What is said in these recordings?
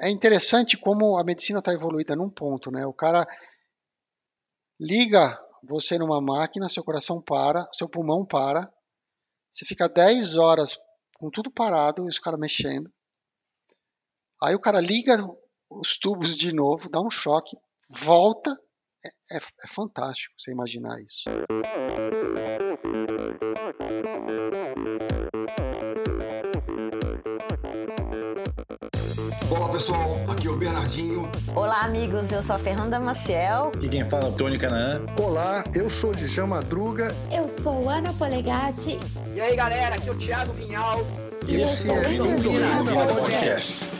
é interessante como a medicina está evoluída num ponto, né? O cara liga você numa máquina, seu coração para, seu pulmão para, você fica 10 horas com tudo parado e os caras mexendo. Aí o cara liga os tubos de novo, dá um choque, volta. É, é, é fantástico você imaginar isso. Pessoal, aqui é o Bernardinho. Olá amigos, eu sou a Fernanda Maciel. E quem fala é o Tony Canaan. Olá, eu sou Djalma Madruga. Eu sou Ana Polegatti. E aí galera, aqui é o Thiago Vinhal. E esse é o Endorfina Podcast.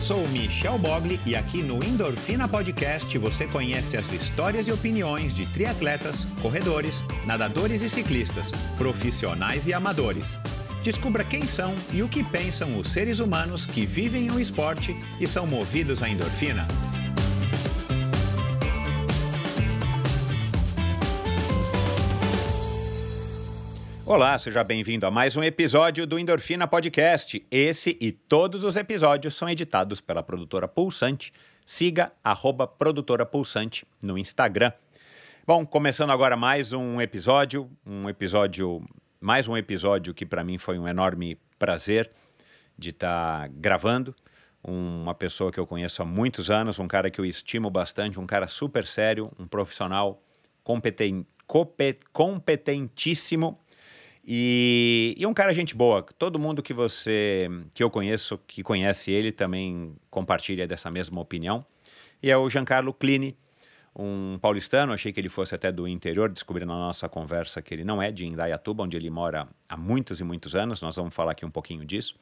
Sou Michel Bogli e aqui no Endorfina Podcast você conhece as histórias e opiniões de triatletas, corredores, nadadores e ciclistas, profissionais e amadores. Descubra quem são e o que pensam os seres humanos que vivem o esporte e são movidos à endorfina. Olá, seja bem-vindo a mais um episódio do Endorfina Podcast. Esse e todos os episódios são editados pela produtora Pulsante. Siga arroba produtora Pulsante no Instagram. Bom, começando agora mais um episódio, um episódio mais um episódio que para mim foi um enorme prazer de estar tá gravando. Uma pessoa que eu conheço há muitos anos, um cara que eu estimo bastante, um cara super sério, um profissional competen competentíssimo e, e, um cara gente boa. Todo mundo que você que eu conheço, que conhece ele, também compartilha dessa mesma opinião. E é o Giancarlo Clini um paulistano, achei que ele fosse até do interior, descobri na nossa conversa que ele não é de Indaiatuba, onde ele mora há muitos e muitos anos, nós vamos falar aqui um pouquinho disso.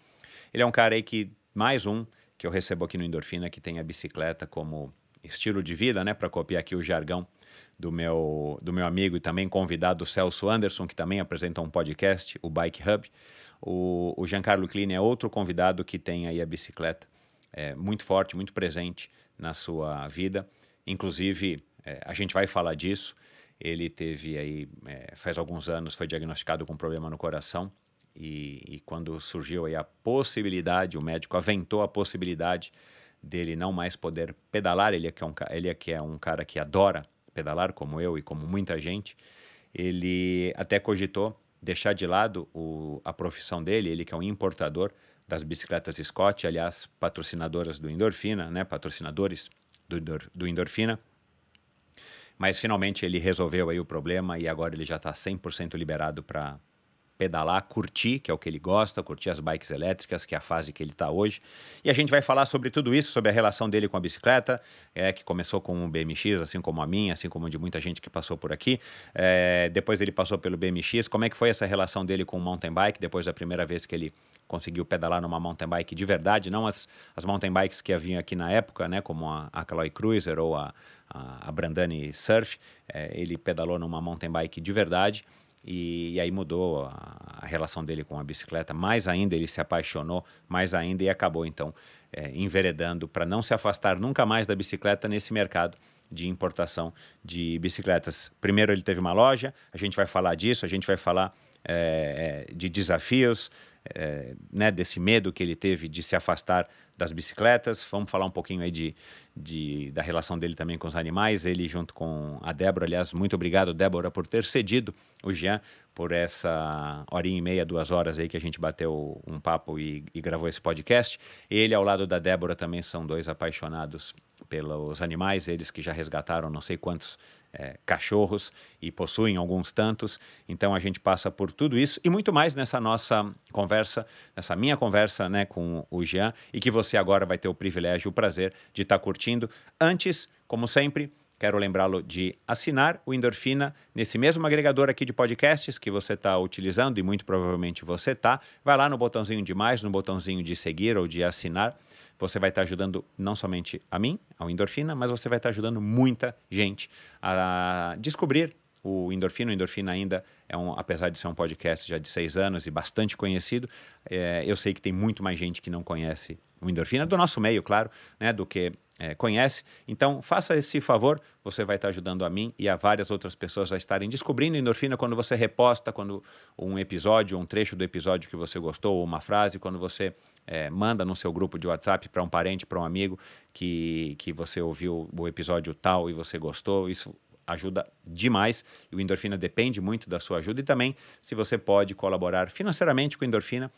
Ele é um cara aí que, mais um, que eu recebo aqui no Endorfina, que tem a bicicleta como estilo de vida, né, para copiar aqui o jargão do meu, do meu amigo e também convidado Celso Anderson, que também apresenta um podcast, o Bike Hub. O, o Giancarlo Klein é outro convidado que tem aí a bicicleta é, muito forte, muito presente na sua vida. Inclusive, é, a gente vai falar disso. Ele teve aí, é, faz alguns anos, foi diagnosticado com um problema no coração. E, e, quando surgiu aí a possibilidade, o médico aventou a possibilidade dele não mais poder pedalar. Ele é que é um, ele é que é um cara que adora pedalar, como eu e como muita gente. Ele até cogitou deixar de lado o, a profissão dele, ele que é um importador das bicicletas Scott, aliás, patrocinadoras do Endorfina, né, patrocinadores do, do endorfina. Mas finalmente ele resolveu aí o problema e agora ele já está 100% liberado para pedalar, curtir, que é o que ele gosta, curtir as bikes elétricas, que é a fase que ele está hoje. E a gente vai falar sobre tudo isso, sobre a relação dele com a bicicleta, é, que começou com o BMX, assim como a minha, assim como de muita gente que passou por aqui. É, depois ele passou pelo BMX. Como é que foi essa relação dele com o mountain bike, depois da primeira vez que ele conseguiu pedalar numa mountain bike de verdade, não as, as mountain bikes que haviam aqui na época, né, como a, a Cruiser ou a, a, a Brandani Surf. É, ele pedalou numa mountain bike de verdade. E, e, aí mudou a, a, relação dele com a bicicleta. Mais ainda, ele se apaixonou, mais ainda, e acabou então é, enveredando para não se afastar nunca mais da bicicleta nesse mercado de importação de bicicletas. Primeiro, ele teve uma loja, a gente vai falar disso, a gente vai falar é, é de desafios, é, né, desse medo que ele teve de se afastar das bicicletas. Vamos falar um pouquinho aí de, de, da relação dele também com os animais. Ele junto com a Débora, aliás, muito obrigado, Débora, por ter cedido o Jean por essa horinha e meia, duas horas aí que a gente bateu um papo e, e gravou esse podcast. Ele, ao lado da Débora, também são dois apaixonados pelos animais, eles que já resgataram não sei quantos é, cachorros e possuem alguns tantos. Então a gente passa por tudo isso e muito mais nessa nossa conversa, nessa minha conversa né, com o Jean e que você agora vai ter o privilégio, o prazer de estar tá curtindo. Antes, como sempre, quero lembrá-lo de assinar o Endorfina nesse mesmo agregador aqui de podcasts que você está utilizando e muito provavelmente você está. Vai lá no botãozinho de mais, no botãozinho de seguir ou de assinar você vai estar ajudando não somente a mim, ao Endorfina, mas você vai estar ajudando muita gente a descobrir o Endorfina. O Endorfina ainda é um, apesar de ser um podcast já de seis anos e bastante conhecido, é, eu sei que tem muito mais gente que não conhece o Endorfina, do nosso meio, claro, né, do que é, conhece. Então, faça esse favor, você vai estar ajudando a mim e a várias outras pessoas a estarem descobrindo endorfina quando você reposta, quando um episódio, um trecho do episódio que você gostou, ou uma frase, quando você é, manda no seu grupo de WhatsApp para um parente, para um amigo que, que você ouviu o episódio tal e você gostou. Isso ajuda demais e o Endorfina depende muito da sua ajuda e também se você pode colaborar financeiramente com o Endorfina,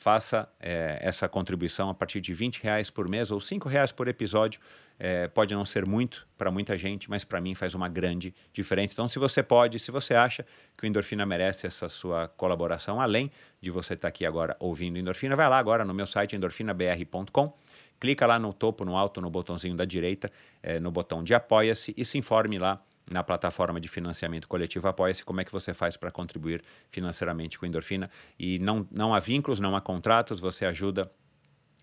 faça é, essa contribuição a partir de 20 reais por mês ou 5 reais por episódio. É, pode não ser muito para muita gente, mas para mim faz uma grande diferença. Então, se você pode, se você acha que o Endorfina merece essa sua colaboração, além de você estar tá aqui agora ouvindo Endorfina, vai lá agora no meu site endorfinabr.com clica lá no topo, no alto, no botãozinho da direita, é, no botão de apoia-se e se informe lá na plataforma de financiamento coletivo Apoia-se, como é que você faz para contribuir financeiramente com Endorfina. E não, não há vínculos, não há contratos, você ajuda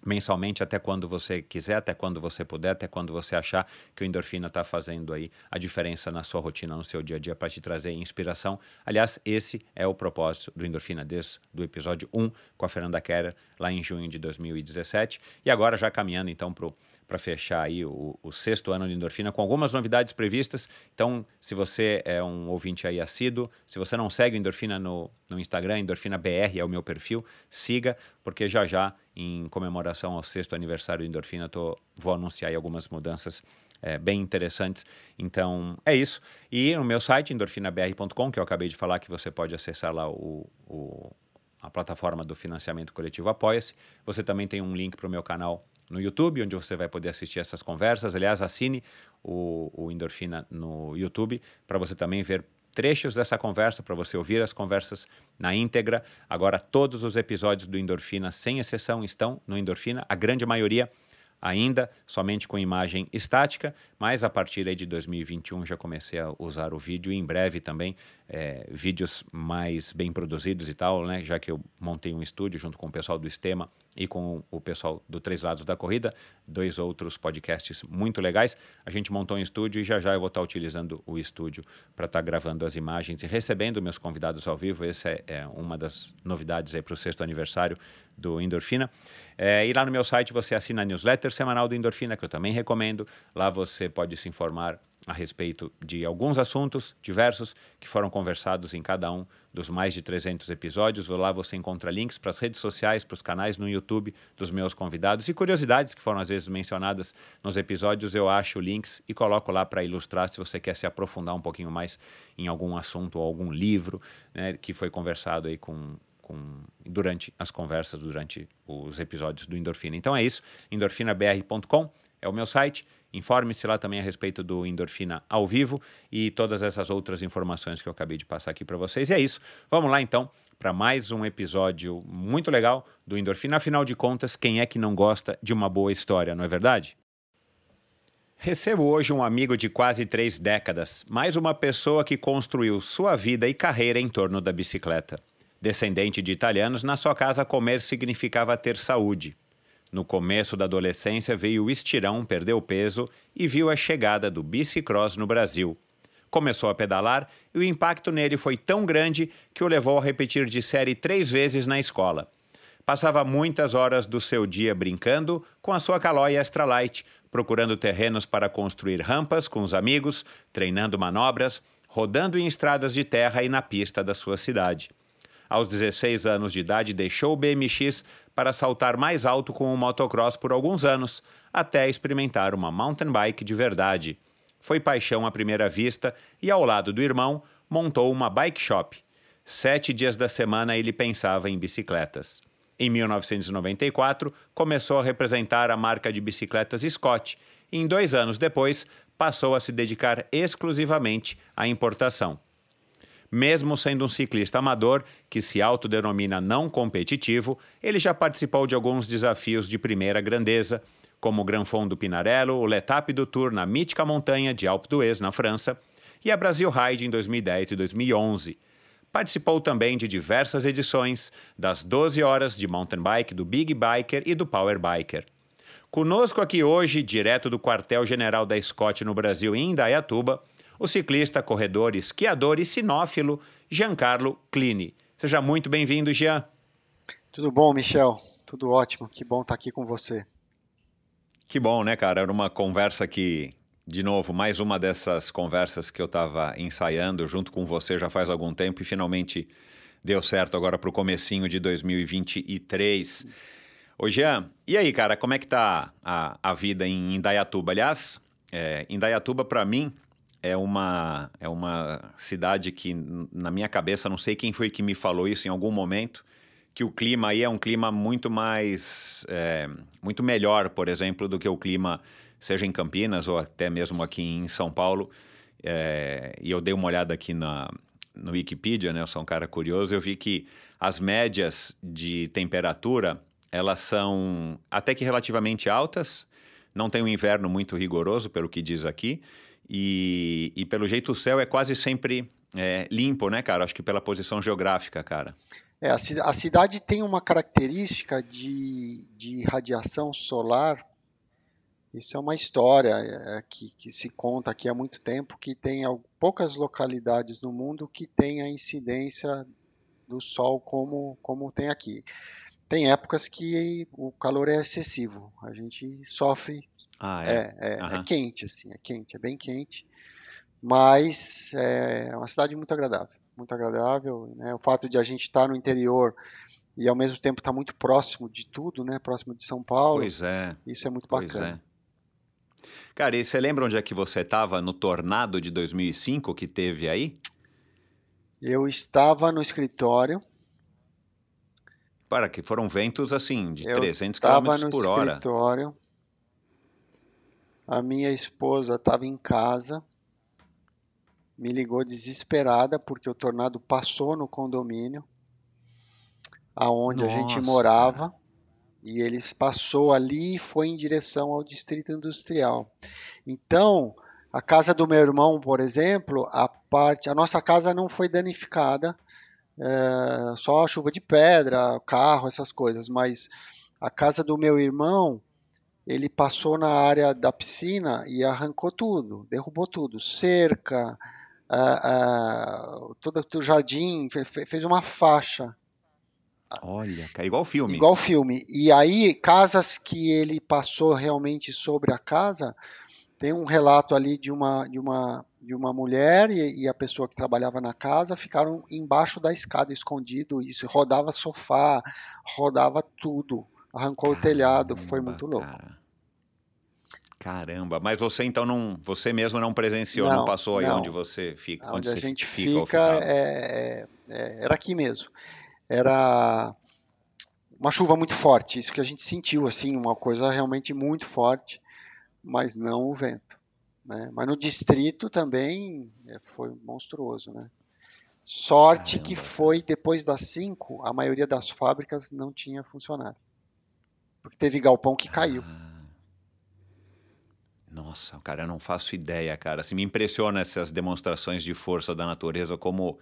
mensalmente até quando você quiser, até quando você puder, até quando você achar que o endorfina está fazendo aí a diferença na sua rotina, no seu dia a dia, para te trazer inspiração. Aliás, esse é o propósito do Endorfina desde do episódio 1 com a Fernanda Keller, lá em junho de 2017. E agora já caminhando então para fechar aí o, o, sexto ano de Endorfina com algumas novidades previstas. Então, se você é um ouvinte aí assíduo, se você não segue Endorfina no, no Instagram, Endorfina BR é o meu perfil, siga, porque já já em comemoração ao sexto aniversário do Endorfina, tô, vou anunciar algumas mudanças é, bem interessantes. Então, é isso. E no meu site, endorfinabr.com, que eu acabei de falar que você pode acessar lá o, o a plataforma do financiamento coletivo Apoia-se. Você também tem um link para o meu canal no YouTube, onde você vai poder assistir essas conversas. Aliás, assine o, o Endorfina no YouTube para você também ver trechos dessa conversa para você ouvir as conversas na íntegra. Agora, todos os episódios do Endorfina, sem exceção, estão no Endorfina, a grande maioria ainda somente com imagem estática, mas a partir de 2021 já comecei a usar o vídeo e em breve também é, vídeos mais bem produzidos e tal, né? Já que eu montei um estúdio junto com o pessoal do Estema e com o pessoal do Três Lados da Corrida, dois outros podcasts muito legais. A gente montou um estúdio e já já eu vou estar utilizando o estúdio para estar gravando as imagens e recebendo meus convidados ao vivo. Essa é, é uma das novidades aí para o sexto aniversário do Endorfina. É, e lá no meu site você assina a newsletter semanal do Endorfina, que eu também recomendo. Lá você pode se informar a respeito de alguns assuntos diversos que foram conversados em cada um dos mais de 300 episódios. Lá você encontra links para as redes sociais, para os canais no YouTube dos meus convidados e curiosidades que foram às vezes mencionadas nos episódios. Eu acho links e coloco lá para ilustrar se você quer se aprofundar um pouquinho mais em algum assunto ou algum livro né, que foi conversado aí com, com, durante as conversas, durante os episódios do Endorfina. Então é isso, endorfinabr.com é o meu site. Informe-se lá também a respeito do Endorfina ao vivo e todas essas outras informações que eu acabei de passar aqui para vocês. E é isso. Vamos lá então para mais um episódio muito legal do Endorfina. Afinal de contas, quem é que não gosta de uma boa história, não é verdade? Recebo hoje um amigo de quase três décadas, mais uma pessoa que construiu sua vida e carreira em torno da bicicleta. Descendente de italianos, na sua casa comer significava ter saúde. No começo da adolescência veio o estirão, perdeu peso e viu a chegada do bicicross no Brasil. Começou a pedalar e o impacto nele foi tão grande que o levou a repetir de série três vezes na escola. Passava muitas horas do seu dia brincando com a sua Caloi Extra Light, procurando terrenos para construir rampas com os amigos, treinando manobras, rodando em estradas de terra e na pista da sua cidade. Aos 16 anos de idade, deixou o BMX para saltar mais alto com o motocross por alguns anos, até experimentar uma mountain bike de verdade. Foi paixão à primeira vista e, ao lado do irmão, montou uma bike shop. Sete dias da semana ele pensava em bicicletas. Em 1994, começou a representar a marca de bicicletas Scott e, em dois anos depois, passou a se dedicar exclusivamente à importação. Mesmo sendo um ciclista amador que se autodenomina não competitivo, ele já participou de alguns desafios de primeira grandeza, como o Gran Fond do Pinarello, o Letap do Tour na mítica montanha de Alpe d'Huez, na França, e a Brasil Ride em 2010 e 2011. Participou também de diversas edições das 12 horas de mountain bike do Big Biker e do Power Biker. Conosco aqui hoje, direto do quartel-general da Scott no Brasil, em Indaiatuba, o ciclista, corredor, esquiador e sinófilo Giancarlo Clini. Seja muito bem-vindo, Jean. Tudo bom, Michel? Tudo ótimo. Que bom estar aqui com você. Que bom, né, cara? Era uma conversa que, de novo, mais uma dessas conversas que eu estava ensaiando junto com você já faz algum tempo e finalmente deu certo agora para o comecinho de 2023. Ô Jean, e aí, cara, como é que tá a, a vida em Indaiatuba? Aliás, é, Indaiatuba, para mim, é uma, é uma cidade que, na minha cabeça, não sei quem foi que me falou isso em algum momento, que o clima aí é um clima muito mais, é, muito melhor, por exemplo, do que o clima, seja em Campinas ou até mesmo aqui em São Paulo. É, e eu dei uma olhada aqui na, no Wikipedia, né? Eu sou um cara curioso, eu vi que as médias de temperatura elas são até que relativamente altas, não tem um inverno muito rigoroso, pelo que diz aqui, e, e pelo jeito o céu é quase sempre é, limpo, né, cara? Acho que pela posição geográfica, cara. É, a, a cidade tem uma característica de, de radiação solar. Isso é uma história é, que, que, se conta aqui há muito tempo, que tem poucas localidades no mundo que tem a incidência do Sol como, como tem aqui tem épocas que o calor é excessivo. A gente sofre. Ah, é? É, é, uhum. é, quente, assim, é quente, é bem quente. Mas é uma cidade muito agradável. Muito agradável. Né? O fato de a gente estar no interior e ao mesmo tempo estar muito próximo de tudo, né? Próximo de São Paulo. Pois é. Isso é muito pois bacana. É. Cara, e você lembra onde é que você estava no tornado de 2005 que teve aí? Eu estava no escritório para que foram ventos assim, de eu 300 km por hora. Escritório, a minha esposa estava em casa, me ligou desesperada porque o tornado passou no condomínio aonde Nossa, a gente morava e ele passou ali e foi em direção ao distrito industrial. Então, a casa do meu irmão, por exemplo, a parte, a nossa casa não foi danificada, é, só a chuva de pedra, carro, essas coisas, mas a casa do meu irmão, ele passou na área da piscina e arrancou tudo, derrubou tudo, cerca, todo o jardim, fez uma faixa. Olha, é igual filme. Igual filme. E aí, casas que ele passou realmente sobre a casa, tem um relato ali de uma, de uma de uma mulher e, e, a pessoa que trabalhava na casa ficaram embaixo da escada, escondido. Isso rodava sofá, rodava tudo, arrancou Caramba, o telhado, foi muito louco. Cara. Caramba, mas você então não, você mesmo não presenciou, não, não passou aí não. onde você fica, onde, onde a gente fica, fica é, é, é, era aqui mesmo. Era uma chuva muito forte, isso que a gente sentiu assim, uma coisa realmente muito forte, mas não o vento. Né? Mas no distrito também é, foi monstruoso, né? Sorte Caramba. que foi depois das 5, a maioria das fábricas não tinha funcionário. Porque teve galpão que caiu. Ah. Nossa, cara, eu não faço ideia, cara. Assim, me impressiona essas demonstrações de força da natureza, como,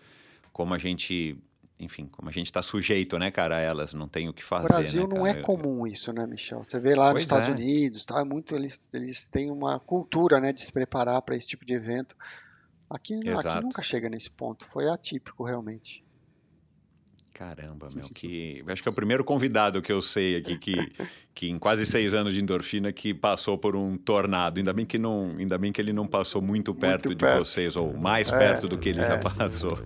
como a gente enfim, como a gente está sujeito, né, cara, a elas, não tem o que fazer. No Brasil né, não é comum isso, né, Michel? Você vê lá pois nos Estados é. Unidos, tá? Muito eles, eles têm uma cultura, né, de se preparar para esse tipo de evento. Aqui, aqui nunca chega nesse ponto. Foi atípico, realmente. Caramba, meu, que. Acho que é o primeiro convidado que eu sei aqui que, que em quase seis anos de endorfina que passou por um tornado. Ainda bem que não, ainda bem que ele não passou muito perto muito de perto. vocês, ou mais é, perto do que ele é. já passou.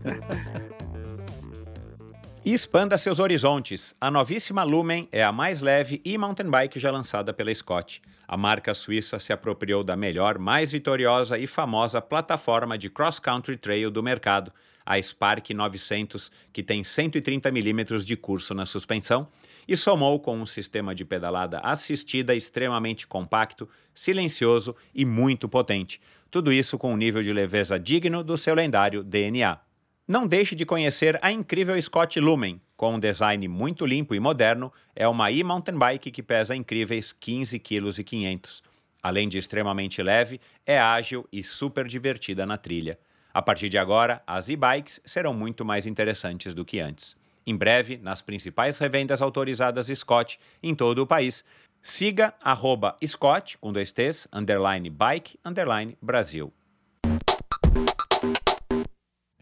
E expanda seus horizontes. A novíssima Lumen é a mais leve e mountain bike já lançada pela Scott. A marca suíça se apropriou da melhor, mais vitoriosa e famosa plataforma de cross-country trail do mercado, a Spark 900, que tem 130 mm de curso na suspensão, e somou com um sistema de pedalada assistida extremamente compacto, silencioso e muito potente. Tudo isso com um nível de leveza digno do seu lendário DNA. Não deixe de conhecer a incrível Scott Lumen. Com um design muito limpo e moderno, é uma e-mountain bike que pesa incríveis 15,5 kg. Além de extremamente leve, é ágil e super divertida na trilha. A partir de agora, as e-bikes serão muito mais interessantes do que antes. Em breve, nas principais revendas autorizadas Scott em todo o país. Siga arroba Scott, com dois T's, underline bike, underline Brasil.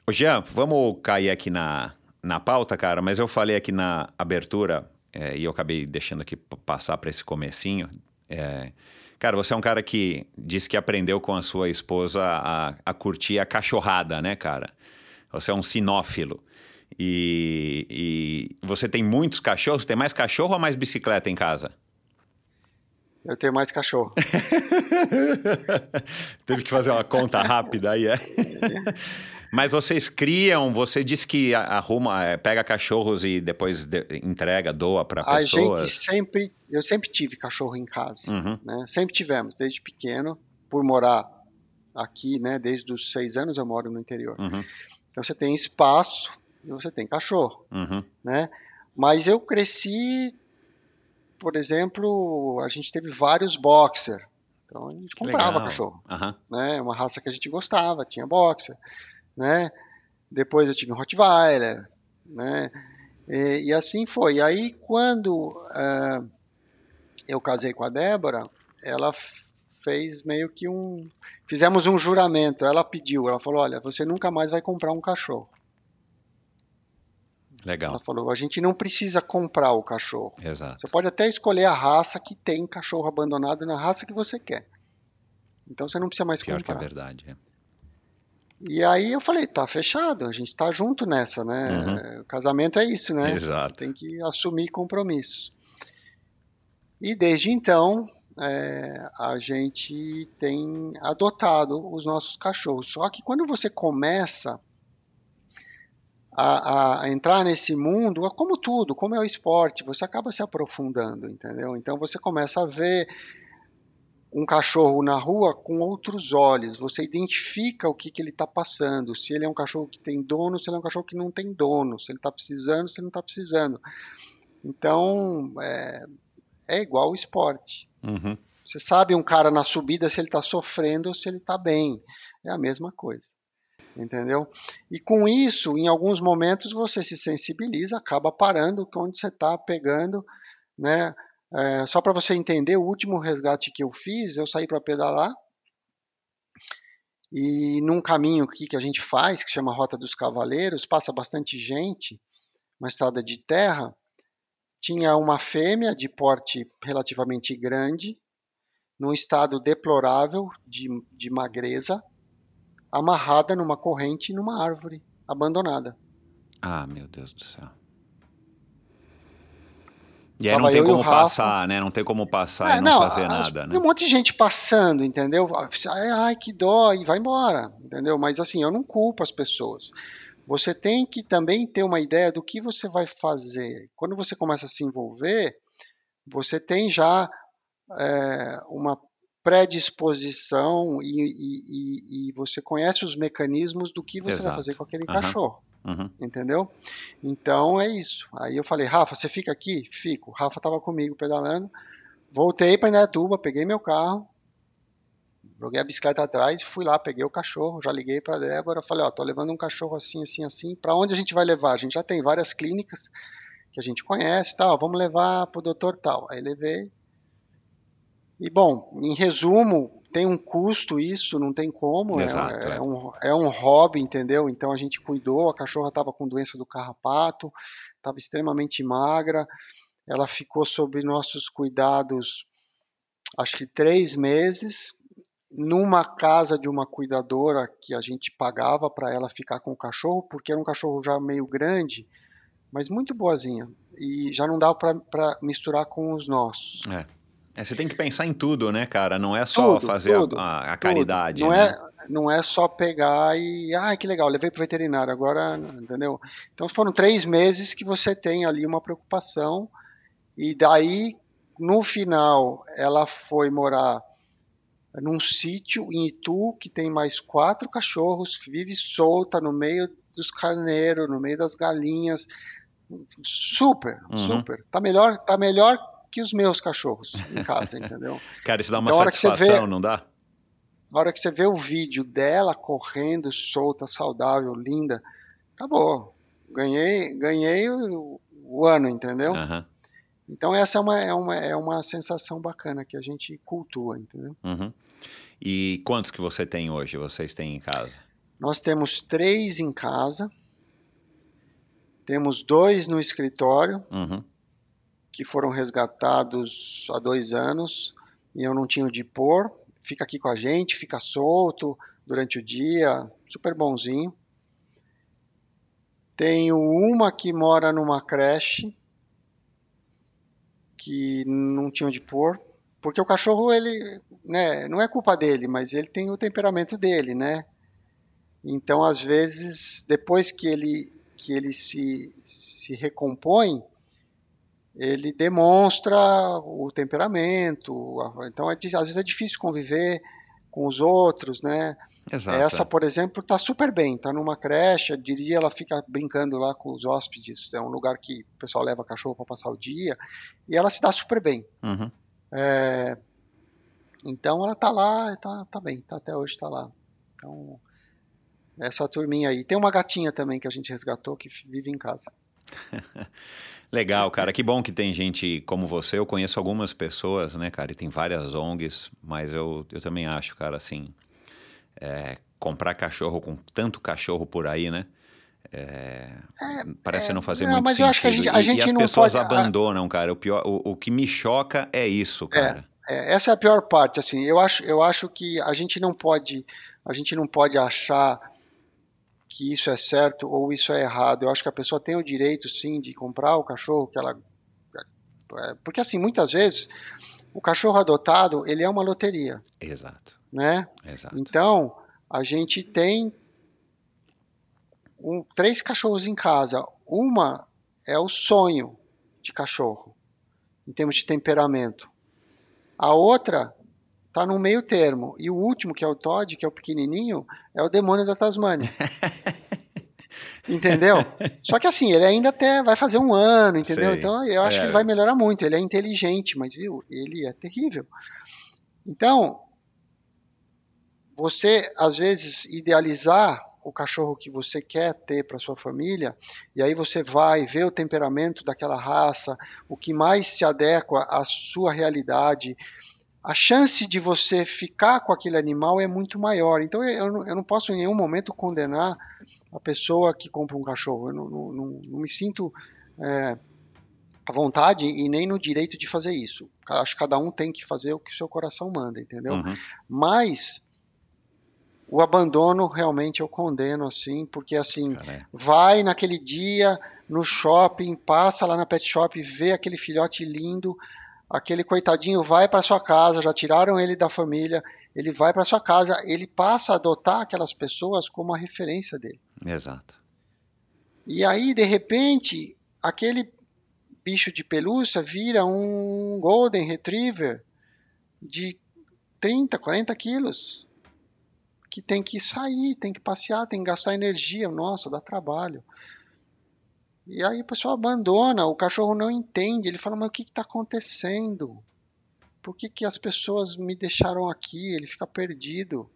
Ô Jean, vamos cair aqui na, na pauta, cara, mas eu falei aqui na abertura, é, e eu acabei deixando aqui passar para esse comecinho. É, cara, você é um cara que disse que aprendeu com a sua esposa a, a curtir a cachorrada, né, cara? Você é um sinófilo. E, e você tem muitos cachorros? Tem mais cachorro ou mais bicicleta em casa? Eu tenho mais cachorro. Teve que fazer uma conta rápida aí, é? Mas vocês criam, você disse que arruma, é, pega cachorros e depois de, entrega, doa para pessoas. A gente sempre, eu sempre tive cachorro em casa, uhum. né? Sempre tivemos, desde pequeno, por morar aqui, né? Desde os seis anos eu moro no interior. Uhum. Então você tem espaço e você tem cachorro, uhum. né? Mas eu cresci, por exemplo, a gente teve vários boxer. Então a gente comprava Legal. cachorro, né? Uma raça que a gente gostava, tinha boxer né? Depois eu tive um Rottweiler, né? E, e assim foi. E aí quando uh, eu casei com a Débora, ela fez meio que um, fizemos um juramento. Ela pediu, ela falou, olha, você nunca mais vai comprar um cachorro. Legal. Ela falou, a gente não precisa comprar o cachorro. Exato. Você pode até escolher a raça que tem cachorro abandonado na raça que você quer. Então você não precisa mais Pior comprar. que é verdade. É. E aí eu falei, tá fechado, a gente tá junto nessa, né? Uhum. O casamento é isso, né? Exato. Você tem que assumir compromisso. E desde então, é, a gente tem adotado os nossos cachorros. Só que quando você começa a, a, entrar nesse mundo, como tudo, como é o esporte, você acaba se aprofundando, entendeu? Então você começa a ver um cachorro na rua com outros olhos. Você identifica o que, que ele está passando. Se ele é um cachorro que tem dono, se ele é um cachorro que não tem dono. Se ele está precisando, se ele não está precisando. Então, é, é igual o esporte. Uhum. Você sabe um cara na subida se ele está sofrendo ou se ele está bem. É a mesma coisa. Entendeu? E com isso, em alguns momentos, você se sensibiliza, acaba parando onde você está pegando, né? É, só para você entender, o último resgate que eu fiz, eu saí para pedalar e num caminho aqui que a gente faz, que chama Rota dos Cavaleiros, passa bastante gente, uma estrada de terra, tinha uma fêmea de porte relativamente grande, num estado deplorável de, de magreza, amarrada numa corrente numa árvore abandonada. Ah, meu Deus do céu. E aí Tava não tem como passar, né? Não tem como passar é, e não, não fazer nada, né? Tem um monte de gente passando, entendeu? Ai, que dó, e vai embora, entendeu? Mas assim, eu não culpo as pessoas. Você tem que também ter uma ideia do que você vai fazer. Quando você começa a se envolver, você tem já é, uma predisposição e, e, e, e, você conhece os mecanismos do que você Exato. vai fazer com aquele uhum. cachorro. Uhum. Entendeu? Então é isso. Aí eu falei, Rafa, você fica aqui? Fico. Rafa estava comigo pedalando. Voltei para Indaiatuba, peguei meu carro, joguei a bicicleta atrás, fui lá, peguei o cachorro, já liguei para Débora, falei, ó, tô levando um cachorro assim, assim, assim. Para onde a gente vai levar? A gente já tem várias clínicas que a gente conhece, tal. Vamos levar pro doutor tal. Aí levei. E bom, em resumo, tem um custo isso, não tem como. É, Exato, é, é. um, é um hobby, entendeu? Então a gente cuidou, a cachorra estava com doença do carrapato, estava extremamente magra, ela ficou sob nossos cuidados acho que três meses, numa casa de uma cuidadora que a gente pagava para ela ficar com o cachorro, porque era um cachorro já meio grande, mas muito boazinha. E já não dava para misturar com os nossos. É. É, você tem que pensar em tudo, né, cara? Não é só tudo, fazer tudo, a, a, caridade. Não, né? é, não é só pegar e. Ah, que legal, levei para o veterinário, agora. Entendeu? Então foram três meses que você tem ali uma preocupação, e daí, no final, ela foi morar num sítio em Itu que tem mais quatro cachorros, vive solta no meio dos carneiros, no meio das galinhas. Super, uhum. super. Tá melhor, tá melhor que os meus cachorros em casa, entendeu? Cara, isso dá uma satisfação, vê, não dá? Na hora que você vê o vídeo dela correndo, solta, saudável, linda, acabou. Ganhei, ganhei o, o ano, entendeu? Uhum. Então essa é uma, é, uma, é uma sensação bacana que a gente cultua, entendeu? Uhum. E quantos que você tem hoje, vocês têm em casa? Nós temos três em casa, temos dois no escritório, Uhum. Que foram resgatados há dois anos e eu não tinha onde pôr. Fica aqui com a gente, fica solto durante o dia, super bonzinho. Tenho uma que mora numa creche que não tinha onde pôr, porque o cachorro ele, né, não é culpa dele, mas ele tem o temperamento dele, né? Então, às vezes, depois que ele que ele se, se recompõe, ele demonstra o temperamento. Então, é às vezes é difícil conviver com os outros, né? Exato. Essa, é. por exemplo, está super bem, está numa creche, diria, ela fica brincando lá com os hóspedes, é um lugar que o pessoal leva cachorro para passar o dia, e ela se dá super bem. Uhum. É, então ela tá lá, tá, tá bem, tá, até hoje tá lá. Então, essa turminha aí. Tem uma gatinha também que a gente resgatou que vive em casa. Legal, cara. Que bom que tem gente como você. Eu conheço algumas pessoas, né, cara? E tem várias ONGs, mas eu, eu também acho, cara, assim. é, comprar cachorro com tanto cachorro por aí, né? é, parece não fazer não, muito mas sentido. eu acho que a gente- a e, e gente as não pessoas pode- abandonam, cara. O, pior, o, o que me choca é isso, cara. É, essa é a pior parte, assim. Eu acho, eu acho que a gente não pode, a gente não pode achar que isso é certo ou isso é errado. Eu acho que a pessoa tem o direito, sim, de comprar o cachorro que ela, é, porque assim, muitas vezes o cachorro adotado ele é uma loteria, Exato, né? exato. Então, a gente tem um- três cachorros em casa. Uma é o sonho de cachorro, em termos de temperamento. A outra está no meio termo. E o último, que é o Todd, que é o pequenininho, é o demônio da Tasmânia. Entendeu? Só que assim, ele ainda até vai fazer um ano, entendeu? Sei. Então eu acho É. que ele vai melhorar muito. Ele é inteligente, mas viu, ele é terrível. Então, você às vezes idealizar o cachorro que você quer ter para sua família, e aí você vai ver o temperamento daquela raça, o que mais se adequa à sua realidade. A chance de você ficar com aquele animal é muito maior. Então eu, eu não- eu não posso em nenhum momento condenar a pessoa que compra um cachorro. Eu não, não- não- me sinto é, à vontade e nem no direito de fazer isso. Acho que cada um tem que fazer o que o seu coração manda, entendeu? Uhum. Mas o abandono realmente eu condeno assim, porque assim, Cara, é. vai naquele dia no shopping, passa lá na pet shop, vê aquele filhote lindo, aquele coitadinho vai para sua casa, já tiraram ele da família, ele vai para sua casa, ele passa a adotar aquelas pessoas como a referência dele. Exato. E aí, de repente, aquele bicho de pelúcia vira um Golden Retriever de 30, 40 quilos. Que tem que sair, tem que passear, tem que gastar energia. Nossa, dá trabalho. E aí o pessoal abandona, o cachorro não entende. Ele fala, mas o que está acontecendo? Por que, que as pessoas me deixaram aqui? Ele fica perdido.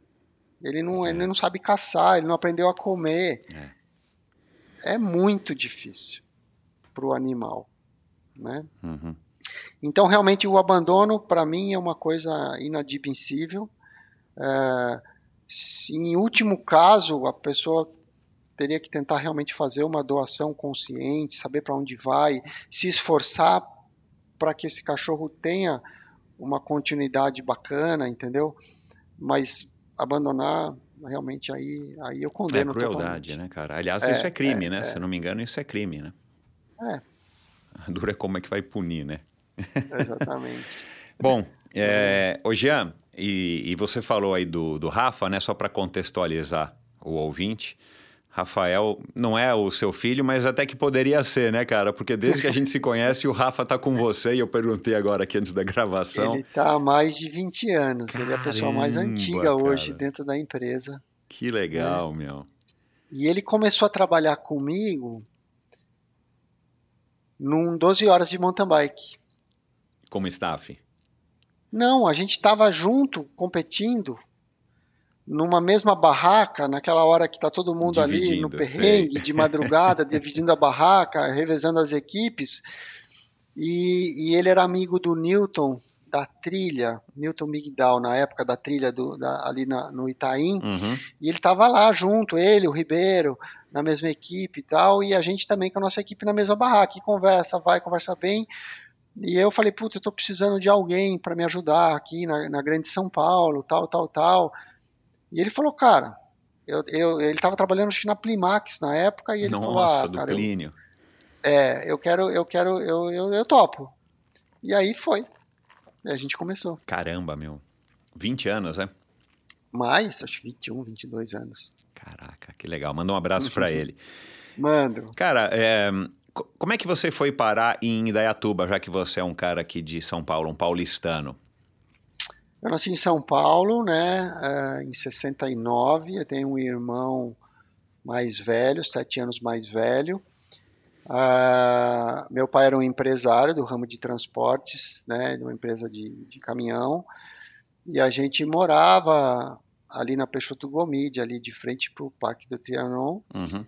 Ele não, ele não sabe caçar, ele não aprendeu a comer. É muito difícil para o animal. Né? Uhum. Então, realmente, o abandono, para mim, é uma coisa inadmissível. É, em último caso, a pessoa teria que tentar realmente fazer uma doação consciente, saber para onde vai, se esforçar para que esse cachorro tenha uma continuidade bacana, entendeu? Mas abandonar, realmente, aí, aí eu É condeno crueldade, né, cara? Aliás, É, isso é crime, é, né? é. Se não me engano, isso é crime, né? É. A dura é como é que vai punir, né? Exatamente. Bom, é, ô Jean, e, e você falou aí do, do Rafa, né? Só para contextualizar o ouvinte. Rafael não é o seu filho, mas até que poderia ser, né, cara? Porque desde que a gente se conhece, o Rafa tá com você, e eu perguntei agora aqui antes da gravação. Ele está há mais de 20 anos. ele é a pessoa mais Caramba, antiga hoje cara. dentro da empresa. Que legal, meu. E ele começou a trabalhar comigo num 12 horas de mountain bike. Como staff. Não, a gente estava junto, competindo, numa mesma barraca, naquela hora que está todo mundo ali no Dividindo, perrengue, sei. de madrugada, dividindo a barraca, revezando as equipes. E, e ele era amigo do Newton da trilha, Newton Migdal, na época da trilha do, da, ali na, no Itaim, Uhum. e ele estava lá junto, ele, o Ribeiro, na mesma equipe e tal, e a gente também com a nossa equipe na mesma barraca, e conversa, vai, conversa bem. E eu falei, puta, eu tô precisando de alguém para me ajudar aqui na, na Grande São Paulo, tal, tal, tal. E ele falou, cara, eu, eu, ele estava trabalhando acho que na Plimax na época, e ele Nossa, falou, ah, do cara, eu, Plínio. é, eu quero, eu quero, eu, eu, eu topo. E aí foi. E a gente começou. Caramba, meu. 20 anos, né? Mais, acho que 21, 22 anos. Caraca, que legal. Manda um abraço pra ele. Mando. Cara, é, co- como é que você foi parar em Indaiatuba, já que você é um cara aqui de São Paulo, um paulistano? Eu nasci em São Paulo, né, eh, em 69. Eu tenho um irmão mais velho, sete anos mais velho. Ah, meu pai era um empresário do ramo de transportes, né, de uma empresa de, de caminhão. E a gente morava ali na Peixoto Gomide, ali de frente para o Parque do Trianon. Uhum.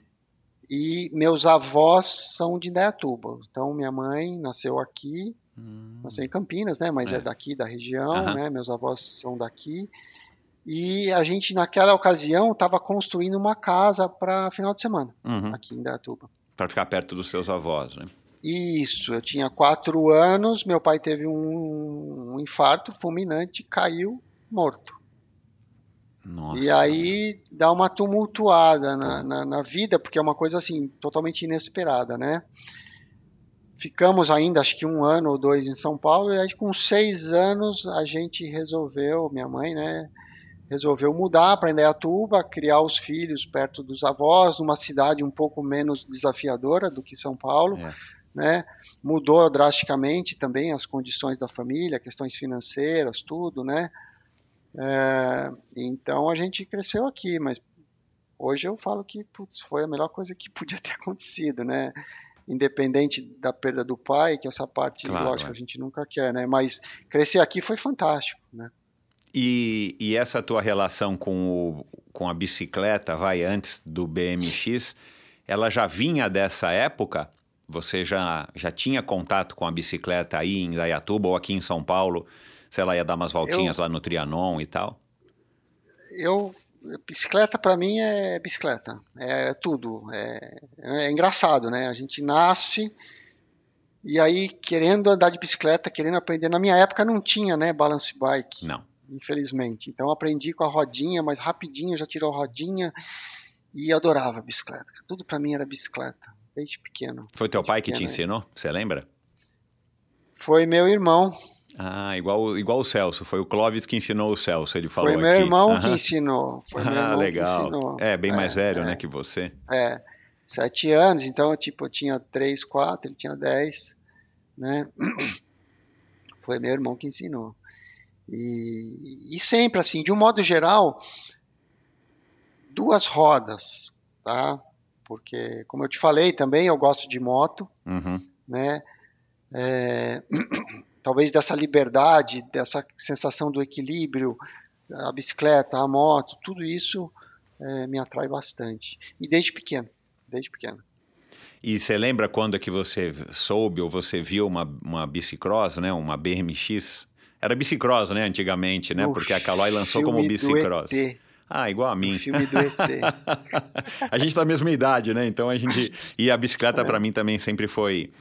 E meus avós são de Indaiatuba. Então, minha mãe nasceu aqui, Hum. nasceu em Campinas, né? Mas é, É. daqui da região, Aham. né? Meus avós são daqui. E a gente, naquela ocasião, estava construindo uma casa para final de semana, Uhum. aqui em Indaiatuba. Pra ficar perto dos seus avós, né? Isso, eu tinha quatro anos, meu pai teve um, um infarto fulminante, caiu morto. Nossa. E aí dá uma tumultuada na, na, na vida, porque é uma coisa assim, totalmente inesperada, né? Ficamos ainda, acho que um ano ou dois em São Paulo, e aí com seis anos a gente resolveu, minha mãe, né? Resolveu mudar para Indaiatuba, criar os filhos perto dos avós, numa cidade um pouco menos desafiadora do que São Paulo, É. né? Mudou drasticamente também as condições da família, questões financeiras, tudo, né? É, então a gente cresceu aqui, mas hoje eu falo que putz, foi a melhor coisa que podia ter acontecido, né? Independente da perda do pai, que essa parte, Claro, lógico, é. a gente nunca quer, né? Mas crescer aqui foi fantástico, né? E, e essa tua relação com, o, com a bicicleta, vai, antes do BMX, ela já vinha dessa época? Você já, já tinha contato com a bicicleta aí em Indaiatuba ou aqui em São Paulo? Sei lá, ia dar umas voltinhas lá no Trianon e tal? Eu, bicicleta para mim é bicicleta, é tudo. É, é engraçado, né? A gente nasce e aí querendo andar de bicicleta, querendo aprender. Na minha época não tinha, né, balance bike. Não. infelizmente. Então aprendi com a rodinha, mas rapidinho já tirou a rodinha e adorava bicicleta. Tudo para mim era bicicleta, desde pequeno. Foi teu pai que te pequeno, é. ensinou? Você lembra? Foi meu irmão, Ah, igual, igual o Celso. Foi o Clóvis que ensinou o Celso, ele falou foi meu aqui. irmão que Aham. ensinou. Foi meu Ah, irmão que legal. ensinou. É, bem mais velho, é. né, que você. É, sete anos, então tipo eu tinha três, quatro, ele tinha dez, né? Foi meu irmão que ensinou. E, e sempre assim, de um modo geral, duas rodas, tá? Porque, como eu te falei também, eu gosto de moto, Uhum. né? É, talvez dessa liberdade, dessa sensação do equilíbrio, a bicicleta, a moto, tudo isso é, me atrai bastante. E desde pequeno, desde pequeno. E você lembra quando é que você soube ou você viu uma, uma bicicross, né? Uma BMX? Era bicicross, né? Antigamente, né? Porque a Caloi lançou como bicicross. Ah, igual a mim. filme do ET. a gente tá da mesma idade, né? Então a gente. E a bicicleta É. pra mim também sempre foi.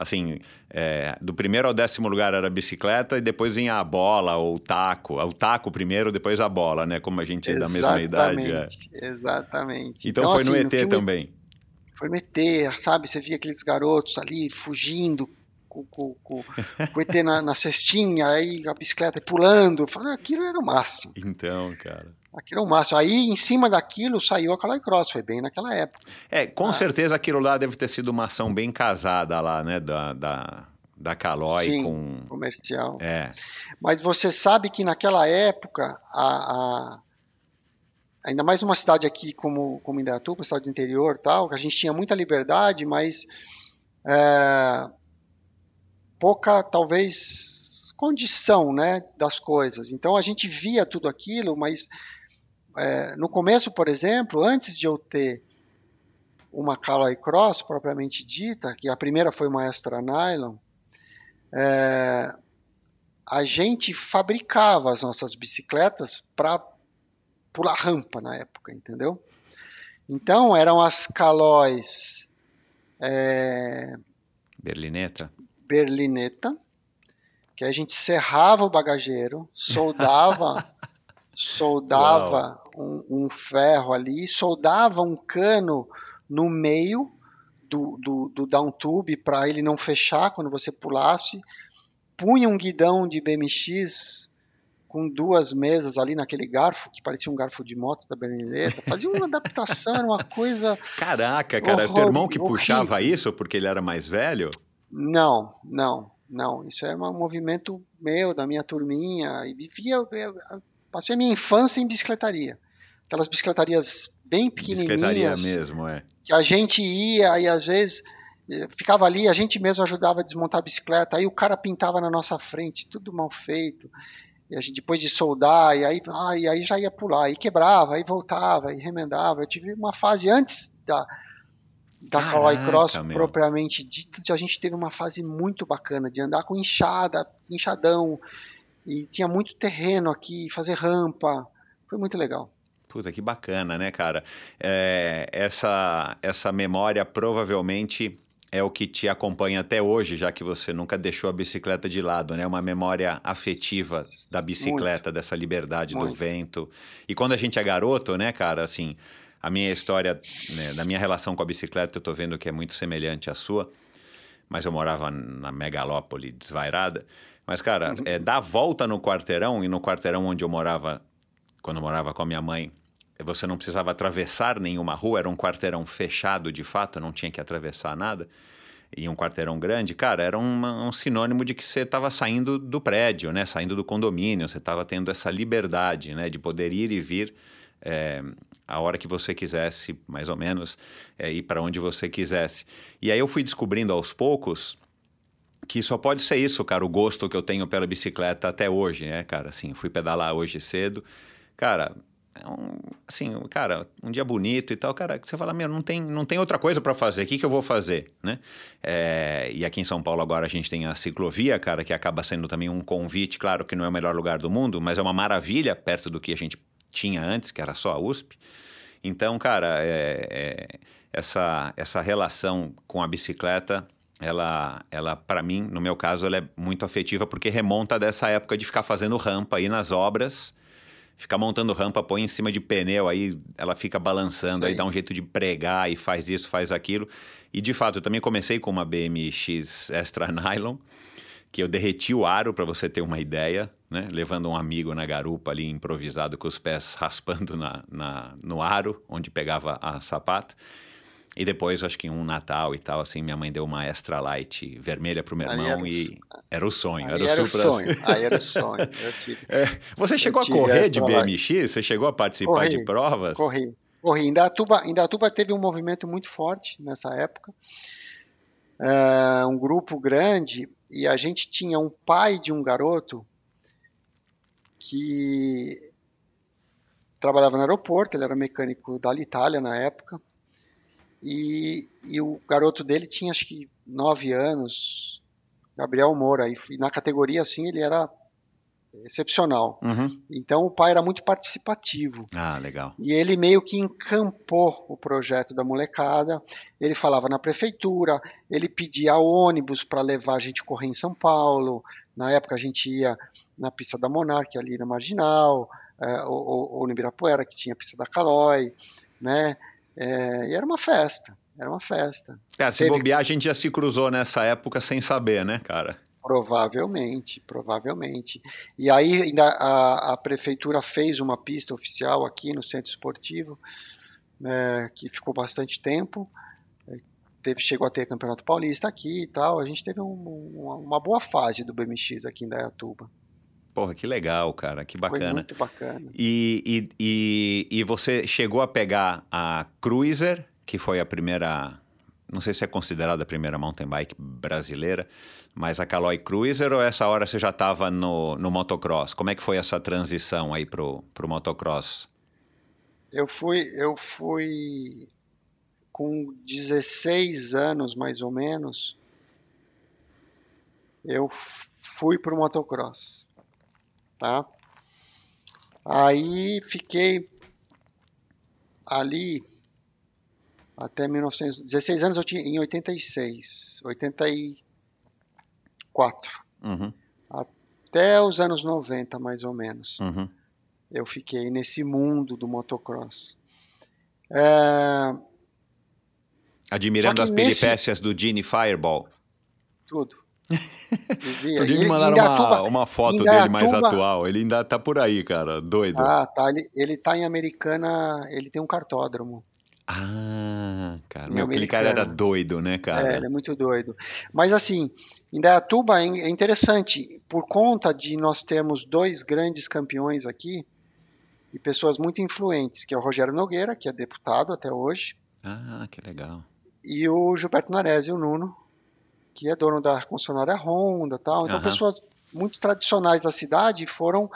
Assim, é, do primeiro ao décimo lugar era a bicicleta e depois vinha a bola ou o taco. O taco primeiro, depois a bola, né? Como a gente é da mesma idade. é. Exatamente, exatamente. Então, foi no assim, ET filme- também. Foi no ET, sabe? Você via aqueles garotos ali fugindo com, com, com, o ET na, na cestinha, aí a bicicleta pulando. Falei, aquilo era o máximo. Então, cara. Aquilo é o máximo. Aí, em cima daquilo, saiu a Caloi Cross. Foi bem naquela época. É, com Ah. certeza aquilo lá deve ter sido uma ação bem casada lá, né? Da, da, da Caloi Sim. com. Comercial. É. Mas você sabe que naquela época, a, a- ainda mais numa cidade aqui como, como Indaiatuba, cidade do interior tal, que a gente tinha muita liberdade, mas é, pouca, talvez, condição né, das coisas. Então a gente via tudo aquilo, mas é, no começo, por exemplo, antes de eu ter uma Caloi Cross propriamente dita, que a primeira foi uma Extra Nylon, é, a gente fabricava as nossas bicicletas para pular rampa na época, entendeu? Então eram as calóis é, Berlineta. berlineta, que a gente serrava o bagageiro, soldava, soldava um, um ferro ali, soldava um cano no meio do, do, do down tube para ele não fechar quando você pulasse, punha um guidão de BMX com duas mesas ali naquele garfo, que parecia um garfo de moto da Berlineta, fazia uma adaptação, era uma coisa... Caraca, cara, Horror- teu irmão que horrível. puxava isso porque ele era mais velho? Não, não, não. Isso era um movimento meu, da minha turminha. E eu, eu passei a minha infância em bicicletaria. Aquelas bicicletarias bem Bicicletaria pequenininhas, mesmo, é. que a gente ia e às vezes eh, ficava ali, a gente mesmo ajudava a desmontar a bicicleta, aí o cara pintava na nossa frente, tudo mal feito. E a gente, depois de soldar, e aí, ah, e aí já ia pular, aí quebrava, aí voltava, aí remendava. Eu tive uma fase antes da, da Caraca, Cross meu. propriamente dita, a gente teve uma fase muito bacana de andar com enxada, enxadão, e tinha muito terreno aqui, fazer rampa. Foi muito legal. Puta, que bacana, né, cara? É, essa, essa memória provavelmente é o que te acompanha até hoje, já que você nunca deixou a bicicleta de lado, né? Uma memória afetiva da bicicleta, dessa liberdade do Muito. vento. E quando a gente é garoto, né, cara, assim, a minha história, né, da minha relação com a bicicleta, eu tô vendo que é muito semelhante à sua, mas eu morava na megalópole desvairada. Mas, cara, é dar volta no quarteirão, e no quarteirão onde eu morava, quando eu morava com a minha mãe, você não precisava atravessar nenhuma rua, era um quarteirão fechado de fato, não tinha que atravessar nada. E um quarteirão grande, cara, era uma- um sinônimo de que você estava saindo do prédio, né? Saindo do condomínio, você estava tendo essa liberdade, né? De poder ir e vir é, a hora que você quisesse, mais ou menos, é, ir para onde você quisesse. E aí eu fui descobrindo aos poucos que só pode ser isso, cara, o gosto que eu tenho pela bicicleta até hoje, né, cara? Assim, fui pedalar hoje cedo. Cara, é um, assim, cara, um dia bonito e tal, cara, você fala, meu, não tem, não tem outra coisa para fazer, o que, que eu vou fazer, né? É, e aqui em São Paulo agora a gente tem a ciclovia, cara, que acaba sendo também um convite, claro que não é o melhor lugar do mundo, mas é uma maravilha perto do que a gente tinha antes, que era só a USP. Então, cara, é- é- essa, essa relação com a bicicleta, ela, ela para mim, no meu caso, ela é muito afetiva porque remonta dessa época de ficar fazendo rampa aí nas obras, ficar montando rampa, põe em cima de pneu, aí ela fica balançando, aí Sim. dá um jeito de pregar e faz isso, faz aquilo. E de fato, eu também comecei com uma BMX Extra Nylon, que eu derreti o aro, para você ter uma ideia, né? Levando um amigo na garupa ali, improvisado, com os pés raspando na, na- no aro, onde pegava a sapata. E depois, acho que em um Natal e tal, assim, minha mãe deu uma Extra Light vermelha pro meu irmão era o e era o sonho. Aí era o era o supra- sonho. Aí era o sonho. Tive- É, Você chegou a correr de Light. BMX? Você chegou a participar de Corri, provas? Corri. Corri. Indatuba, Indatuba teve um movimento muito forte nessa época. É, um grupo grande e a gente tinha um pai de um garoto que trabalhava no aeroporto, ele era mecânico da Alitalia na época. E, e o garoto dele tinha acho que nove anos, Gabriel Moura, e, e na categoria assim ele era excepcional. Uhum. Então o pai era muito participativo. Ah, legal. E ele meio que encampou o projeto da molecada. Ele falava na prefeitura, ele pedia ônibus para levar a gente correr em São Paulo. Na época a gente ia na pista da Monark, ali na Marginal, é, ou, ou, ou no Ibirapuera, que tinha a pista da Calói, né? É, e era uma festa, era uma festa. Cara, se Teve- bobear, a gente já se cruzou nessa época sem saber, né, cara? Provavelmente, provavelmente. E aí ainda a, a prefeitura fez uma pista oficial aqui no centro esportivo, né, que ficou bastante tempo. É, Teve, chegou a ter campeonato paulista aqui e tal. A gente teve um- uma, uma boa fase do BMX aqui em Dayatuba. Porra, que legal, cara, que Foi bacana. muito bacana. E, e, e, e você chegou a pegar a Cruiser, que foi a primeira, não sei se é considerada a primeira mountain bike brasileira, mas a Caloi Cruiser ou essa hora você já estava no, no motocross? Como é que foi essa transição aí pro, pro motocross? Eu fui, eu fui com 16 anos mais ou menos. Eu fui pro motocross, tá? Aí fiquei ali até 1916 anos eu tinha em 86, 84. Uhum. Até os anos 90, mais ou menos. Uhum. Eu fiquei nesse mundo do motocross. É, Admirando as nesse- peripécias do Gene Fireball. tudo. Outro dia E me mandaram uma, uma foto dele mais atual. Ele ainda tá por aí, cara. Doido. Ah, tá. Ele, ele tá em Americana, ele tem um cartódromo. Ah, cara. Meu, aquele cara era doido, né, cara? É, ele é muito doido. Mas assim, Indaiatuba é é interessante, por conta de nós termos dois grandes campeões aqui, e pessoas muito influentes, que é o Rogério Nogueira, que é deputado até hoje, Ah, que legal. e o Gilberto Naresi, o Nuno, que é dono da concessionária Honda tal. Então, Aham. pessoas muito tradicionais da cidade foram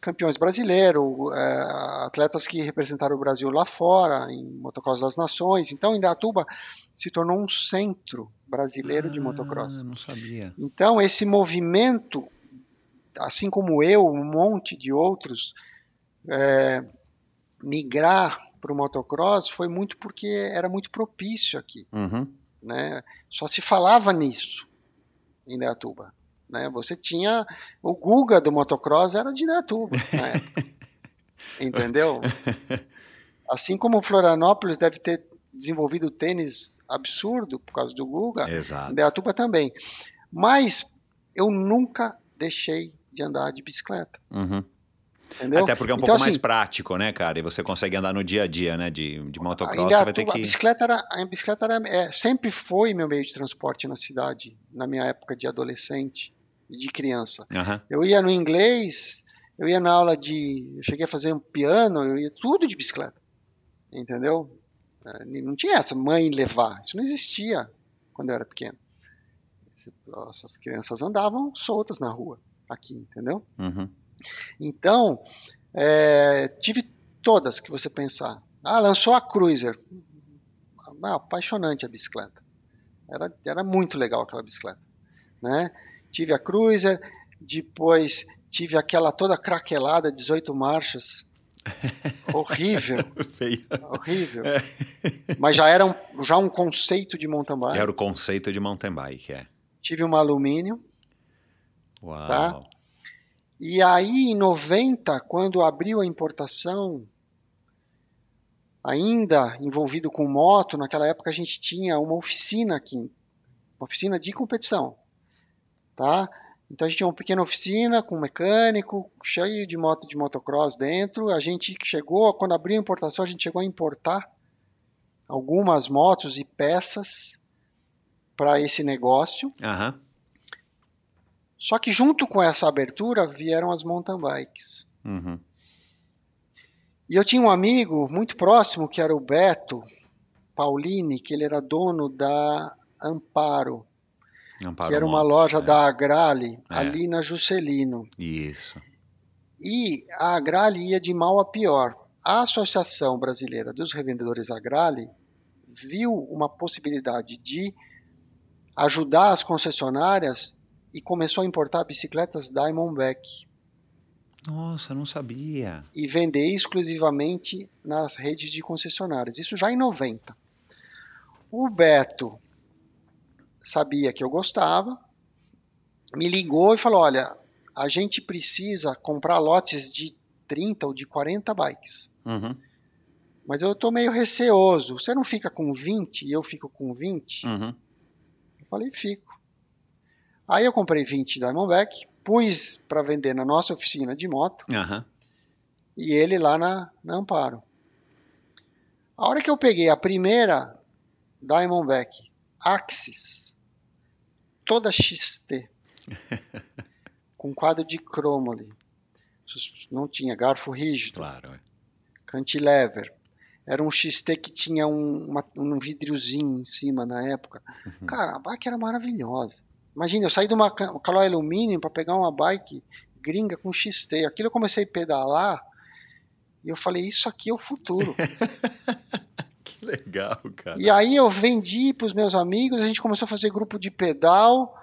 campeões brasileiros, é, atletas que representaram o Brasil lá fora, em motocross das nações. Então, Indaiatuba se tornou um centro brasileiro de Ah, motocross. não sabia. Então, esse movimento, assim como eu, um monte de outros, é, migrar para o motocross foi muito porque era muito propício aqui Uhum. Né? Só se falava nisso em Indaiatuba, né? Você tinha o Guga do motocross era de na época. entendeu? Assim como Florianópolis deve ter desenvolvido tênis absurdo por causa do Guga, Exato. Indaiatuba também. Mas eu nunca deixei de andar de bicicleta, Uhum. Entendeu? Até porque é um Então, pouco mais assim, prático, né, cara? E você consegue andar no dia a dia, né? De, de motocross, você vai ter a que. bicicleta era, a bicicleta era, é, sempre foi meu meio de transporte na cidade, na minha época de adolescente e de criança. Aham. Eu ia no inglês, eu ia na aula de. Eu cheguei a fazer um piano, eu ia tudo de bicicleta. Entendeu? É, Não tinha essa mãe levar, isso não existia quando eu era pequeno. Essas crianças andavam soltas na rua, aqui, entendeu? Uhum. Então, é, tive todas que você pensar. Ah, lançou a Cruiser. Ah, apaixonante a bicicleta. Era, era muito legal aquela bicicleta. Né? Tive a Cruiser, depois tive aquela toda craquelada, 18 marchas. horrível, horrível. Mas já era um, já um conceito de mountain bike. Era o conceito de mountain bike, é. Tive uma alumínio. Uau. Tá. E aí, em 90, quando abriu a importação, ainda envolvido com moto, naquela época a gente tinha uma oficina aqui, uma oficina de competição, tá? Então a gente tinha uma pequena oficina com um mecânico, cheio de moto de motocross dentro. A gente chegou, quando abriu a importação, a gente chegou a importar algumas motos e peças para esse negócio. Aham. Só que junto com essa abertura vieram as mountain bikes. Uhum. E eu tinha um amigo muito próximo que era o Beto Paulini, que ele era dono da Amparo, Amparo que era uma Motos, loja é. da Agrale, É. ali na Juscelino. Isso. E a Agrale ia de mal a pior. A Associação Brasileira dos Revendedores Agrale viu uma possibilidade de ajudar as concessionárias e começou a importar bicicletas Diamondback Nossa, não sabia. e vender exclusivamente nas redes de concessionárias. Isso já em 90. O Beto sabia que eu gostava, me ligou e falou: Olha, a gente precisa comprar lotes de 30 ou de 40 bikes. Uhum. Mas eu tô meio receoso. Você não fica com 20 e eu fico com 20? Uhum. Eu falei: Fico. Aí eu comprei 20 Diamondback, pus para vender na nossa oficina de moto. Aham. e ele lá na, na Amparo. A hora que eu peguei a primeira Diamondback Axis, toda XT, com quadro de cromo ali, Sus- não tinha garfo rígido, Claro. é. cantilever, era um XT que tinha um, uma- um vidriozinho em cima na época. Cara, a bike era maravilhosa. Imagina, eu saí de uma ca- Caloi Alumínio para pegar uma bike gringa com XT. Aquilo eu comecei a pedalar e eu falei, isso aqui é o futuro. Que legal, cara. e aí eu vendi para os meus amigos, a gente começou a fazer grupo de pedal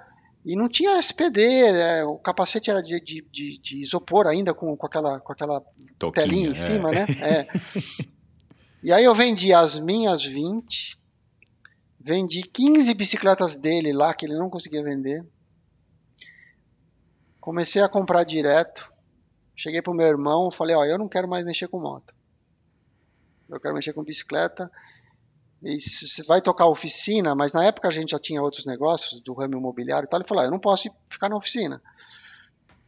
E não tinha SPD, né? o capacete era de, de, de, de isopor ainda, com, com aquela, com aquela Toquinha, telinha em é. cima, né? É. E aí eu vendi as minhas 20, vendi 15 bicicletas dele lá que ele não conseguia vender. Comecei a comprar direto. Cheguei pro meu irmão, falei, ó, eu não quero mais mexer com moto. Eu quero mexer com bicicleta. E se vai tocar oficina, mas na época a gente já tinha outros negócios do ramo imobiliário e tal, ele falou, ah, eu não posso ficar na oficina.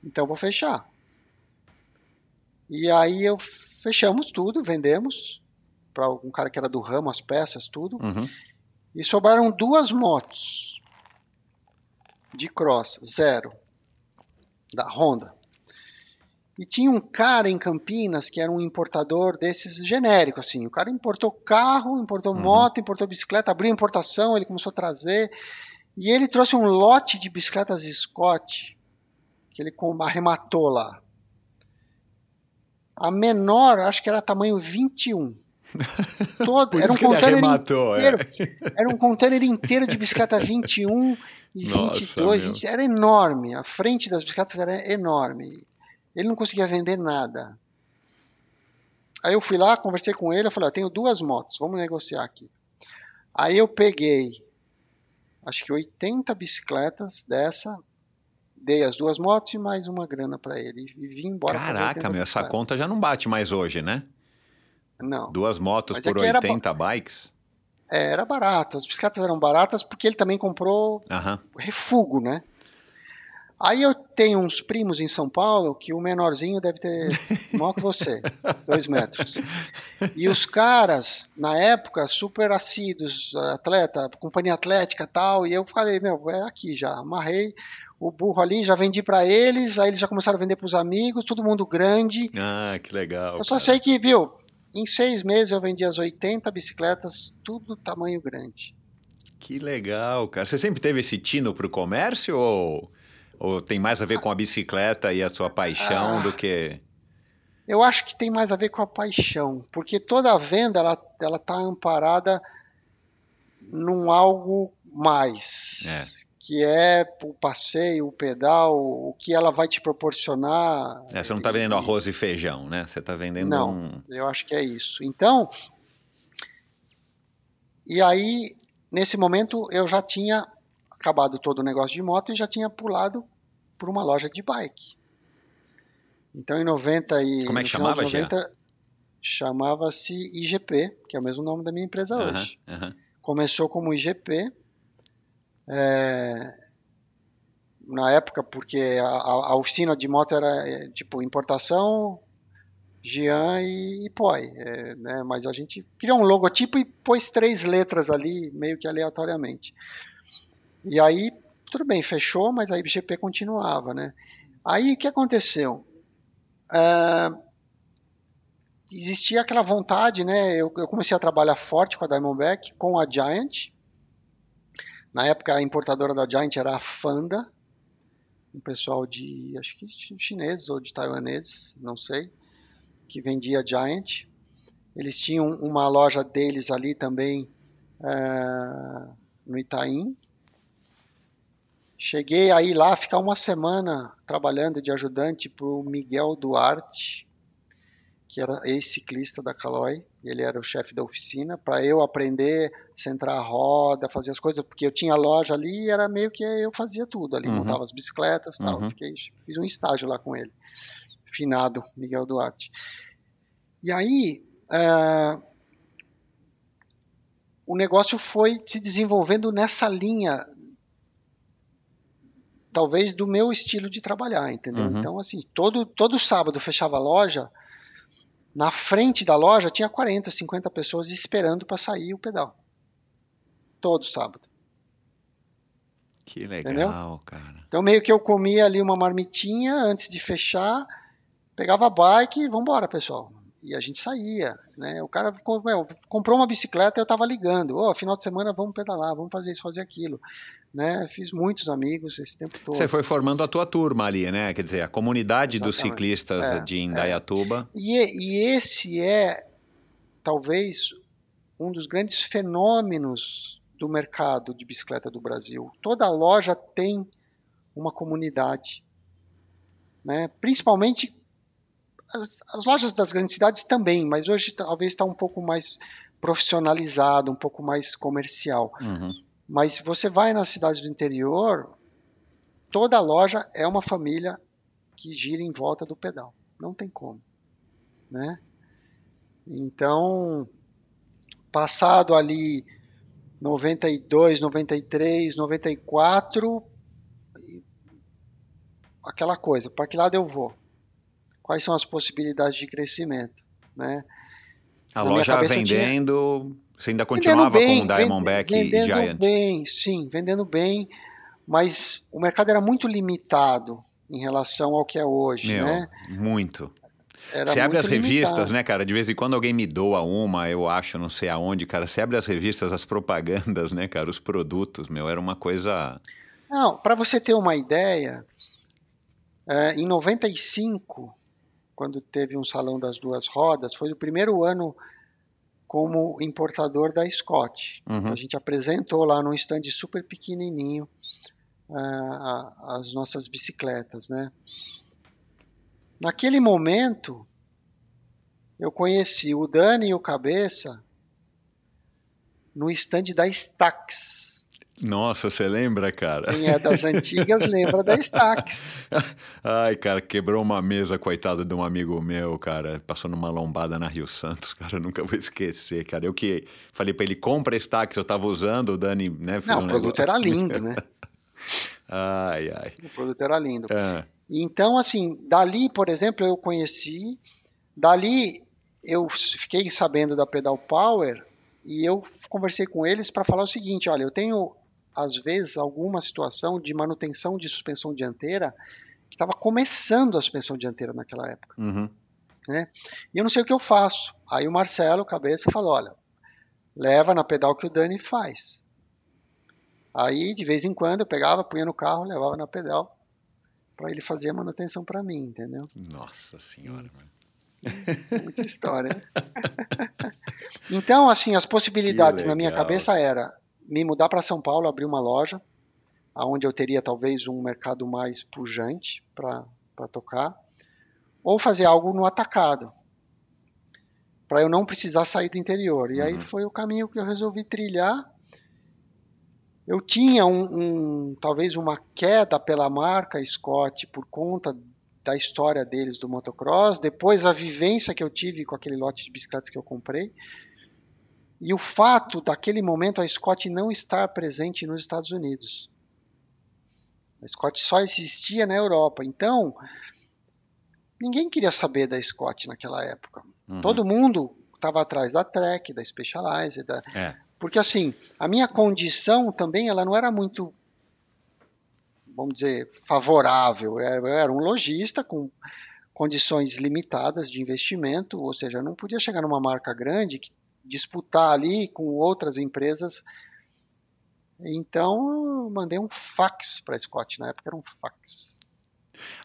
Então vou fechar. E aí eu fechamos tudo, vendemos para algum cara que era do ramo, as peças, tudo. Uhum. E sobraram duas motos de cross, zero, da Honda. E tinha um cara em Campinas que era um importador desses genéricos, assim. O cara importou carro, importou Uhum. moto, importou bicicleta, abriu a importação, ele começou a trazer. E ele trouxe um lote de bicicletas Scott que ele arrematou lá. A menor, acho que era tamanho 21. Todo, era um container arrematou, é. inteiro. Era um container inteiro de bicicleta 21 e Nossa, 22. meu. 20, era enorme. A frente das bicicletas era enorme. Ele não conseguia vender nada. Aí eu fui lá, conversei com ele, eu falei, ó, tenho duas motos, vamos negociar aqui. Aí eu peguei, acho que 80 bicicletas dessa, dei as duas motos e mais uma grana para ele e vim embora. Caraca, 80 meu, essa conta já não bate mais hoje, né? Não. Duas motos Mas é por que era 80 bikes. É, era barato. As bicicletas eram baratas porque ele também comprou Aham. refugo, né? Aí eu tenho uns primos em São Paulo que o menorzinho deve ter maior que você, dois metros. E os caras, na época, super assíduos, atleta, companhia atlética e tal, e eu falei, meu, é aqui já, amarrei o burro ali, já vendi para eles, aí eles já começaram a vender para os amigos, todo mundo grande. Ah, que legal. Eu só cara. sei que, viu, em seis meses eu vendi as 80 bicicletas, tudo tamanho grande. Que legal, cara. Você sempre teve esse tino pro comércio ou, ou tem mais a ver com a bicicleta e a sua paixão Ah. do que. Eu acho que tem mais a ver com a paixão, porque toda venda ela ela tá amparada num algo mais, que é o passeio, o pedal, o que ela vai te proporcionar. É, você não tá vendendo arroz e feijão, né? Você tá vendendo Não. um. Eu acho que é isso. Então, e aí nesse momento eu já tinha acabado todo o negócio de moto e já tinha pulado por uma loja de bike. Então em 90 e Como é que chamava, Jean? 90, chamava-se IGP, que é o mesmo nome da minha empresa hoje. Começou como IGP. É, na época, porque a, a- oficina de moto era é, tipo importação, Jean e, e Poi, é, né? Mas a gente criou um logotipo e pôs três letras ali, meio que aleatoriamente. E aí, tudo bem, fechou, mas a IGP continuava, né? Aí, o que aconteceu? É, existia aquela vontade, né? Eu, eu comecei a trabalhar forte com a Diamondback, com a Giant. Na época, a importadora da Giant era a Fanda, um pessoal de, acho que chineses ou de taiwaneses, não sei, que vendia Giant. Eles tinham uma loja deles ali também eh, no Itaim. Cheguei aí lá, ficar uma semana trabalhando de ajudante para o Miguel Duarte, que era ex-ciclista da Caloi, ele era o chefe da oficina, para eu aprender a centrar a roda, fazer as coisas, porque eu tinha loja ali e era meio que eu fazia tudo ali, Uhum. montava as bicicletas e tal. Uhum. Fiquei, fiz um estágio lá com ele, finado Miguel Duarte. E aí, eh, o negócio foi se desenvolvendo nessa linha, talvez do meu estilo de trabalhar, entendeu? Uhum. Então, assim, todo, todo sábado fechava a loja, na frente da loja tinha 40, 50 pessoas esperando para sair o pedal. Todo sábado. Que legal, cara. Então, meio que eu comia ali uma marmitinha antes de fechar, pegava a bike e vambora, pessoal. E a gente saía, né? O cara meu, comprou uma bicicleta eu tava ligando. Ó, final de semana vamos pedalar, vamos fazer isso, fazer aquilo. Né? Fiz muitos amigos esse tempo todo. Você foi formando a tua turma ali, né? Quer dizer, a comunidade dos Exatamente. ciclistas É, de Indaiatuba. E, e esse é, talvez, um dos grandes fenômenos do mercado de bicicleta do Brasil. Toda loja tem uma comunidade. Né? Principalmente as, as, lojas das grandes cidades também, mas hoje talvez está um pouco mais profissionalizado, um pouco mais comercial. Uhum. Mas você vai nas cidades do interior, toda loja é uma família que gira em volta do pedal. Não tem como, né? Então, passado ali 92, 93, 94, aquela coisa, para que lado eu vou? Quais são as possibilidades de crescimento, né? A Na loja vendendo, tinha... você ainda continuava bem, com o Diamondback vendendo e Giant? bem, sim, vendendo bem, mas o mercado era muito limitado em relação ao que é hoje, Meu, né? Muito. Era você abre as limitado. revistas, né, cara? De vez em quando alguém me doa uma, eu acho, não sei aonde, cara. Você abre as revistas, as propagandas, né, cara? Os produtos, meu, era uma coisa. Não, para você ter uma ideia, é, em 95, quando teve um salão das duas rodas, foi o primeiro ano como importador da Scott. Uhum. A gente apresentou lá num stand super pequenininho uh, as nossas bicicletas, né? Naquele momento, eu conheci o Dani e o Cabeça no stand da Stax. Nossa, você lembra, cara? Quem é das antigas lembra da Stax. Ai, cara, quebrou uma mesa, coitado de um amigo meu, cara. Passou numa lombada na Rio Santos, cara. Eu nunca vou esquecer, cara. Eu que falei para ele, compra Stax, eu tava usando, o Dani, né? Não, um o produto negócio. era lindo, né? ai, ai. O produto era lindo. É. Então, assim, dali, por exemplo, eu conheci, dali eu fiquei sabendo da Pedal Power e eu conversei com eles para falar o seguinte: olha, eu tenho às vezes alguma situação de manutenção de suspensão dianteira que estava começando a suspensão dianteira naquela época. Uhum. Né? E eu não sei o que eu faço. Aí o Marcelo, cabeça, falou: olha, leva na pedal que o Dani faz. Aí, de vez em quando, eu pegava, punha no carro, levava na pedal para ele fazer a manutenção para mim, entendeu? Nossa senhora, mano. Muita história. então, assim, as possibilidades na minha cabeça era me mudar para São Paulo, abrir uma loja, aonde eu teria talvez um mercado mais pujante para tocar, ou fazer algo no atacado, para eu não precisar sair do interior. E uhum. aí foi o caminho que eu resolvi trilhar eu tinha um, um, talvez uma queda pela marca Scott por conta da história deles do motocross, depois a vivência que eu tive com aquele lote de bicicletas que eu comprei, e o fato daquele momento a Scott não estar presente nos Estados Unidos. A Scott só existia na Europa. Então, ninguém queria saber da Scott naquela época. Uhum. Todo mundo estava atrás da Trek, da Specialized, da, é. Porque assim, a minha condição também ela não era muito, vamos dizer, favorável. Eu era um lojista com condições limitadas de investimento, ou seja, eu não podia chegar numa marca grande que disputar ali com outras empresas. Então, eu mandei um fax para a Scott, na época era um fax.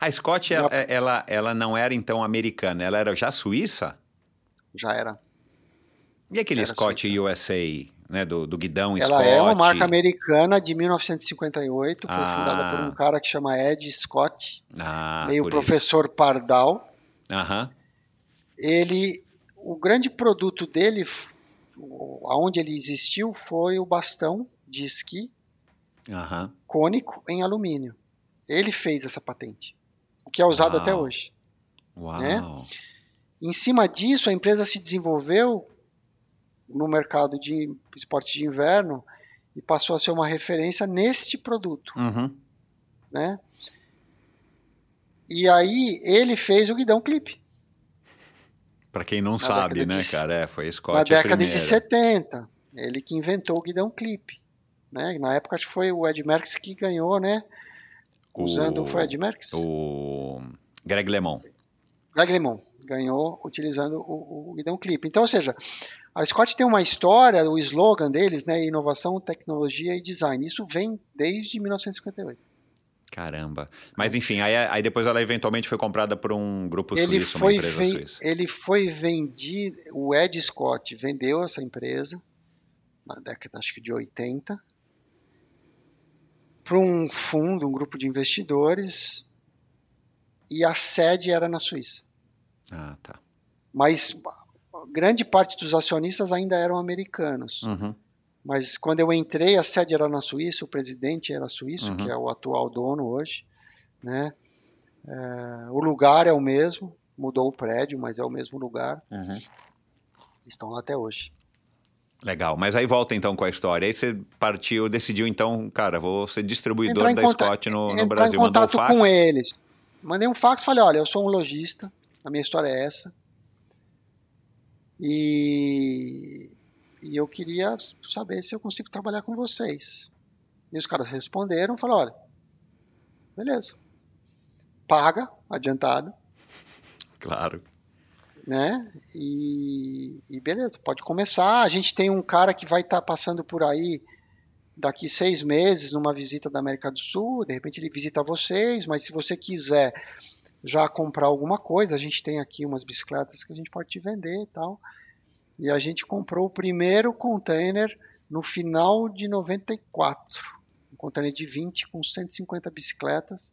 A Scott, ela, ela, ela não era então americana, ela era já suíça? Já era. E aquele era Scott suíça. USA? né, do, do guidão Ela Scott. é uma marca americana de 1958, foi ah. fundada por um cara que chama Ed Scott, ah, meio professor isso. Pardal. Aham. Ele, o grande produto dele, aonde ele existiu, foi o bastão de esqui Aham. cônico em alumínio. Ele fez essa patente, o que é usado Uau. até hoje. Uau. Né? Em cima disso, a empresa se desenvolveu no mercado de esporte de inverno e passou a ser uma referência neste produto, uhum. né? E aí ele fez o guidão clipe. Para quem não na sabe, né, de, cara, é, foi Scott Na década de 70, ele que inventou o guidão clipe, né? Na época acho que foi o Ed Merckx que ganhou, né? Usando o, foi Ed Merckx? O Greg LeMond. Greg LeMond ganhou utilizando o, o guidão clipe. Então, ou seja, a Scott tem uma história, o slogan deles, né, inovação, tecnologia e design. Isso vem desde 1958. Caramba. Mas enfim, aí, aí depois ela eventualmente foi comprada por um grupo ele suíço, uma empresa ven suíça. Ele foi vendido, o Ed Scott vendeu essa empresa na década acho que de 80. para um fundo, um grupo de investidores, e a sede era na Suíça. Ah, tá. Mas grande parte dos acionistas ainda eram americanos. Uhum. Mas quando eu entrei, a sede era na Suíça, o presidente era suíço, Uhum. que é o atual dono hoje, né? É, o lugar é o mesmo, mudou o prédio, mas é o mesmo lugar. Uhum. Estão lá até hoje. Legal, mas aí volta então com a história. Aí você partiu, decidiu então, cara, vou ser distribuidor da Scott no, no Brasil. em Mandou um contato fax? com eles. Mandei um fax, falei, olha, eu sou um lojista, a minha história é essa. E, e eu queria saber se eu consigo trabalhar com vocês. E os caras responderam, falaram, olha, beleza. Paga, adiantado, Claro. né? E, e beleza, pode começar. A gente tem um cara que vai estar passando por aí daqui seis meses numa visita da América do Sul. De repente ele visita vocês, mas se você quiser já comprar alguma coisa, a gente tem aqui umas bicicletas que a gente pode te vender e tal. E a gente comprou o primeiro container no final de 94. Um container de 20 com 150 bicicletas.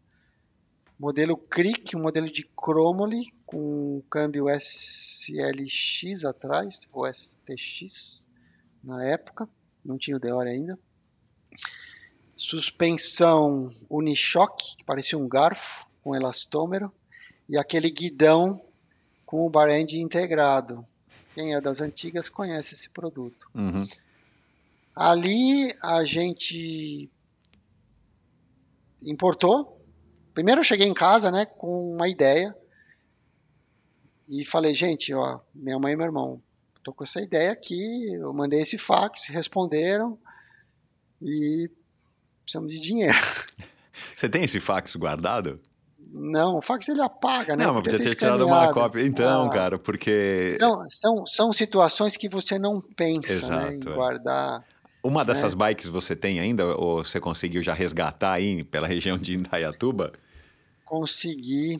Modelo Cric, um modelo de Chromoly com câmbio SLX atrás, ou STX na época, não tinha o Deore ainda. Suspensão Unishock, que parecia um garfo com elastômero, e aquele guidão com o bar end integrado. Quem é das antigas conhece esse produto. Uhum. Ali a gente importou. Primeiro eu cheguei em casa, né, com uma ideia e falei, gente, ó, minha mãe e meu irmão, tô com essa ideia aqui, eu mandei esse fax, responderam e precisamos de dinheiro. Você tem esse fax guardado? Não, o fax ele apaga, né? não, mas Podia podia ter tirado uma cópia. Então, Ah, cara, porque São, são, são situações que você não pensa né, em Exato, é. guardar. uma dessas bikes você tem ainda, ou você conseguiu já resgatar aí pela região de Indaiatuba? conseguir.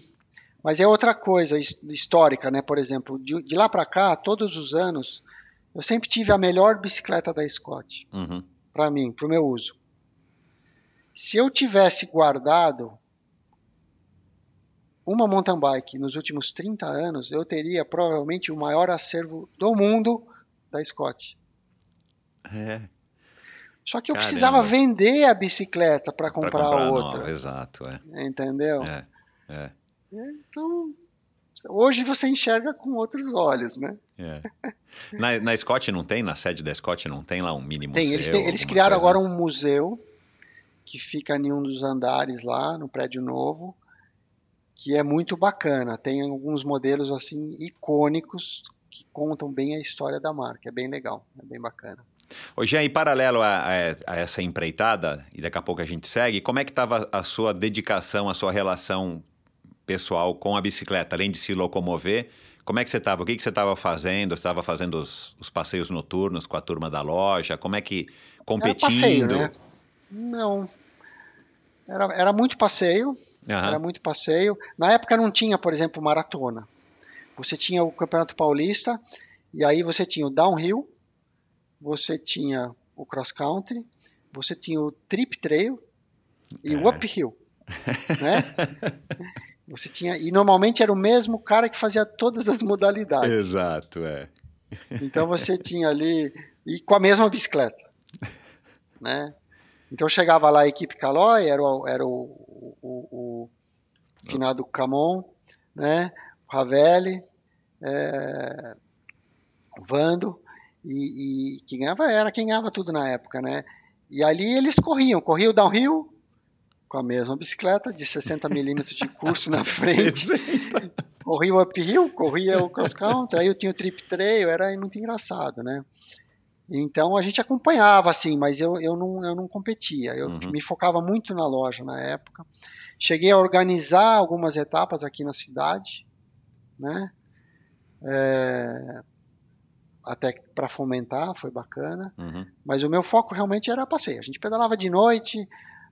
Mas é outra coisa his- histórica, né? Por exemplo, de, de lá para cá, todos os anos, eu sempre tive a melhor bicicleta da Scott, Uhum. para mim, para o meu uso. Se eu tivesse guardado uma mountain bike nos últimos 30 anos, eu teria provavelmente o maior acervo do mundo da Scott. É, Só que eu Caramba. precisava vender a bicicleta para pra comprar, comprar outra, nova, exato, é. entendeu? é, é. Então, hoje você enxerga com outros olhos, né? É. Na, na Scott não tem? Na sede da Scott não tem lá um mini museu? Tem, eles, têm- eles criaram coisa? agora um museu que fica em um dos andares lá, no prédio novo, que é muito bacana. Tem alguns modelos assim icônicos que contam bem a história da marca. É bem legal, é bem bacana. Ô, Jean, e paralelo a, a- a essa empreitada, e daqui a pouco a gente segue, como é que estava a sua dedicação, a sua relação pessoal com a bicicleta, além de se locomover? Como é que você estava? O que, que você estava fazendo? Você estava fazendo os, os passeios noturnos com a turma da loja? Como é que... Competindo? passeio, né? Não. Era, era muito passeio, Aham. Era muito passeio. Na época não tinha, por exemplo, maratona. Você tinha o Campeonato Paulista, e aí você tinha o downhill, você tinha o cross country, você tinha o trip trail e o É. uphill, né? Você tinha e normalmente era o mesmo cara que fazia todas as modalidades. Exato, é. Então você tinha ali e com a mesma bicicleta, né? Então chegava lá a equipe Calói, era o, era o, o, o finado Camon, né? O Ravelli, é, o Vando e, e quem ganhava era quem ganhava tudo na época, né? E ali eles corriam, corriam o downhill com a mesma bicicleta de 60 milímetros de curso na frente corria o uphill, corria o cross country, aí eu tinha o trip trail, era muito engraçado, né? Então a gente acompanhava assim, mas eu, eu, não, eu não competia, eu Uhum. me focava muito na loja na época. Cheguei a organizar algumas etapas aqui na cidade, né? É, até para fomentar, foi bacana. Uhum. Mas o meu foco realmente era passeio. A gente pedalava de noite,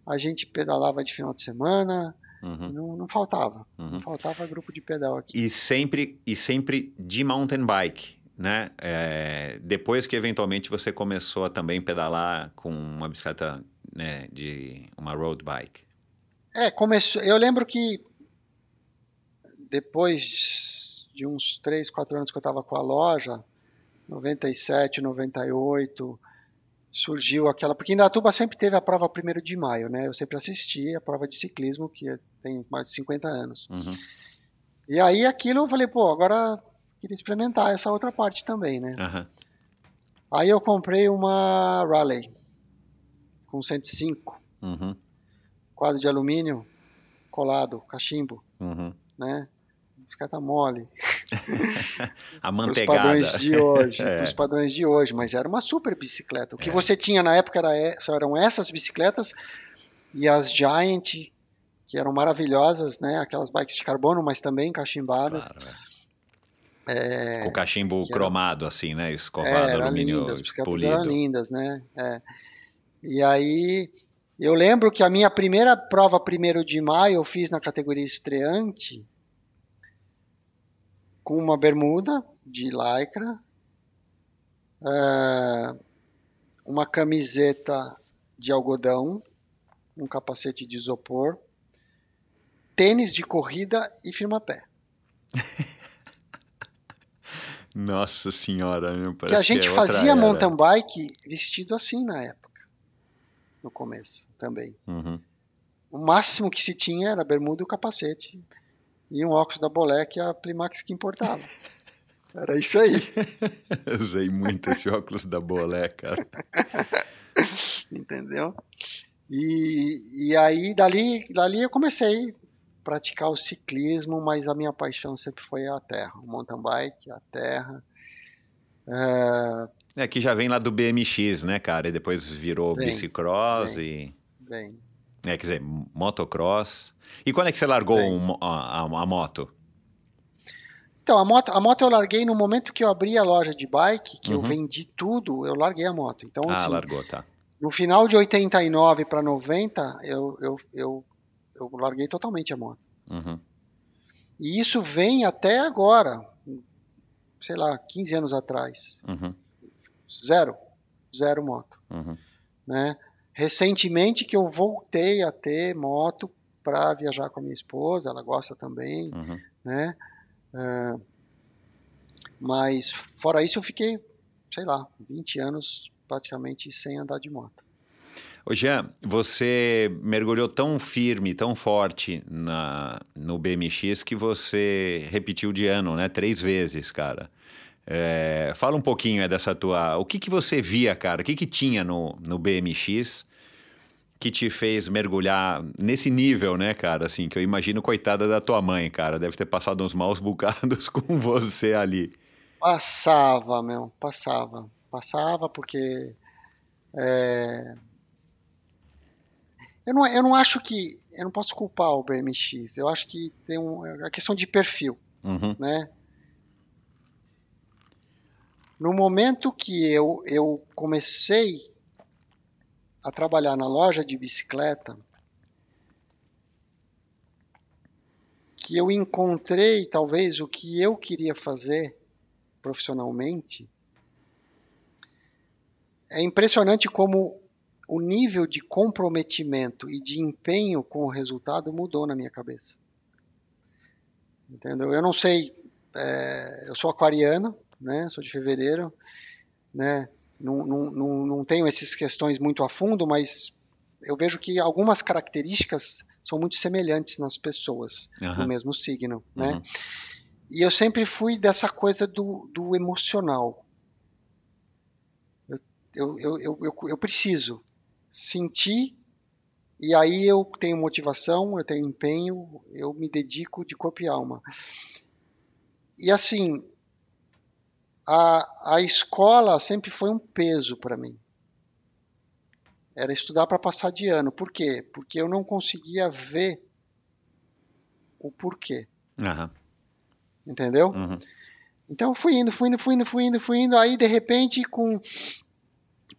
a gente pedalava de final de semana, Uhum. não, não faltava. Uhum. Não faltava grupo de pedal aqui. E sempre, e sempre de mountain bike, né? É, depois que eventualmente você começou a também pedalar com uma bicicleta né, de uma road bike? É, começou. Eu lembro que depois de uns 3, 4 anos que eu estava com a loja, 97, 98, surgiu aquela. Porque Indatuba sempre teve a prova 1 de maio, né? Eu sempre assisti a prova de ciclismo, que tem mais de 50 anos. Uhum. E aí aquilo eu falei, pô, agora queria experimentar essa outra parte também, né? Aham. Aí eu comprei uma Raleigh com 105, Uhum. quadro de alumínio, colado, cachimbo, Uhum. né? Bicicleta mole. A Os manteigada. padrões de hoje. É. Os padrões de hoje, mas era uma super bicicleta. O que você tinha na época era, só eram essas bicicletas e as Giant, que eram maravilhosas, né? Aquelas bikes de carbono, mas também cachimbadas. Claro, é. Com o cachimbo cromado, assim, né? É, Escovado, era alumínio lindo, as bicicletas eram polido. lindas, né? É. E aí, eu lembro que a minha primeira prova, primeiro de maio, eu fiz na categoria estreante com uma bermuda de lycra, é, uma camiseta de algodão, um capacete de isopor, tênis de corrida e firma-pé. Nossa senhora, meu, E parece a gente é fazia era. mountain bike vestido assim na época, no começo também. Uhum. O máximo que se tinha era bermuda e o capacete e um óculos da Bolé que a Primax que importava. Era isso aí, Eu usei muito esse óculos da Bolé, cara. entendeu? E, e aí dali, dali eu comecei praticar o ciclismo, mas a minha paixão sempre foi a terra, o mountain bike, a terra. É, É que já vem lá do BMX, né, cara? E depois virou Vem, bicicross e. bem, É, quer dizer, motocross. E quando é que você largou Bem. um a, a- a moto? Então, a moto, a moto eu larguei no momento que eu abri a loja de bike, que eu Uhum. vendi tudo, eu larguei a moto. Então, Ah, assim, largou, tá. no final de 89 para 90, eu, eu, eu, eu larguei totalmente a moto. Uhum. E isso vem até agora, sei lá, 15 anos atrás. Uhum. Zero. Zero moto. Uhum. Né? Recentemente que eu voltei a ter moto para viajar com a minha esposa, ela gosta também, Uhum. né? É, mas fora isso eu fiquei, sei lá, 20 anos praticamente sem andar de moto. Ô Jean, você mergulhou tão firme, tão forte na, no BMX que você repetiu de ano, né? Três vezes, cara. É, fala um pouquinho é, dessa tua. O que, que você via, cara? O que, que tinha no, no BMX que te fez mergulhar nesse nível, né, cara? Assim, que eu imagino, coitada da tua mãe, cara. Deve ter passado uns maus bocados com você ali. Passava, meu, passava. Passava porque. é, Eu, não, eu não acho que. Eu não posso culpar o BMX. Eu acho que tem um, é a questão de perfil, Uhum. né? No momento que eu, eu comecei a trabalhar na loja de bicicleta, que eu encontrei talvez o que eu queria fazer profissionalmente, é impressionante como o nível de comprometimento e de empenho com o resultado mudou na minha cabeça. Entendeu? Eu não sei, é, eu sou aquariano, né? Sou de fevereiro, né? Não, não, não, não tenho essas questões muito a fundo, mas eu vejo que algumas características são muito semelhantes nas pessoas Aham. do mesmo signo, né? Uhum. E eu sempre fui dessa coisa do, do emocional. Eu, eu, eu, eu preciso sentir, e aí eu tenho motivação, eu tenho empenho, eu me dedico de corpo e alma. E assim, a, a escola sempre foi um peso para mim. Era estudar para passar de ano. Por quê? Porque eu não conseguia ver o porquê. Aham. Entendeu? Uhum. Então fui indo, fui indo, fui indo, fui indo, fui indo. Aí de repente, com,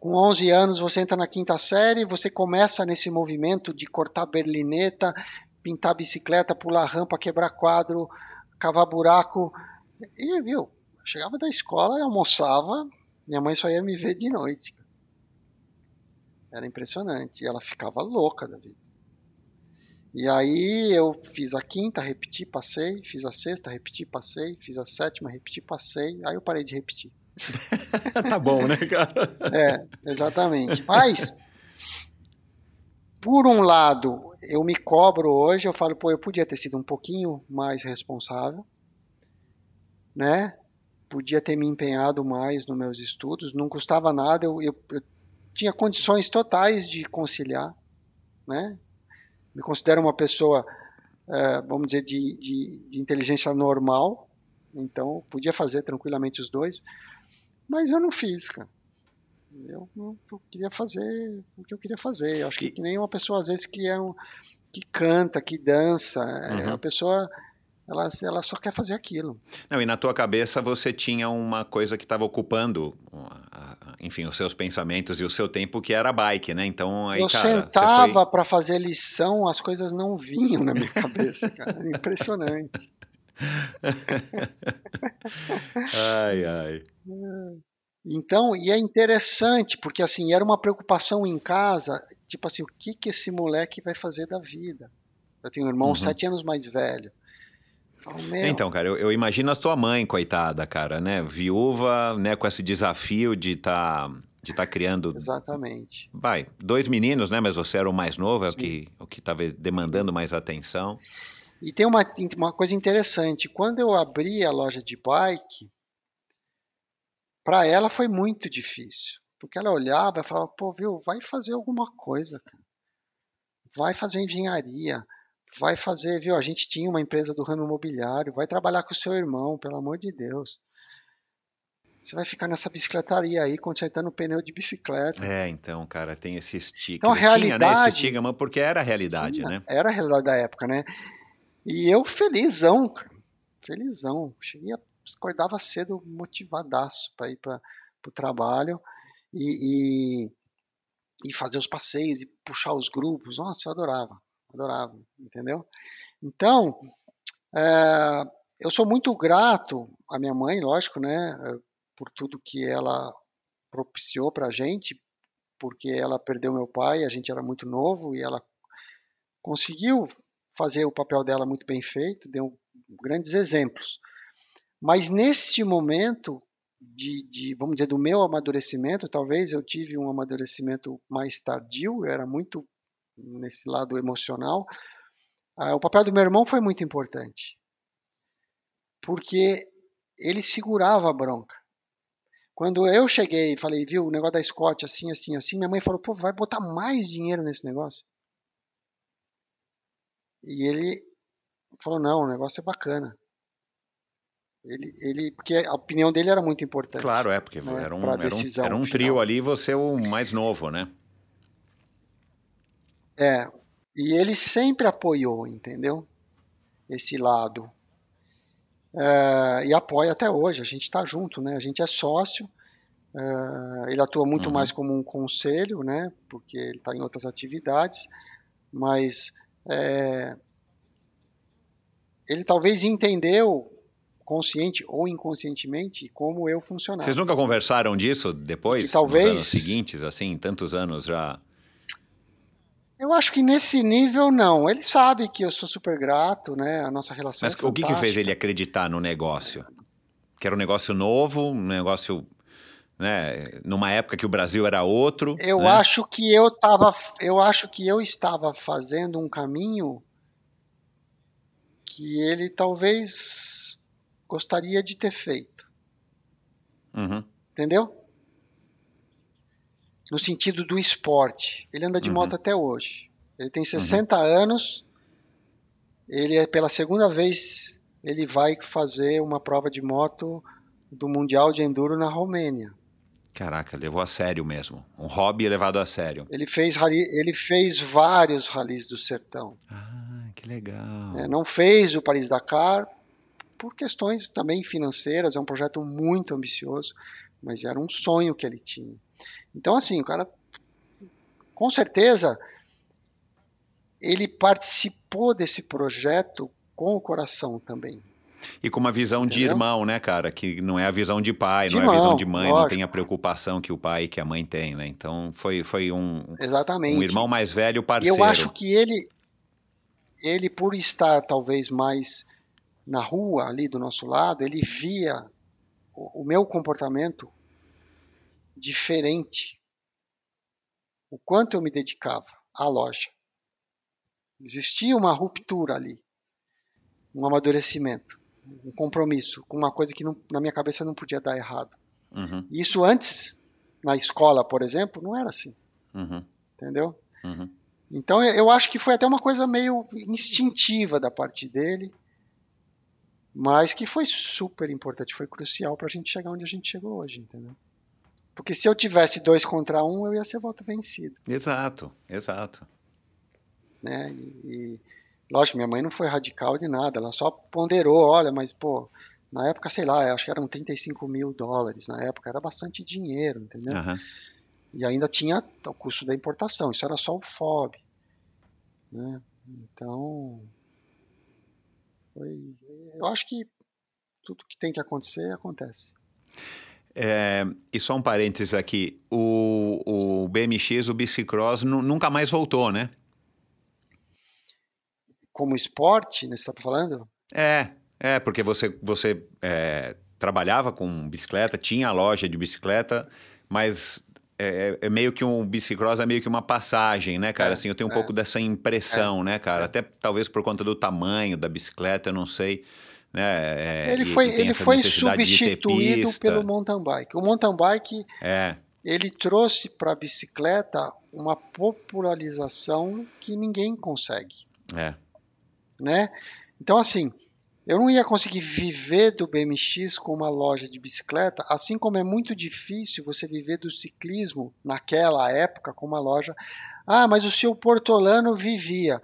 com 11 anos, você entra na quinta série, você começa nesse movimento de cortar berlineta, pintar bicicleta, pular rampa, quebrar quadro, cavar buraco. E viu, chegava da escola, almoçava, minha mãe só ia me ver de noite. Era impressionante. E ela ficava louca da vida. E aí eu fiz a quinta, repeti, passei, fiz a sexta, repeti, passei, fiz a sétima, repeti, passei, aí eu parei de repetir. tá bom, né, cara? É, exatamente. Mas, por um lado, eu me cobro hoje, eu falo, pô, eu podia ter sido um pouquinho mais responsável, né? Podia ter me empenhado mais nos meus estudos, não custava nada, eu, eu, eu tinha condições totais de conciliar, né? Me considero uma pessoa, é, vamos dizer, de, de, de inteligência normal, então podia fazer tranquilamente os dois, mas eu não fiz, cara. Eu, eu, queria fazer o que eu queria fazer. Eu acho que, que nem uma pessoa, às vezes, que é um, que canta, que dança. É uhum. É uma pessoa ela, ela só quer fazer aquilo. Não, e na tua cabeça você tinha uma coisa que estava ocupando, enfim, os seus pensamentos e o seu tempo, que era bike, né? Então aí, Eu cara, sentava foi... para fazer lição, as coisas não vinham na minha cabeça, cara. Impressionante. Ai, ai. Então, e é interessante, porque assim, era uma preocupação em casa, tipo assim, o que que esse moleque vai fazer da vida? Eu tenho um irmão uhum. sete anos mais velho. Oh, então, cara, eu, eu, imagino a tua mãe, coitada, cara, né? Viúva, né, com esse desafio de estar tá, de tá criando. Exatamente. Vai, dois meninos, né? Mas você era o mais novo, é o que, o que estava demandando Sim. mais atenção. E tem uma, uma coisa interessante: quando eu abri a loja de bike, para ela foi muito difícil. Porque ela olhava e falava, pô, viu, vai fazer alguma coisa, cara. Vai fazer engenharia vai fazer, viu? A gente tinha uma empresa do ramo imobiliário, vai trabalhar com o seu irmão, pelo amor de Deus. Você vai ficar nessa bicicletaria aí, consertando pneu de bicicleta. É, então, cara, tem esse estigma. Então, realidade, tinha, né, esse estigma, porque era a realidade, tinha, né? Era a realidade da época, né? E eu felizão, felizão. Cheguei, acordava cedo, motivadaço para ir para o trabalho e, e, e fazer os passeios e puxar os grupos. Nossa, eu adorava adorava, entendeu? Então, é, eu sou muito grato à minha mãe, lógico, né, por tudo que ela propiciou para a gente, porque ela perdeu meu pai, a gente era muito novo e ela conseguiu fazer o papel dela muito bem feito, deu grandes exemplos. Mas neste momento de, de, vamos dizer, do meu amadurecimento, talvez eu tive um amadurecimento mais tardio, eu era muito nesse lado emocional, ah, o papel do meu irmão foi muito importante. Porque ele segurava a bronca. Quando eu cheguei e falei, viu, o negócio da Scott, assim, assim, assim, minha mãe falou, pô, vai botar mais dinheiro nesse negócio? E ele falou, não, o negócio é bacana. Ele, ele, porque a opinião dele era muito importante. Claro, é, porque né, era, um, era, um, era um trio ali, você é o mais novo, né? É, e ele sempre apoiou, entendeu? Esse lado. É, e apoia até hoje, a gente está junto, né? A gente é sócio. É, ele atua muito uhum. mais como um conselho, né? Porque ele está em outras atividades, mas é, ele talvez entendeu consciente ou inconscientemente como eu funcionava. Vocês nunca conversaram disso depois? talvez nos anos seguintes, assim, tantos anos já. Eu acho que nesse nível não. Ele sabe que eu sou super grato, né? A nossa relação. Mas é o que, que fez ele acreditar no negócio? Que era um negócio novo, um negócio, né? Numa época que o Brasil era outro. Eu né? acho que eu tava, eu acho que eu estava fazendo um caminho que ele talvez gostaria de ter feito. Uhum. Entendeu? no sentido do esporte. Ele anda de uhum. moto até hoje. Ele tem 60 uhum. anos. Ele é pela segunda vez ele vai fazer uma prova de moto do Mundial de Enduro na Romênia. Caraca, levou a sério mesmo. Um hobby levado a sério. Ele fez, ele fez vários ralis do sertão. Ah, que legal. É, não fez o Paris-Dakar por questões também financeiras. É um projeto muito ambicioso, mas era um sonho que ele tinha. Então, assim, o cara, com certeza, ele participou desse projeto com o coração também. E com uma visão de Entendeu? irmão, né, cara? Que não é a visão de pai, De não é a visão irmão, de mãe, não lógico. tem a preocupação que o pai e que a mãe têm, né? Então foi, foi um, Exatamente. um irmão mais velho parceiro. eu acho que ele, ele por estar talvez mais na rua ali do nosso lado, ele via o, o meu comportamento diferente. O quanto eu me dedicava à loja. Existia uma ruptura ali, um amadurecimento, um compromisso com uma coisa que não- na minha cabeça não podia dar errado. Uhum, Isso antes, na escola, por exemplo, não era assim, uhum, entendeu? uhum. Então eu acho que foi até uma coisa meio instintiva da parte dele, mas que foi super importante, foi crucial para a gente chegar onde a gente chegou hoje, entendeu? Porque se eu tivesse dois contra um, eu ia ser voto vencido, Exato, exato. né? E, e, lógico, minha mãe não foi radical de nada, ela só ponderou, olha, mas pô, na época, sei lá, acho que eram 35 mil dólares, na época era bastante dinheiro, entendeu? Aham. E ainda tinha o custo da importação, isso era só o FOB. Né? Então, foi, eu acho que tudo que tem que acontecer, acontece. É, e só um parênteses aqui, o, o BMX, o Bicicross, nu- nunca mais voltou, né? Como esporte, né, você está falando? É, é, porque você, você é, trabalhava com bicicleta, tinha a loja de bicicleta, mas é, é meio que um bicicross é meio que uma passagem, né, cara? É, assim, eu tenho um é. pouco dessa impressão, né, cara? Até talvez por conta do tamanho da bicicleta, eu não sei. Né? É, ele foi, ele foi substituído pelo mountain bike. O mountain bike É, ele trouxe para a bicicleta uma popularização que ninguém consegue. é. Né? Então, assim, eu não ia conseguir viver do BMX com uma loja de bicicleta, assim como é muito difícil você viver do ciclismo naquela época com uma loja. Ah, mas o seu Portolano vivia.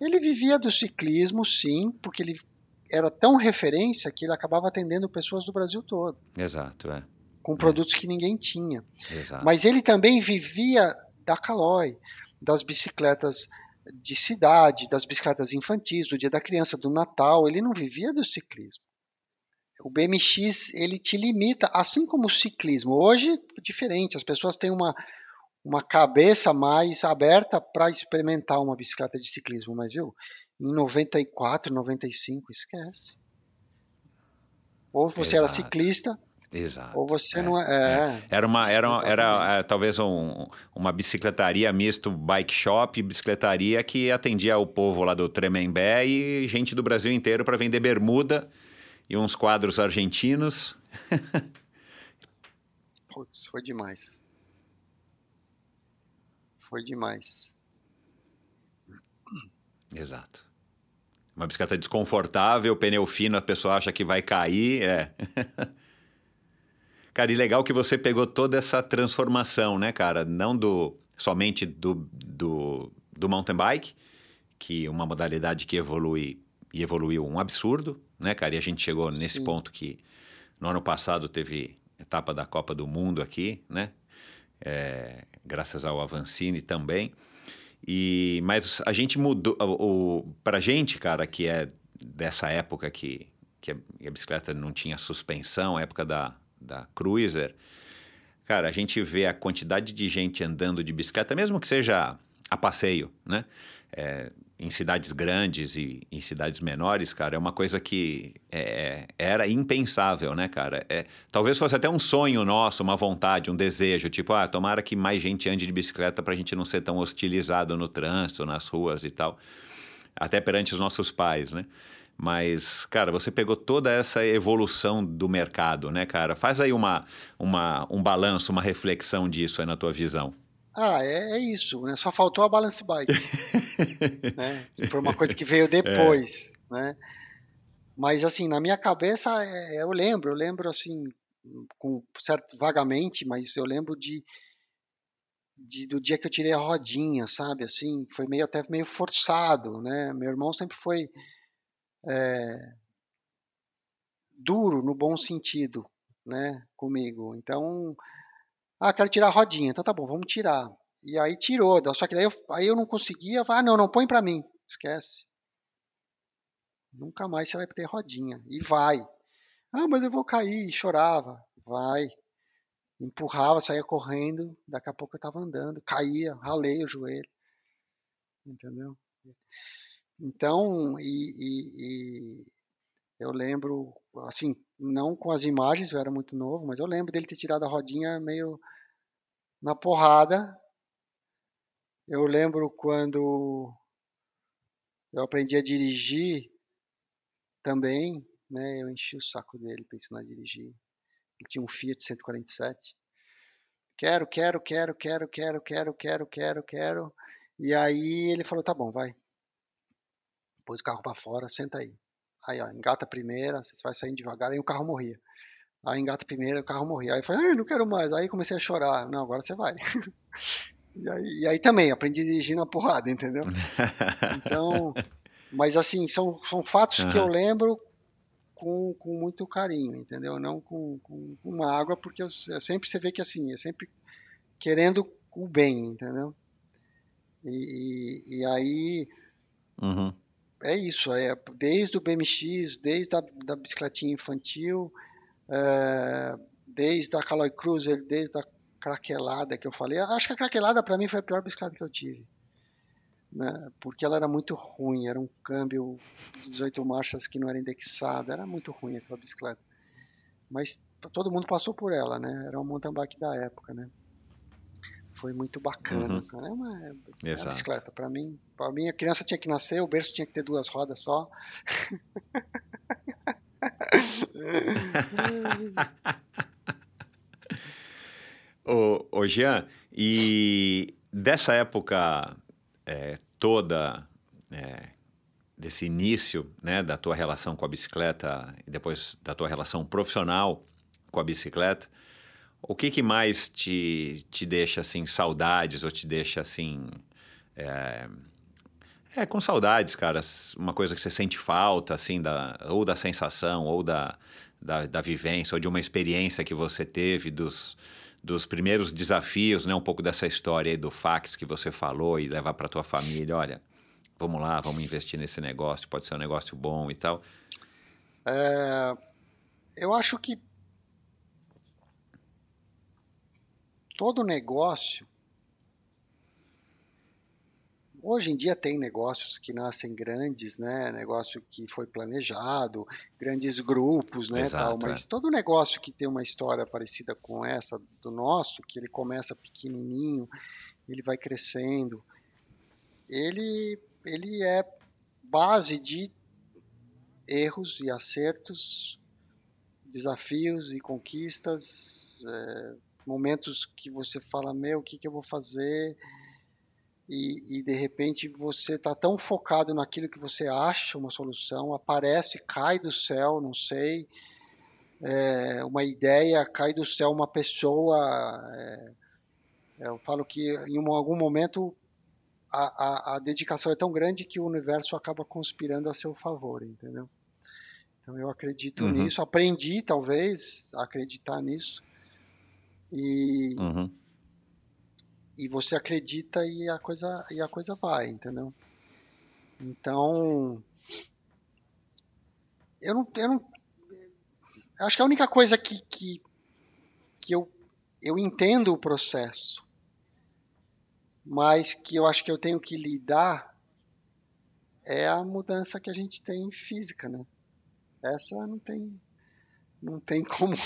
Ele vivia do ciclismo, sim, porque ele era tão referência que ele acabava atendendo pessoas do Brasil todo, Exato, é. com produtos que ninguém tinha. Exato. Mas ele também vivia da Caloi, das bicicletas de cidade, das bicicletas infantis, do Dia da Criança, do Natal. Ele não vivia do ciclismo. O BMX ele te limita, assim como o ciclismo. Hoje diferente, as pessoas têm uma uma cabeça mais aberta para experimentar uma bicicleta de ciclismo, mas viu? Em 94, 95, esquece. Ou você era Exato. ciclista, Exato. ou você é, não é. é. Era uma, era, era Exatamente. é, talvez um- uma bicicletaria misto bike shop, bicicletaria que atendia o povo lá do Tremembé e gente do Brasil inteiro para vender bermuda e uns quadros argentinos. Putz, foi demais. Foi demais. Exato. Uma bicicleta desconfortável, pneu fino, a pessoa acha que vai cair, é. cara, e legal que você pegou toda essa transformação, né, cara? Não do somente do, do, do mountain bike, que é uma modalidade que evolui e evoluiu um absurdo, né, cara? E a gente chegou nesse Sim. ponto que no ano passado teve etapa da Copa do Mundo aqui, né? É, graças ao Avancini também. E, mas a gente mudou. O, o, pra gente, cara, que é dessa época que, que a bicicleta não tinha suspensão, época da, da Cruiser, cara, a gente vê a quantidade de gente andando de bicicleta, mesmo que seja a passeio, né? É, em cidades grandes e em cidades menores, cara, é uma coisa que é, era impensável, né, cara? É, talvez fosse até um sonho nosso, uma vontade, um desejo, tipo, ah, tomara que mais gente ande de bicicleta para a gente não ser tão hostilizado no trânsito, nas ruas e tal, até perante os nossos pais, né? Mas, cara, você pegou toda essa evolução do mercado, né, cara? Faz aí uma, uma, um balanço, uma reflexão disso aí na tua visão. Ah, é, é isso, né? Só faltou a balance bike, né? Foi uma coisa que veio depois, né? Mas assim, na minha cabeça, é, eu lembro, eu lembro assim, com certo vagamente, mas eu lembro de, de do dia que eu tirei a rodinha, sabe? Assim, foi meio até meio forçado, né? Meu irmão sempre foi é, duro no bom sentido, né? Comigo. Então, ah, quero tirar a rodinha. Então tá bom, vamos tirar. E aí tirou. Só que daí eu, aí eu não conseguia. Ah, não, não põe pra mim. Esquece. Nunca mais você vai ter rodinha. E vai. Ah, mas eu vou cair. Chorava. Vai. Empurrava, saía correndo. Daqui a pouco eu estava andando. Caía, ralei o joelho. Entendeu? Então, e, e, e eu lembro, assim, não com as imagens, eu era muito novo, mas eu lembro dele ter tirado a rodinha meio na porrada. Eu lembro quando eu aprendi a dirigir também, né? Eu enchi o saco dele para ensinar a dirigir. Ele tinha um Fiat 147. Quero, quero, quero, quero, quero, quero, quero, quero, quero. E aí ele falou: tá bom, vai. Pôs o carro para fora, senta aí. Aí, ó, engata a primeira, você vai saindo devagar, aí o carro morria. Aí engata a primeira, o carro morria. Aí eu falei, ah, não quero mais. Aí comecei a chorar. Não, agora você vai. e, aí, e aí também, aprendi a dirigir na porrada, entendeu? Então, mas assim, são, são fatos uhum. que eu lembro com, com muito carinho, entendeu? Não com, com, com mágoa, porque eu, eu, sempre você vê que assim, é sempre querendo o bem, entendeu? E, e, e aí uhum. É isso, é desde o BMX, desde a da bicicletinha infantil, é, desde a Caloi Cruiser, desde a craquelada que eu falei. Acho que a craquelada para mim foi a pior bicicleta que eu tive. Né? Porque ela era muito ruim, era um câmbio 18 marchas que não era indexado, era muito ruim aquela bicicleta. Mas todo mundo passou por ela, né? Era um mountain bike da época, né? Foi muito bacana, uhum. É uma, é uma bicicleta. Para mim, para mim a criança tinha que nascer, o berço tinha que ter duas rodas só. ô, ô Jean, e dessa época é, toda, é, desse início né, da tua relação com a bicicleta e depois da tua relação profissional com a bicicleta, o que, que mais te, te deixa assim saudades ou te deixa assim é, é, com saudades, cara. Uma coisa que você sente falta, assim, da, ou da sensação, ou da, da, da vivência, ou de uma experiência que você teve dos, dos primeiros desafios, né? Um pouco dessa história aí do fax que você falou e levar para tua família, olha, vamos lá, vamos investir nesse negócio, pode ser um negócio bom e tal. É, eu acho que todo negócio Hoje em dia tem negócios que nascem grandes, né? Negócio que foi planejado, grandes grupos, né? Exato. Mas é. todo negócio que tem uma história parecida com essa do nosso, que ele começa pequenininho, ele vai crescendo, ele ele é base de erros e acertos, desafios e conquistas, é, momentos que você fala meu, o que, que eu vou fazer? e, e, de repente você está tão focado naquilo que você acha uma solução, aparece, cai do céu, não sei, é, uma ideia, cai do céu uma pessoa. É, eu falo que em um, algum momento a, a, a, dedicação é tão grande que o universo acaba conspirando a seu favor, entendeu? Então eu acredito uhum. nisso, aprendi talvez a acreditar nisso. E, uhum e você acredita e a coisa e a coisa vai, entendeu? Então, eu não, eu não acho que a única coisa que, que, que eu, eu entendo o processo, mas que eu acho que eu tenho que lidar é a mudança que a gente tem física, né? Essa não tem não tem como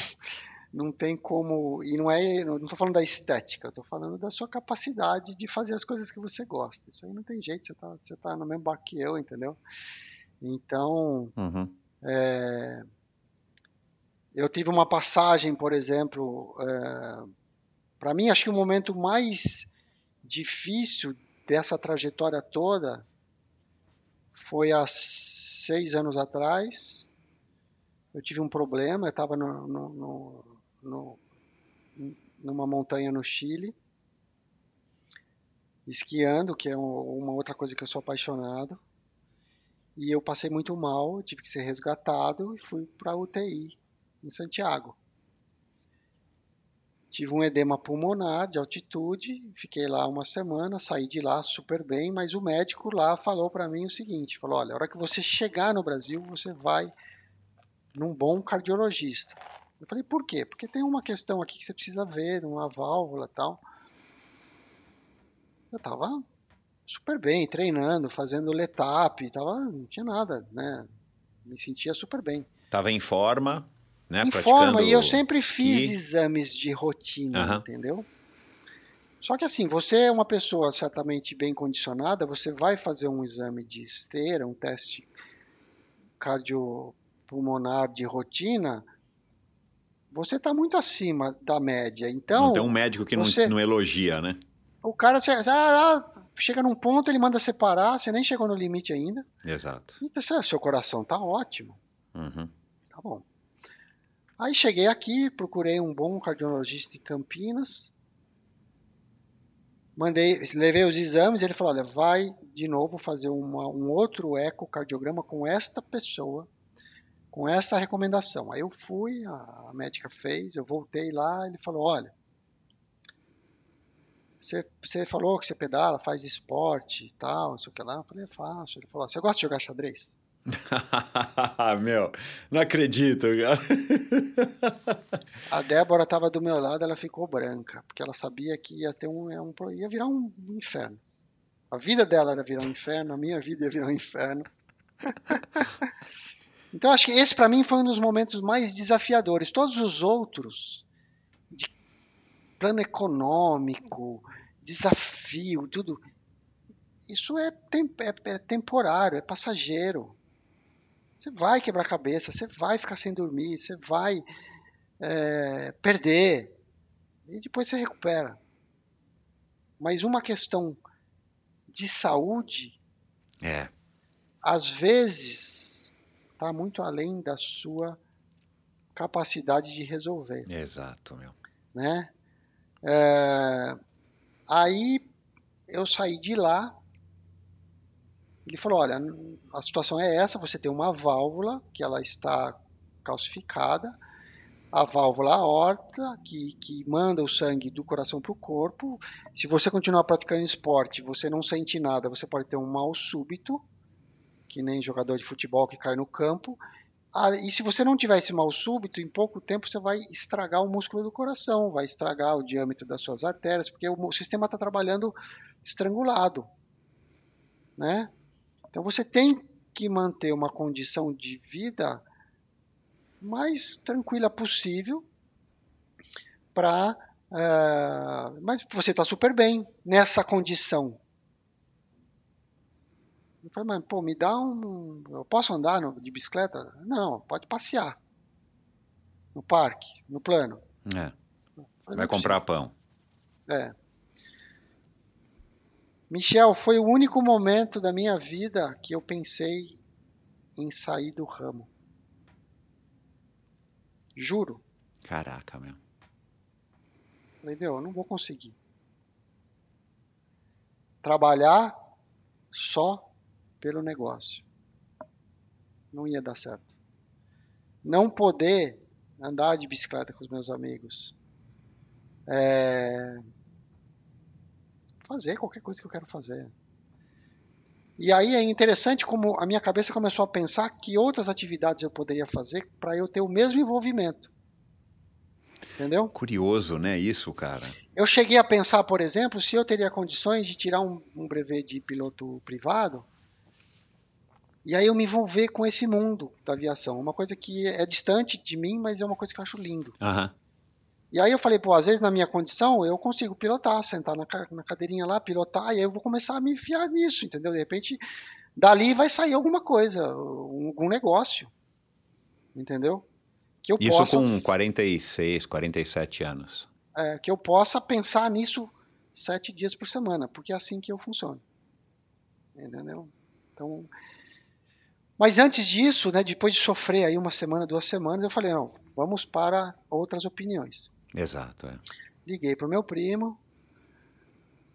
não tem como. E não é. Não estou falando da estética, estou falando da sua capacidade de fazer as coisas que você gosta. Isso aí não tem jeito, você está você tá no mesmo barco que eu, entendeu? Então. Uhum. É, eu tive uma passagem, por exemplo. É, Para mim, acho que o momento mais difícil dessa trajetória toda foi há seis anos atrás. Eu tive um problema, eu estava no, no, no, no, numa montanha no Chile, esquiando, que é uma outra coisa que eu sou apaixonado. E eu passei muito mal, tive que ser resgatado e fui para UTI em Santiago. Tive um edema pulmonar de altitude, fiquei lá uma semana, saí de lá super bem, mas o médico lá falou para mim o seguinte, falou, olha, a hora que você chegar no Brasil, você vai num bom cardiologista. Eu falei, por quê? Porque tem uma questão aqui que você precisa ver, uma válvula e tal. Eu tava super bem, treinando, fazendo letap, tava, não tinha nada, né? Me sentia super bem. Tava em forma, né? Em forma, e eu sempre fiz exames de rotina, uhum. entendeu? Só que assim, você é uma pessoa certamente bem condicionada, você vai fazer um exame de esteira, um teste cardiopulmonar de rotina, você está muito acima da média. Então, não tem um médico que você, não, não, elogia, né? O cara ah, ah, chega num ponto, ele manda separar, você nem chegou no limite ainda. Exato. E, seu coração tá ótimo. Uhum. Tá bom. Aí cheguei aqui, procurei um bom cardiologista em Campinas. Mandei, levei os exames, ele falou: olha, vai de novo fazer uma, um outro ecocardiograma com esta pessoa, com essa recomendação. Aí eu fui, a, a médica fez, eu voltei lá, ele falou: olha, você, você falou que você pedala, faz esporte e tal, não sei o que lá. Eu falei, é fácil. Ele falou: você gosta de jogar xadrez? meu, não acredito. A Débora estava do meu lado, ela ficou branca, porque ela sabia que ia ter um, é um ia virar um inferno. A vida dela era virar um inferno, a minha vida ia virar um inferno. então acho que esse para mim foi um dos momentos mais desafiadores. Todos os outros de plano econômico, desafio, tudo isso é, é, é temporário, é passageiro. Você vai quebrar a cabeça, você vai ficar sem dormir, você vai é, perder. E depois você recupera. Mas uma questão de saúde, é. às vezes, está muito além da sua capacidade de resolver. Exato, meu. Né? É, aí eu saí de lá ele falou: olha, a situação é essa, você tem uma válvula que ela está calcificada, a válvula aorta, que, que manda o sangue do coração para o corpo. Se você continuar praticando esporte, você não sente nada, você pode ter um mal súbito, que nem jogador de futebol que cai no campo. Ah, e se você não tiver esse mal súbito, em pouco tempo você vai estragar o músculo do coração, vai estragar o diâmetro das suas artérias, porque o, sistema está trabalhando estrangulado. Né? Então você tem que manter uma condição de vida mais tranquila possível para uh, eh, mas você está super bem nessa condição falei, mas pô, me dá um. Eu posso andar no, de bicicleta? Não, pode passear. No parque, no plano. É. Falei, Vai comprar pão. É. Michel, foi o único momento da minha vida que eu pensei em sair do ramo. Juro. Caraca, meu. Falei, meu, eu não vou conseguir. Trabalhar só pelo negócio. Não ia dar certo. Não poder andar de bicicleta com os meus amigos. É, fazer qualquer coisa que eu quero fazer. E aí é interessante como a minha cabeça começou a pensar que outras atividades eu poderia fazer para eu ter o mesmo envolvimento. Entendeu? Curioso, né? Isso, cara. Eu cheguei a pensar, por exemplo, se eu teria condições de tirar um, um brevet de piloto privado e aí eu me envolver com esse mundo da aviação. Uma coisa que é distante de mim, mas é uma coisa que eu acho lindo. Uhum. E aí eu falei, pô, às vezes na minha condição eu consigo pilotar, sentar na, na cadeirinha lá, pilotar, e aí eu vou começar a me enfiar nisso, entendeu? De repente, dali vai sair alguma coisa, algum negócio, entendeu? Que eu Isso possa, com 46, 47 anos. É, que eu possa pensar nisso sete dias por semana, porque é assim que eu funciono. Entendeu? Então, mas antes disso, né, depois de sofrer aí uma semana, duas semanas, eu falei, não, vamos para outras opiniões. Exato. É. Liguei para o meu primo,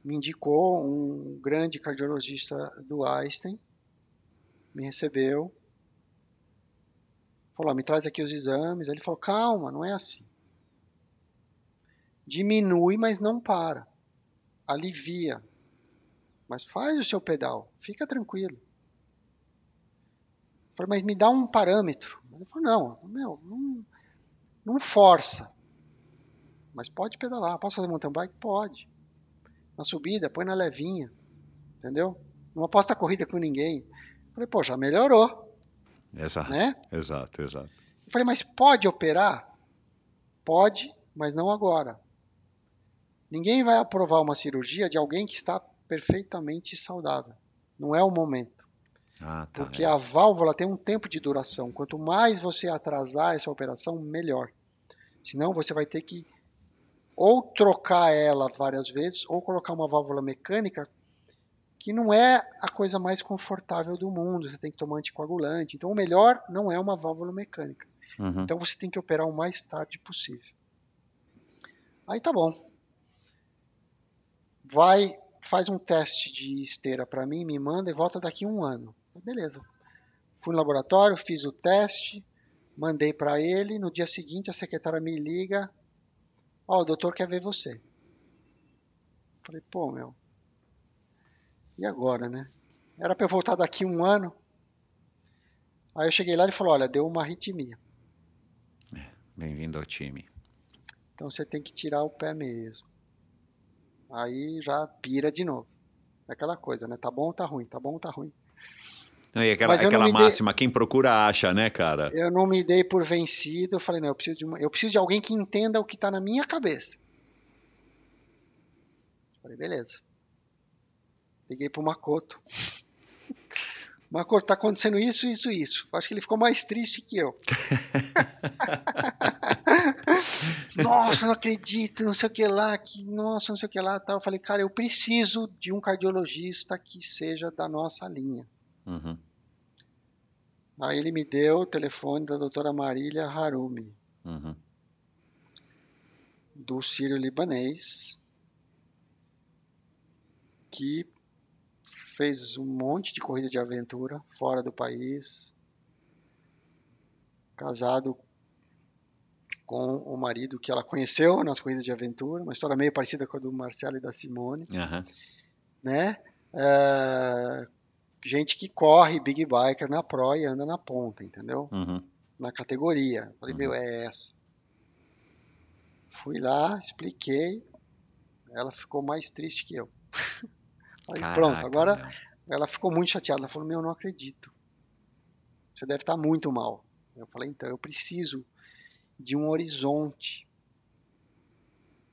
me indicou um grande cardiologista do Einstein, me recebeu, falou: me traz aqui os exames. Ele falou: calma, não é assim. diminui, mas não para. Alivia. Mas faz o seu pedal, fica tranquilo. Falei, mas me dá um parâmetro. Ele falou, não, meu, não, não força. Mas pode pedalar. Posso fazer mountain bike? Pode. Na subida, põe na levinha. Entendeu? Não aposta corrida com ninguém. Eu falei, pô, já melhorou. Exato. Né? Exato, exato. Eu falei, mas pode operar? Pode, mas não agora. Ninguém vai aprovar uma cirurgia de alguém que está perfeitamente saudável. Não é o momento. Ah, tá. Porque é. a válvula tem um tempo de duração. Quanto mais você atrasar essa operação, melhor. Senão você vai ter que ou trocar ela várias vezes ou colocar uma válvula mecânica que não é a coisa mais confortável do mundo. Você tem que tomar anticoagulante. Então o melhor não é uma válvula mecânica. Uhum. Então você tem que operar o mais tarde possível. Aí tá bom. Vai, faz um teste de esteira para mim, me manda e volta daqui a um ano. Beleza. Fui no laboratório, fiz o teste, mandei para ele. No dia seguinte a secretária me liga: Ó, oh, o doutor quer ver você. Falei, pô, meu. E agora, né? Era para eu voltar daqui um ano. Aí eu cheguei lá e ele falou: olha, deu uma arritmia. Bem-vindo ao time. Então você tem que tirar o pé mesmo. Aí já pira de novo. É aquela coisa, né? Tá bom ou tá ruim? Tá bom ou tá ruim? Não, e aquela, eu aquela me dei- máxima, quem procura acha, né, cara? Eu não me dei por vencido. Eu falei, não, eu preciso de, uma- eu preciso de alguém que entenda o que tá na minha cabeça. Falei, beleza. Liguei pro Makoto. Makoto, tá acontecendo isso, isso, isso. Acho que ele ficou mais triste que eu. nossa, não acredito, não sei o que lá, que, nossa, não sei o que lá, tal. Eu falei, cara, eu preciso de um cardiologista que seja da nossa linha. Uhum. Aí ele me deu o telefone da doutora Marília Harumi, Uhum. do Sírio Libanês, que fez um monte de corrida de aventura fora do país, casado com o marido que ela conheceu nas corridas de aventura, uma história meio parecida com a do Marcelo e da Simone, Aham. né? É, gente que corre big biker na pro e anda na ponta, entendeu? Uhum. na categoria. Falei, meu, é essa. Fui lá, expliquei. Ela ficou mais triste que eu. Falei, pronto, Caraca, agora meu. ela ficou muito chateada. Ela falou, meu, não acredito. Você deve estar muito mal. Eu falei, então, eu preciso de um horizonte.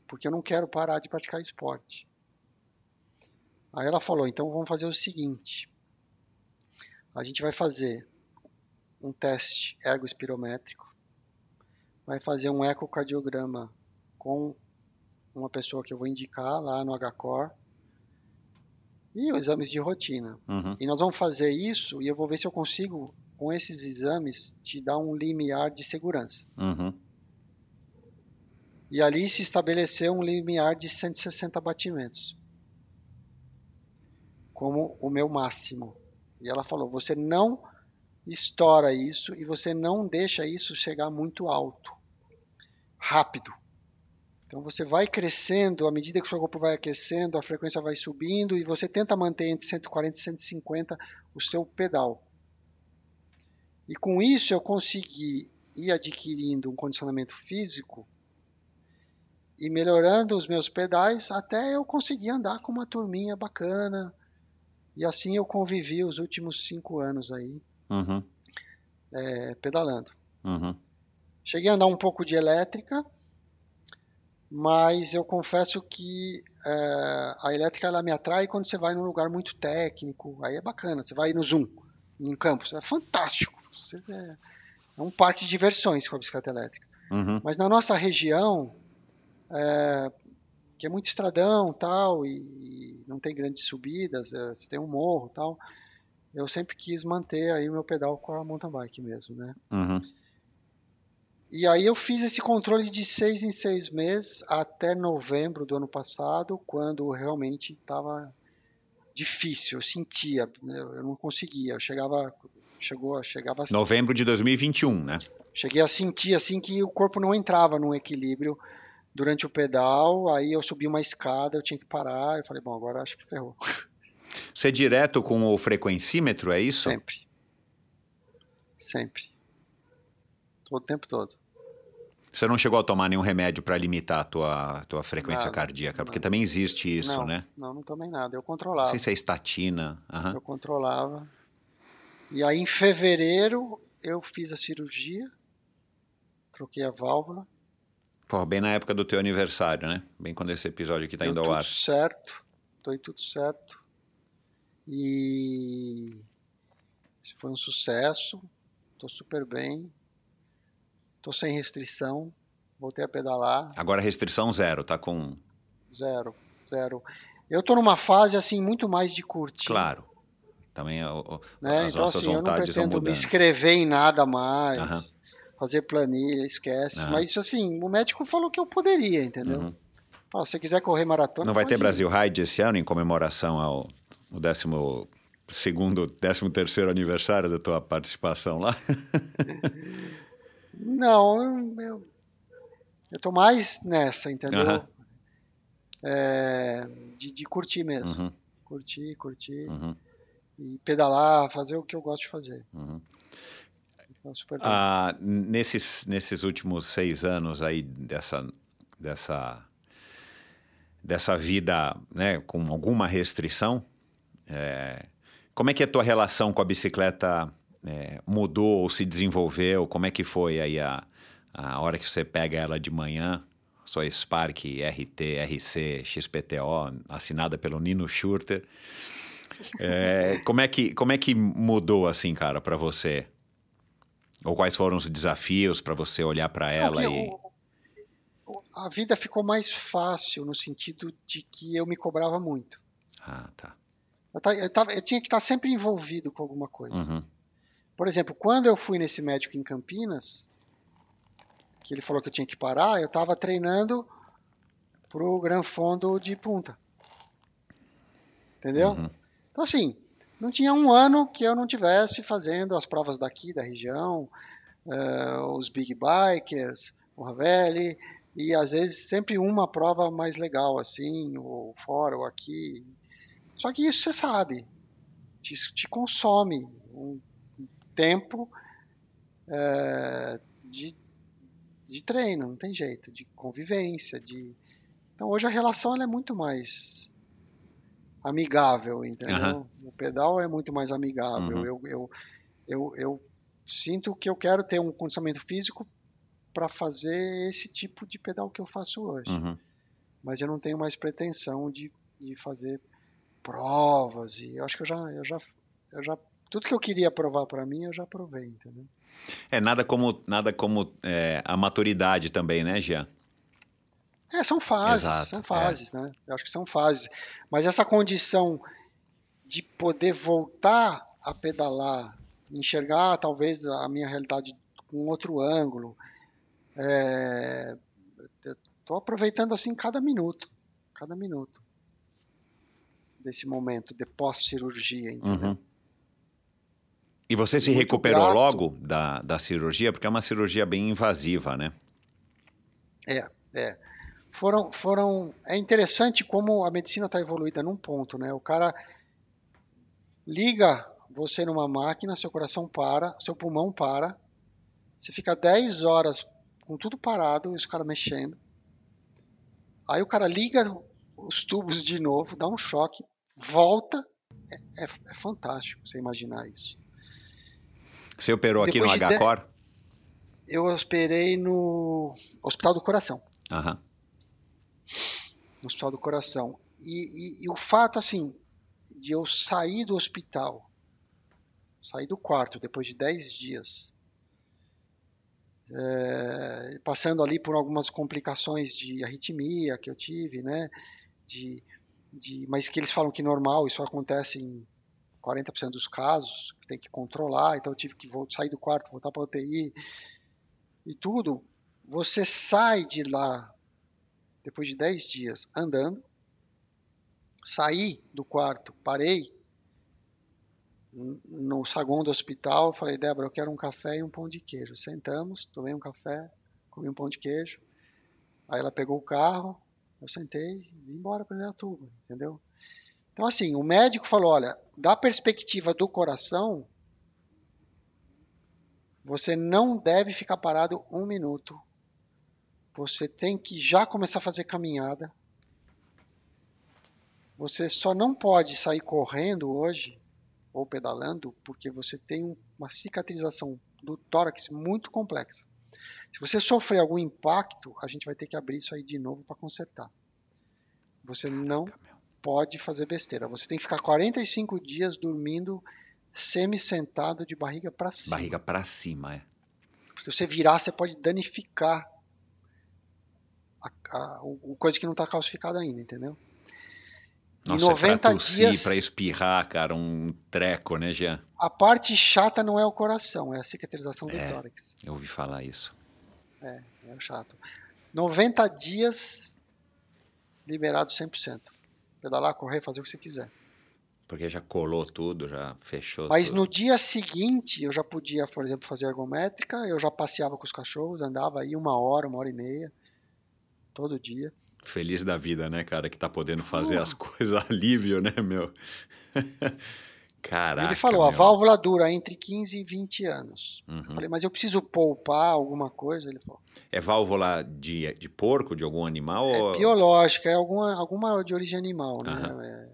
Porque eu não quero parar de praticar esporte. Aí ela falou, então vamos fazer o seguinte. A gente vai fazer um teste ergoespirométrico, vai fazer um ecocardiograma com uma pessoa que eu vou indicar lá no HCOR e os exames de rotina. Uhum. E nós vamos fazer isso e eu vou ver se eu consigo, com esses exames, te dar um limiar de segurança. Uhum. E ali se estabeleceu um limiar de 160 batimentos como o meu máximo. E ela falou: você não estoura isso e você não deixa isso chegar muito alto, rápido. Então você vai crescendo, à medida que o seu corpo vai aquecendo, a frequência vai subindo e você tenta manter entre 140 e 150 o seu pedal. E com isso eu consegui ir adquirindo um condicionamento físico e melhorando os meus pedais até eu conseguir andar com uma turminha bacana. E assim eu convivi os últimos cinco anos aí Uhum. é, pedalando. Uhum. Cheguei a andar um pouco de elétrica, mas eu confesso que é, a elétrica ela me atrai quando você vai num lugar muito técnico, aí é bacana. Você vai no Zoom, em campos, é fantástico. Você, é, é um parque de diversões com a bicicleta elétrica. Uhum. Mas na nossa região, é, que é muito estradão tal, e, e não tem grandes subidas, é, você tem um morro tal, eu sempre quis manter aí o meu pedal com a mountain bike mesmo, né? Uhum. E aí eu fiz esse controle de seis em seis meses até novembro do ano passado, quando realmente estava difícil, eu sentia, eu não conseguia, eu chegava, chegou, chegava, Novembro de 2021, né? cheguei a sentir assim que o corpo não entrava num equilíbrio durante o pedal, aí eu subi uma escada, eu tinha que parar, eu falei, bom, agora acho que ferrou. Você é direto com o frequencímetro, é isso? Sempre. Sempre. Todo o tempo todo. Você não chegou a tomar nenhum remédio para limitar a tua, tua frequência Nada, cardíaca? Porque nada. também existe isso, não, né? Não, não tomei nada. Eu Não controlava. sei se é estatina. aham. Eu controlava. E aí em fevereiro eu fiz a cirurgia, troquei a válvula. Pô, bem na época do teu aniversário, né? Bem quando esse episódio aqui tá deu indo ao tudo ar. certo. Deu tudo certo. E isso foi um sucesso. Tô super bem. Tô sem restrição. Voltei a pedalar. Agora restrição zero, tá com... Zero, zero. Eu tô numa fase assim muito mais de curtir. Claro. Também o- o- né? as Então nossas assim, eu não vontades vão pretendo me mudando. inscrever em nada mais. Aham. Fazer planilha, esquece. Aham. Mas assim, o médico falou que eu poderia, entendeu? Uhum. Ó, se você quiser correr maratona. Não vai ter ir. Brasil Ride esse ano em comemoração ao o décimo segundo, décimo terceiro aniversário da tua participação lá? Não, eu, eu, tô mais nessa, entendeu? Aham. É, de, de curtir mesmo. Uhum, Curtir, curtir. uhum, E pedalar, fazer o que eu gosto de fazer. uhum. Então, super bem. Ah, nesses, nesses últimos seis anos aí dessa, dessa, dessa vida né, com alguma restrição, é, como é que a tua relação com a bicicleta é, mudou ou se desenvolveu? Como é que foi aí a, a hora que você pega ela de manhã, sua Spark RT, RC, XPTO, assinada pelo Nino Schurter. É, como, é que, como é que mudou assim, cara, para você? Ou quais foram os desafios para você olhar para ela Não, e... eu- a vida ficou mais fácil no sentido de que eu me cobrava muito. Ah, tá. Eu, eu tava- eu tinha que estar sempre envolvido com alguma coisa. Uhum. Por exemplo, quando eu fui nesse médico em Campinas, que ele falou que eu tinha que parar, eu estava treinando pro Gran Fondo de Punta. Entendeu? Uhum. Então, assim, não tinha um ano que eu não tivesse fazendo as provas daqui, da região, eh, os Big Bikers, o Ravelli, e às vezes sempre uma prova mais legal, assim, ou fora, ou aqui. Só que isso você sabe, te, te consome um tempo eh, de, de treino, não tem jeito, de convivência, de... Então hoje a relação ela é muito mais amigável, entendeu? Aham. O pedal é muito mais amigável. Uhum. Eu, eu, eu, eu sinto que eu quero ter um condicionamento físico para fazer esse tipo de pedal que eu faço hoje. Uhum. Mas eu não tenho mais pretensão de, de fazer provas e eu acho que eu já, eu já, eu já tudo que eu queria provar para mim eu já provei, entendeu? É nada como, nada como é, a maturidade também, né, Jean? É, são fases, Exato, são é. fases, né? Eu acho que são fases. Mas essa condição de poder voltar a pedalar, enxergar talvez a minha realidade com outro ângulo, é, estou aproveitando assim cada minuto, cada minuto desse momento de pós-cirurgia, entendeu? Uhum. E você se Muito recuperou grato. logo da, da cirurgia? Porque é uma cirurgia bem invasiva, né? É, é. Foram, foram. É interessante como a medicina está evoluída num ponto, né? O cara liga você numa máquina, seu coração para, seu pulmão para, você fica 10 horas com tudo parado, e os caras mexendo. Aí o cara liga os tubos de novo, dá um choque, volta. É, é- é fantástico você imaginar isso. Você operou aqui no Depois de HCOR? Eu esperei no Hospital do Coração. Aham. No Hospital do Coração. E, e- e o fato, assim, de eu sair do hospital, sair do quarto depois de 10 dias, é, passando ali por algumas complicações de arritmia que eu tive, né? De, de, mas que eles falam que normal, isso acontece em 40% dos casos, tem que controlar, então eu tive que vol- sair do quarto, voltar para a UTI e tudo. Você sai de lá depois de 10 dias andando, saí do quarto, parei no saguão do hospital, falei, Débora, eu quero um café e um pão de queijo. Sentamos, tomei um café, comi um pão de queijo. Aí ela pegou o carro, eu sentei e vim embora para tuba, entendeu? Então, assim, o médico falou: olha, da perspectiva do coração, você não deve ficar parado um minuto. Você tem que já começar a fazer caminhada. Você só não pode sair correndo hoje ou pedalando porque você tem uma cicatrização do tórax muito complexa. Se você sofrer algum impacto, a gente vai ter que abrir isso aí de novo para consertar. Você não pode fazer besteira. Você tem que ficar 45 dias dormindo semi-sentado de barriga para cima. Barriga para cima, é. Porque você virar, você pode danificar a, a, o, coisa que não está calcificada ainda, entendeu? Nossa, em 90 é pra tossir, dias, para espirrar, cara, um treco, né, Jean? A parte chata não é o coração, é a cicatrização do é, tórax. Eu ouvi falar isso. É, é chato. 90 dias liberado 100% pedalar, correr, fazer o que você quiser. Porque já colou tudo, já fechou Mas tudo. no dia seguinte, eu já podia, por exemplo, fazer ergométrica, eu já passeava com os cachorros, andava aí uma hora, uma hora e meia, todo dia. Feliz da vida, né, cara, que tá podendo fazer uh. as coisas, alívio, né, meu? Caraca. Ele falou, meu. a válvula dura entre 15 e 20 anos. Uhum. Eu falei, mas eu preciso poupar alguma coisa? Ele falou. É válvula de, de porco, de algum animal? É ou... biológica, é alguma, alguma de origem animal, né? Uhum. É...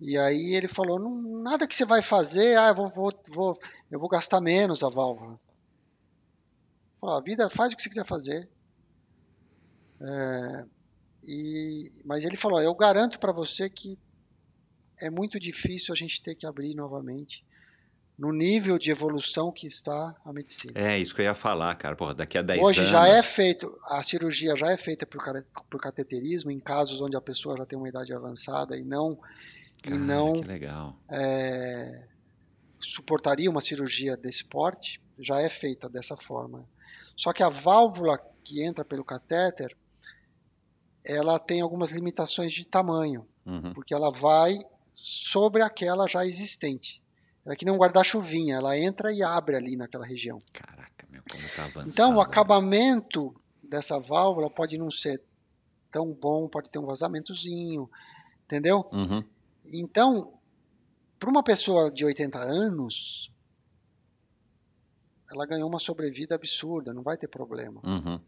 E aí ele falou, não, nada que você vai fazer, ah, eu vou, vou, vou, eu vou gastar menos a válvula. Falou, a vida faz o que você quiser fazer. É, e, mas ele falou, eu garanto para você que é muito difícil a gente ter que abrir novamente no nível de evolução que está a medicina. É, isso que eu ia falar, cara. Porra, daqui a 10 Hoje anos... já é feito, a cirurgia já é feita por, por cateterismo em casos onde a pessoa já tem uma idade avançada e não, cara, e não. É, suportaria uma cirurgia desse porte, já é feita dessa forma. Só que a válvula que entra pelo catéter, ela tem algumas limitações de tamanho, uhum. porque ela vai sobre aquela já existente. Ela é que nem um guarda-chuvinha, ela entra e abre ali naquela região. Caraca, meu, como tá avançado. Então, o acabamento dessa válvula pode não ser tão bom, pode ter um vazamentozinho, entendeu? Uhum. Então, para uma pessoa de 80 anos, ela ganhou uma sobrevida absurda, não vai ter problema. Uhum.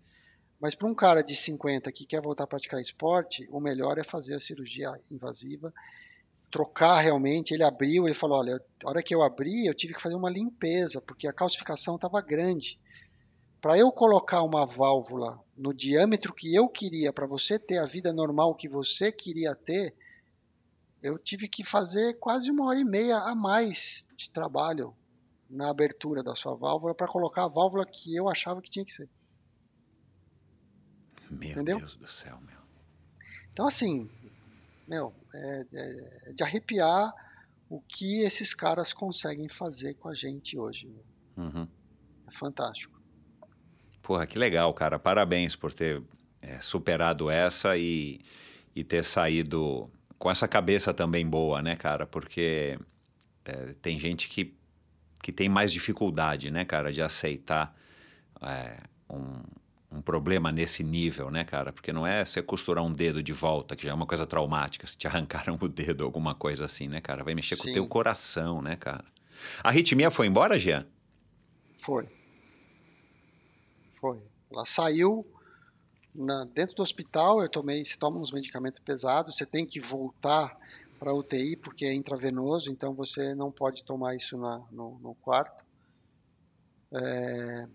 Mas para um cara de 50 que quer voltar a praticar esporte, o melhor é fazer a cirurgia invasiva trocar realmente. Ele abriu, ele falou: olha, a hora que eu abri, eu tive que fazer uma limpeza, porque a calcificação estava grande. Para eu colocar uma válvula no diâmetro que eu queria, para você ter a vida normal que você queria ter, eu tive que fazer quase uma hora e meia a mais de trabalho na abertura da sua válvula para colocar a válvula que eu achava que tinha que ser. Meu Entendeu? Deus do céu, meu. Então, assim, meu, é, é, de arrepiar o que esses caras conseguem fazer com a gente hoje. Uhum. É fantástico. Porra, que legal, cara. Parabéns por ter é, superado essa e, e ter saído com essa cabeça também boa, né, cara? Porque é, tem gente que, que tem mais dificuldade, né, cara, de aceitar é, um, um problema nesse nível, né, cara? Porque não é você costurar um dedo de volta, que já é uma coisa traumática, se te arrancaram o dedo, alguma coisa assim, né, cara? Vai mexer Sim. com o teu coração, né, cara? A arritmia foi embora, Jean? Foi. Foi. Ela saiu na, dentro do hospital, eu tomei, você toma uns medicamentos pesados, você tem que voltar para UTI porque é intravenoso, então você não pode tomar isso na, no, no quarto. É,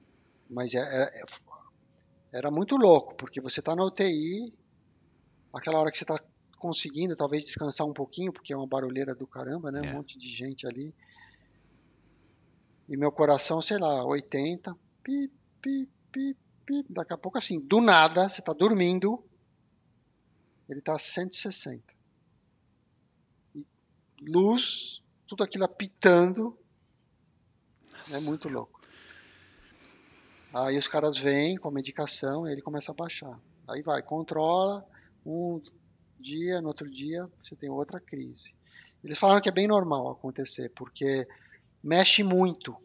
mas é, é, era muito louco, porque você está na UTI, aquela hora que você está conseguindo talvez descansar um pouquinho, porque é uma barulheira do caramba, né? É. Um monte de gente ali. E meu coração, sei lá, 80, pi, pi, pi, pi. Daqui a pouco, assim, do nada, você está dormindo, ele está a 160. E luz, tudo aquilo apitando. Nossa, é muito louco. Aí os caras vêm com a medicação e ele começa a baixar. Aí vai, controla, um dia, no outro dia você tem outra crise. Eles falaram que é bem normal acontecer, porque mexe muito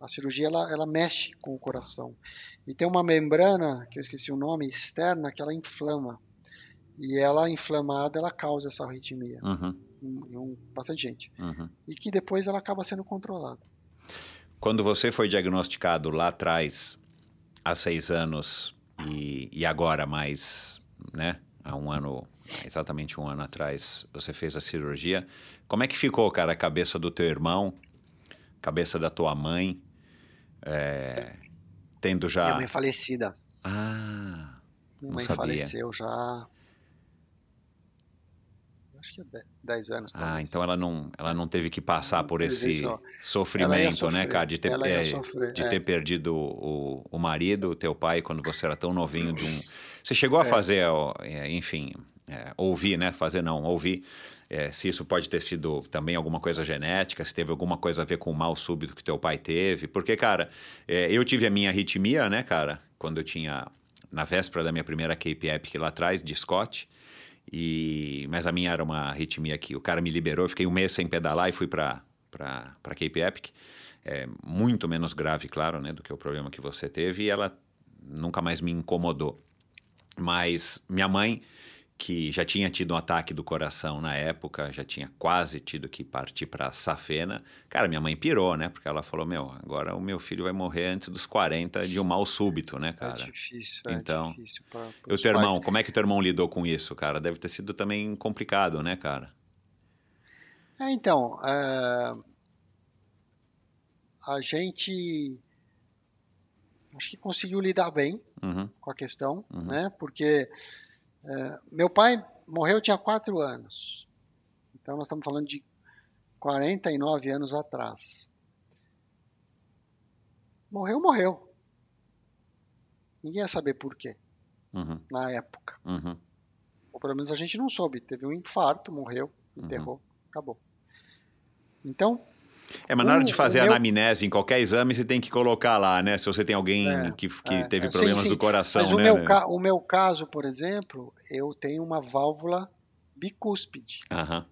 A cirurgia ela, ela mexe com o coração. E tem uma membrana, que eu esqueci o nome, externa, que ela inflama. E ela inflamada, ela causa essa arritmia Uhum, em, um- bastante gente. uhum. E que depois ela acaba sendo controlada. Quando você foi diagnosticado lá atrás, há seis anos, e, e agora mais, né? Há um ano, exatamente um ano atrás, você fez a cirurgia. Como é que ficou, cara, a cabeça do teu irmão, cabeça da tua mãe, é, tendo já... Minha mãe é falecida. Ah, Minha mãe sabia. faleceu já. Acho que é 10 anos. ah, talvez. então ela não, ela não teve que passar por teve esse ó. sofrimento, né, sofrer, cara, de ter, é, sofrer, de é. ter perdido o, o marido, o teu pai, quando você era tão novinho. De um... Você chegou a É. fazer, é, enfim, é, ouvir, né? Fazer não, ouvir. é, se isso pode ter sido também alguma coisa genética, se teve alguma coisa a ver com o mal súbito que teu pai teve. Porque, cara, é, eu tive a minha arritmia, né, cara, quando eu tinha, na véspera da minha primeira Cape Epic lá atrás, de Scott. E, mas a minha era uma arritmia que o cara me liberou, fiquei um mês sem pedalar e fui para para Cape Epic. É, muito menos grave, claro, né, do que o problema que você teve, e ela nunca mais me incomodou. Mas minha mãe, que já tinha tido um ataque do coração na época, já tinha quase tido que partir para Safena. Cara, minha mãe pirou, né? Porque ela falou: Meu, agora o meu filho vai morrer antes dos 40 de um mal súbito, né, cara? É difícil, é Então, difícil pra, E o teu irmão, como é que o teu irmão lidou com isso, cara? Deve ter sido também complicado, né, cara? É, então, é, a gente acho que conseguiu lidar bem Uhum, com a questão, Uhum. né? Porque é, meu pai morreu, eu tinha 4 anos. Então nós estamos falando de 49 anos atrás. Morreu, morreu. Ninguém ia saber por quê uhum, na época. uhum. Ou pelo menos a gente não soube. Teve um infarto, morreu, Uhum. enterrou, acabou. Então, É, mas na hora de fazer meu- anamnese em qualquer exame, você tem que colocar lá, né? Se você tem alguém É, que, que é, teve é, sim, problemas sim. do coração, Mas o, né? meu ca- o meu caso, por exemplo, eu tenho uma válvula bicúspide. Aham.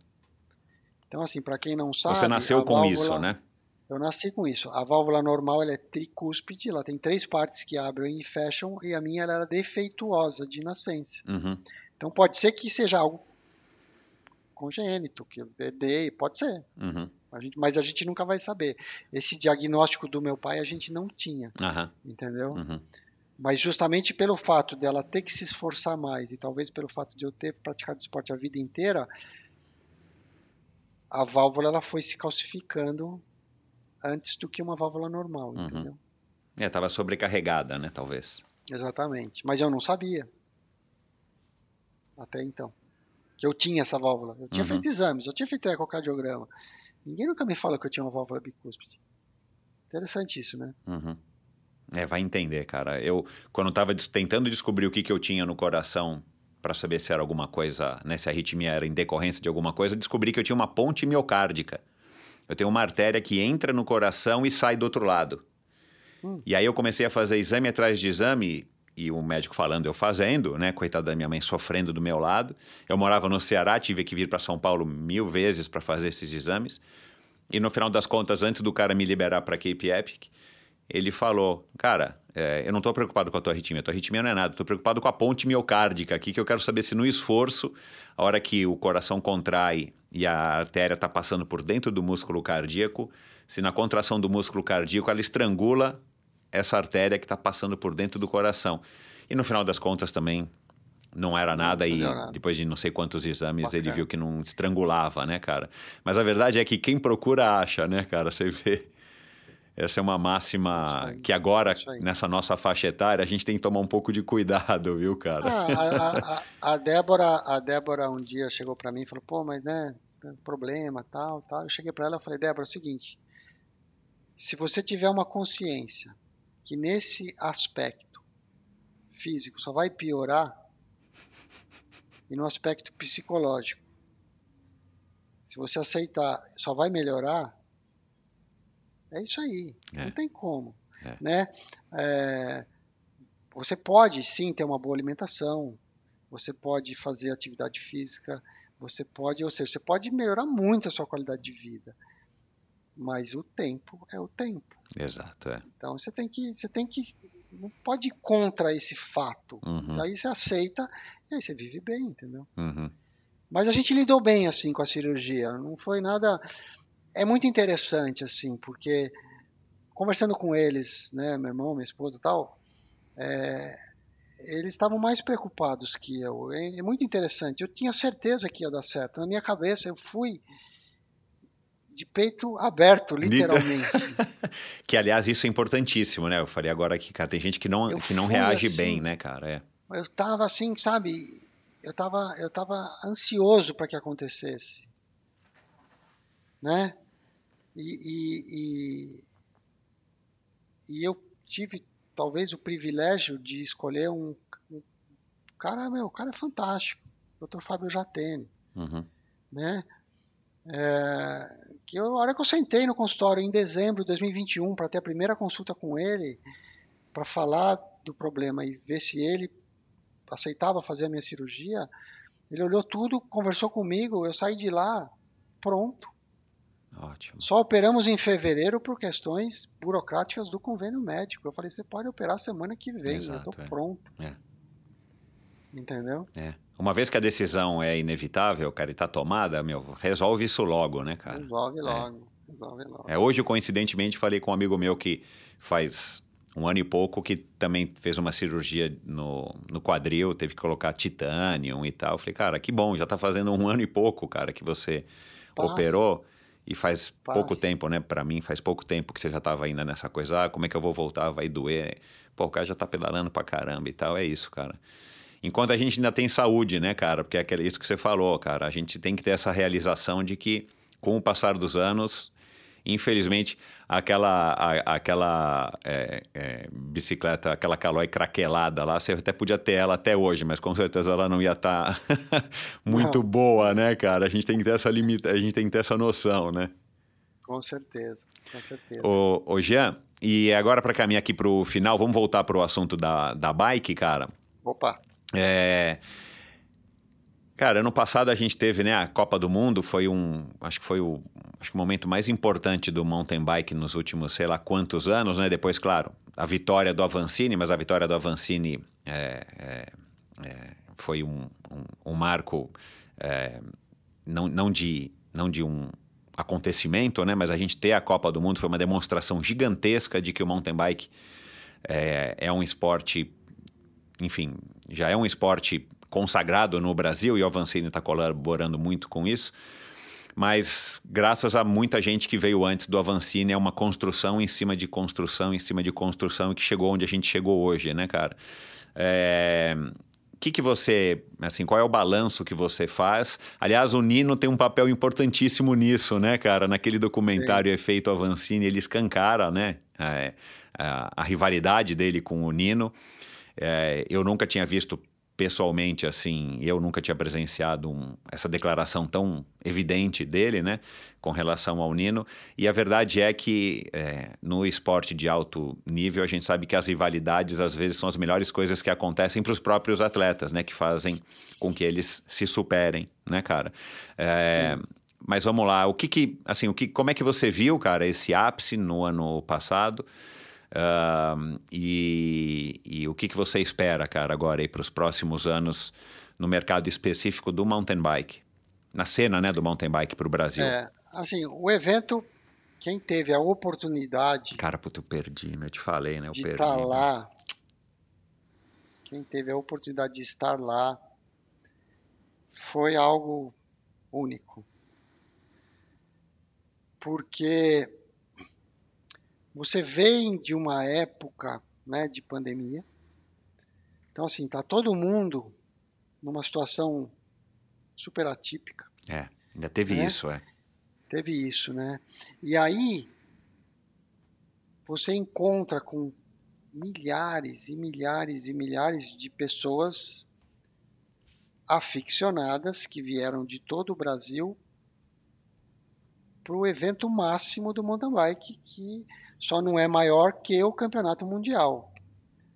Então, assim, para quem não sabe. Você nasceu com válvula- isso, né? Eu nasci com isso. A válvula normal ela é tricúspide, ela tem três partes que abrem e fecham, e a minha ela era defeituosa de nascença. Uhum. Então pode ser que seja algo congênito, que eu herdei, pode ser. Uhum. A gente- mas a gente nunca vai saber. Esse diagnóstico do meu pai a gente não tinha, Aham. entendeu? Uhum. Mas justamente pelo fato dela ter que se esforçar mais e talvez pelo fato de eu ter praticado esporte a vida inteira, a válvula ela foi se calcificando antes do que uma válvula normal, Uhum. entendeu? É, tava sobrecarregada, né? Talvez. Exatamente. Mas eu não sabia. Até então. Que eu tinha essa válvula. Eu tinha Uhum. feito exames, eu tinha feito ecocardiograma. Ninguém nunca me falou que eu tinha uma válvula bicúspide. Interessante isso, né? Uhum. É, vai entender, cara. Eu, quando eu tava des- tentando descobrir o que, que eu tinha no coração para saber se era alguma coisa, né, se a arritmia era em decorrência de alguma coisa, descobri que eu tinha uma ponte miocárdica. Eu tenho uma artéria que entra no coração e sai do outro lado. Hum. E aí eu comecei a fazer exame atrás de exame e o médico falando, eu fazendo, né, coitada da minha mãe sofrendo do meu lado. Eu morava no Ceará, tive que vir para São Paulo mil vezes para fazer esses exames. E no final das contas, antes do cara me liberar para Cape Epic, ele falou: Cara, é, eu não estou preocupado com a tua arritmia. A tua arritmia não é nada. Estou preocupado com a ponte miocárdica aqui, que eu quero saber se no esforço, a hora que o coração contrai e a artéria está passando por dentro do músculo cardíaco, se na contração do músculo cardíaco ela estrangula essa artéria que está passando por dentro do coração. E no final das contas também não era nada e deu nada. depois de não sei quantos exames ele Bacana. viu que não estrangulava, né, cara? Mas a verdade é que quem procura acha, né, cara? Você vê. Essa é uma máxima que agora, nessa nossa faixa etária, a gente tem que tomar um pouco de cuidado, viu, cara? Ah, a, a- a- Débora, a Débora um dia chegou para mim e falou: "Pô, mas né, problema, tal, tal". Eu cheguei para ela e falei: "Débora, é o seguinte, se você tiver uma consciência que nesse aspecto físico só vai piorar e no aspecto psicológico, se você aceitar, só vai melhorar, é isso aí, É. não tem como, É. né? É, você pode sim ter uma boa alimentação, você pode fazer atividade física, você pode, ou seja, você pode melhorar muito a sua qualidade de vida. Mas o tempo é o tempo. Exato, é. Então você tem que, você tem que, não pode ir contra esse fato. Uhum. Isso aí você aceita e aí você vive bem, entendeu? Uhum. Mas a gente lidou bem assim com a cirurgia. Não foi nada. É muito interessante assim, porque conversando com eles, né, meu irmão, minha esposa, tal, é, eles estavam mais preocupados que eu. É, é muito interessante. Eu tinha certeza que ia dar certo. Na minha cabeça eu fui de peito aberto, literalmente. que, aliás, isso é importantíssimo, né? Eu falei agora que, cara, tem gente que não, Eu que não reage assim. bem, né, cara? É. eu tava assim, sabe? Eu tava, eu tava ansioso para que acontecesse, né? E, e, e, e eu tive talvez o privilégio de escolher um, um cara, meu, o cara é fantástico, Dr. Fábio Jatene, Uhum. né? É, que eu, a hora que eu sentei no consultório em dezembro de 2021 para ter a primeira consulta com ele, para falar do problema e ver se ele aceitava fazer a minha cirurgia, ele olhou tudo, conversou comigo, eu saí de lá pronto. Ótimo. Só operamos em fevereiro por questões burocráticas do convênio médico. Eu falei, você pode operar semana que vem, Exato, eu estou é. pronto. É. Entendeu? É. Uma vez que a decisão é inevitável, cara, e tá tomada, meu, resolve isso logo, né, cara? Resolve logo. Resolve logo. É, hoje, coincidentemente, falei com um amigo meu que faz um ano e pouco que também fez uma cirurgia no, no quadril, teve que colocar titânio e tal. Falei, cara, que bom, já tá fazendo um ano e pouco, cara, que você Passa. operou. E faz Passa. pouco tempo, né? Pra mim, faz pouco tempo que você já tava ainda nessa coisa. Ah, como é que eu vou voltar? Vai doer. Pô, o cara já tá pedalando pra caramba e tal. É isso, cara. Enquanto a gente ainda tem saúde, né, cara? Porque é isso que você falou, cara. A gente tem que ter essa realização de que, com o passar dos anos, infelizmente, aquela, a- aquela é, é, bicicleta, aquela calói craquelada lá, você até podia ter ela até hoje, mas com certeza ela não ia estar muito Não. boa, né, cara? A gente tem que ter essa limita, a gente tem que ter essa noção, né? Com certeza, com certeza. Ô, ô Jean, e agora para caminhar aqui pro final, vamos voltar pro assunto da, da bike, cara. Opa, É... Cara, ano passado a gente teve, né, a Copa do Mundo, foi um, acho que foi o, acho que o momento mais importante do mountain bike nos últimos, sei lá quantos anos, né? Depois, claro, a vitória do Avancini, mas a vitória do Avancini é, é, é, foi um, um, um marco é, não, não de, não de um acontecimento, né? Mas a gente ter a Copa do Mundo foi uma demonstração gigantesca de que o mountain bike é, é um esporte enfim, já é um esporte consagrado no Brasil e o Avancini está colaborando muito com isso. Mas graças a muita gente que veio antes do Avancini, é uma construção em cima de construção, em cima de construção, que chegou onde a gente chegou hoje, né, cara? É... O que, que você, assim, qual é o balanço que você faz? Aliás, o Nino tem um papel importantíssimo nisso, né, cara? Naquele documentário Efeito Avancini, ele escancara, né, a, a, a rivalidade dele com o Nino. É, eu nunca tinha visto pessoalmente assim, eu nunca tinha presenciado um, essa declaração tão evidente dele, né, com relação ao Nino. E a verdade é que é, no esporte de alto nível a gente sabe que as rivalidades às vezes são as melhores coisas que acontecem para os próprios atletas, né, que fazem com que eles se superem, né, cara. É, mas vamos lá, o que que, assim, o que, como é que você viu, cara, esse ápice no ano passado? Ahn, e, e o que, que você espera, cara, agora para os próximos anos no mercado específico do mountain bike? Na cena né, do mountain bike para o Brasil. é, assim, o evento, quem teve a oportunidade Cara, puta, eu perdi, né? Eu te falei, né? Eu de perdi. estar né? lá, quem teve a oportunidade de estar lá, foi algo único. Porque você vem de uma época né, de pandemia, então assim, tá todo mundo numa situação super atípica. É, ainda teve Né? isso, é. Teve isso, né? E aí você encontra com milhares e milhares e milhares de pessoas aficionadas que vieram de todo o Brasil para o evento máximo do mountain bike, que só não é maior que o campeonato mundial.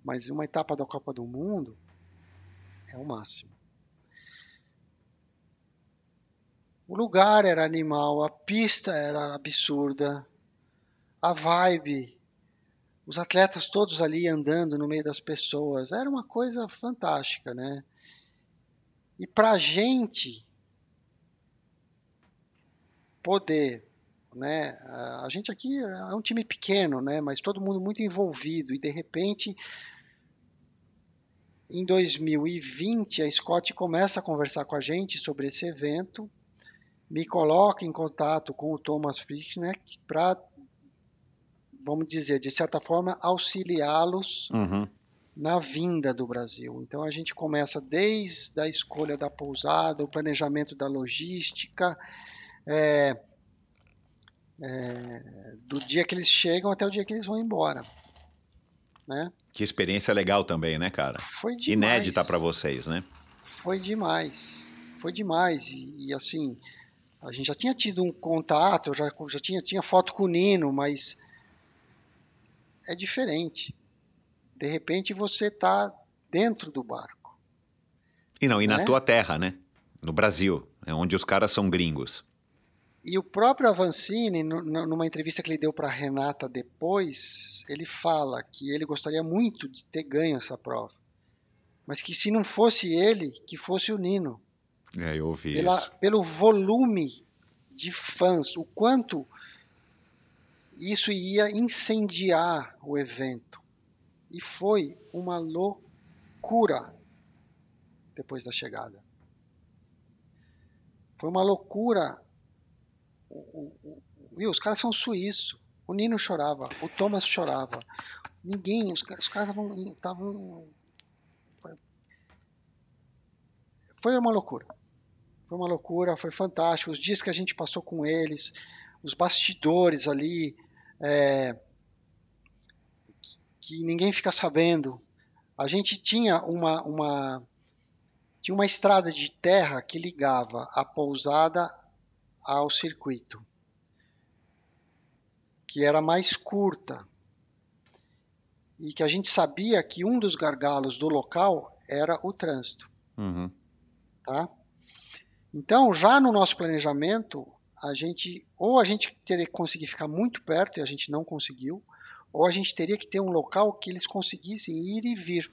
Mas uma etapa da Copa do Mundo é o máximo. O lugar era animal, a pista era absurda, a vibe, os atletas todos ali andando no meio das pessoas, era uma coisa fantástica, né? E para gente poder, né? A gente aqui é um time pequeno, né? Mas todo mundo muito envolvido e de repente em 2020 a Scott começa a conversar com a gente sobre esse evento, me coloca em contato com o Thomas Frickneck para, vamos dizer, de certa forma, auxiliá-los Uhum. na vinda do Brasil. Então a gente começa desde a escolha da pousada, o planejamento da logística, é, é, do dia que eles chegam até o dia que eles vão embora, né? Que experiência legal também, né, cara? Foi demais. Inédita para vocês, né? Foi demais, foi demais e, e, assim a gente já tinha tido um contato, eu já já tinha tinha foto com o Nino, mas é diferente. De repente você está dentro do barco. E não, e na Né? tua terra, né? No Brasil, é onde os caras são gringos. E o próprio Avancini, nu- nu- numa entrevista que ele deu para Renata depois, ele fala que ele gostaria muito de ter ganho essa prova, mas que se não fosse ele, que fosse o Nino. É, eu ouvi pela- isso. pelo volume de fãs, o quanto isso ia incendiar o evento. E foi uma loucura depois da chegada. Foi uma loucura. O, o- o- os caras são suíços. O Nino chorava, o Thomas chorava. Ninguém, os, os caras estavam. foi uma loucura. Foi uma loucura, foi fantástico. Os dias que a gente passou com eles, os bastidores ali, é, que, que ninguém fica sabendo. A gente tinha uma, uma, tinha uma estrada de terra que ligava a pousada ao circuito, que era mais curta. E que a gente sabia que um dos gargalos do local era o trânsito. Uhum. Tá? Então, já no nosso planejamento, a gente ou a gente teria que conseguir ficar muito perto e a gente não conseguiu, ou a gente teria que ter um local que eles conseguissem ir e vir.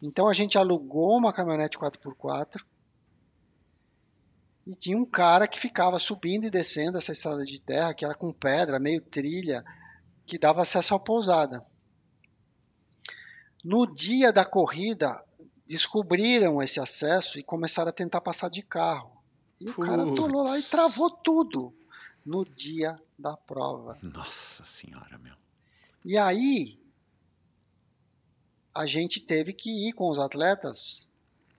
Então a gente alugou uma caminhonete 4x4 e tinha um cara que ficava subindo e descendo essa estrada de terra, que era com pedra, meio trilha, que dava acesso à pousada. No dia da corrida, descobriram esse acesso e começaram a tentar passar de carro. E o cara Putz. atolou lá e travou tudo no dia da prova. Nossa senhora, meu. E aí a gente teve que ir com os atletas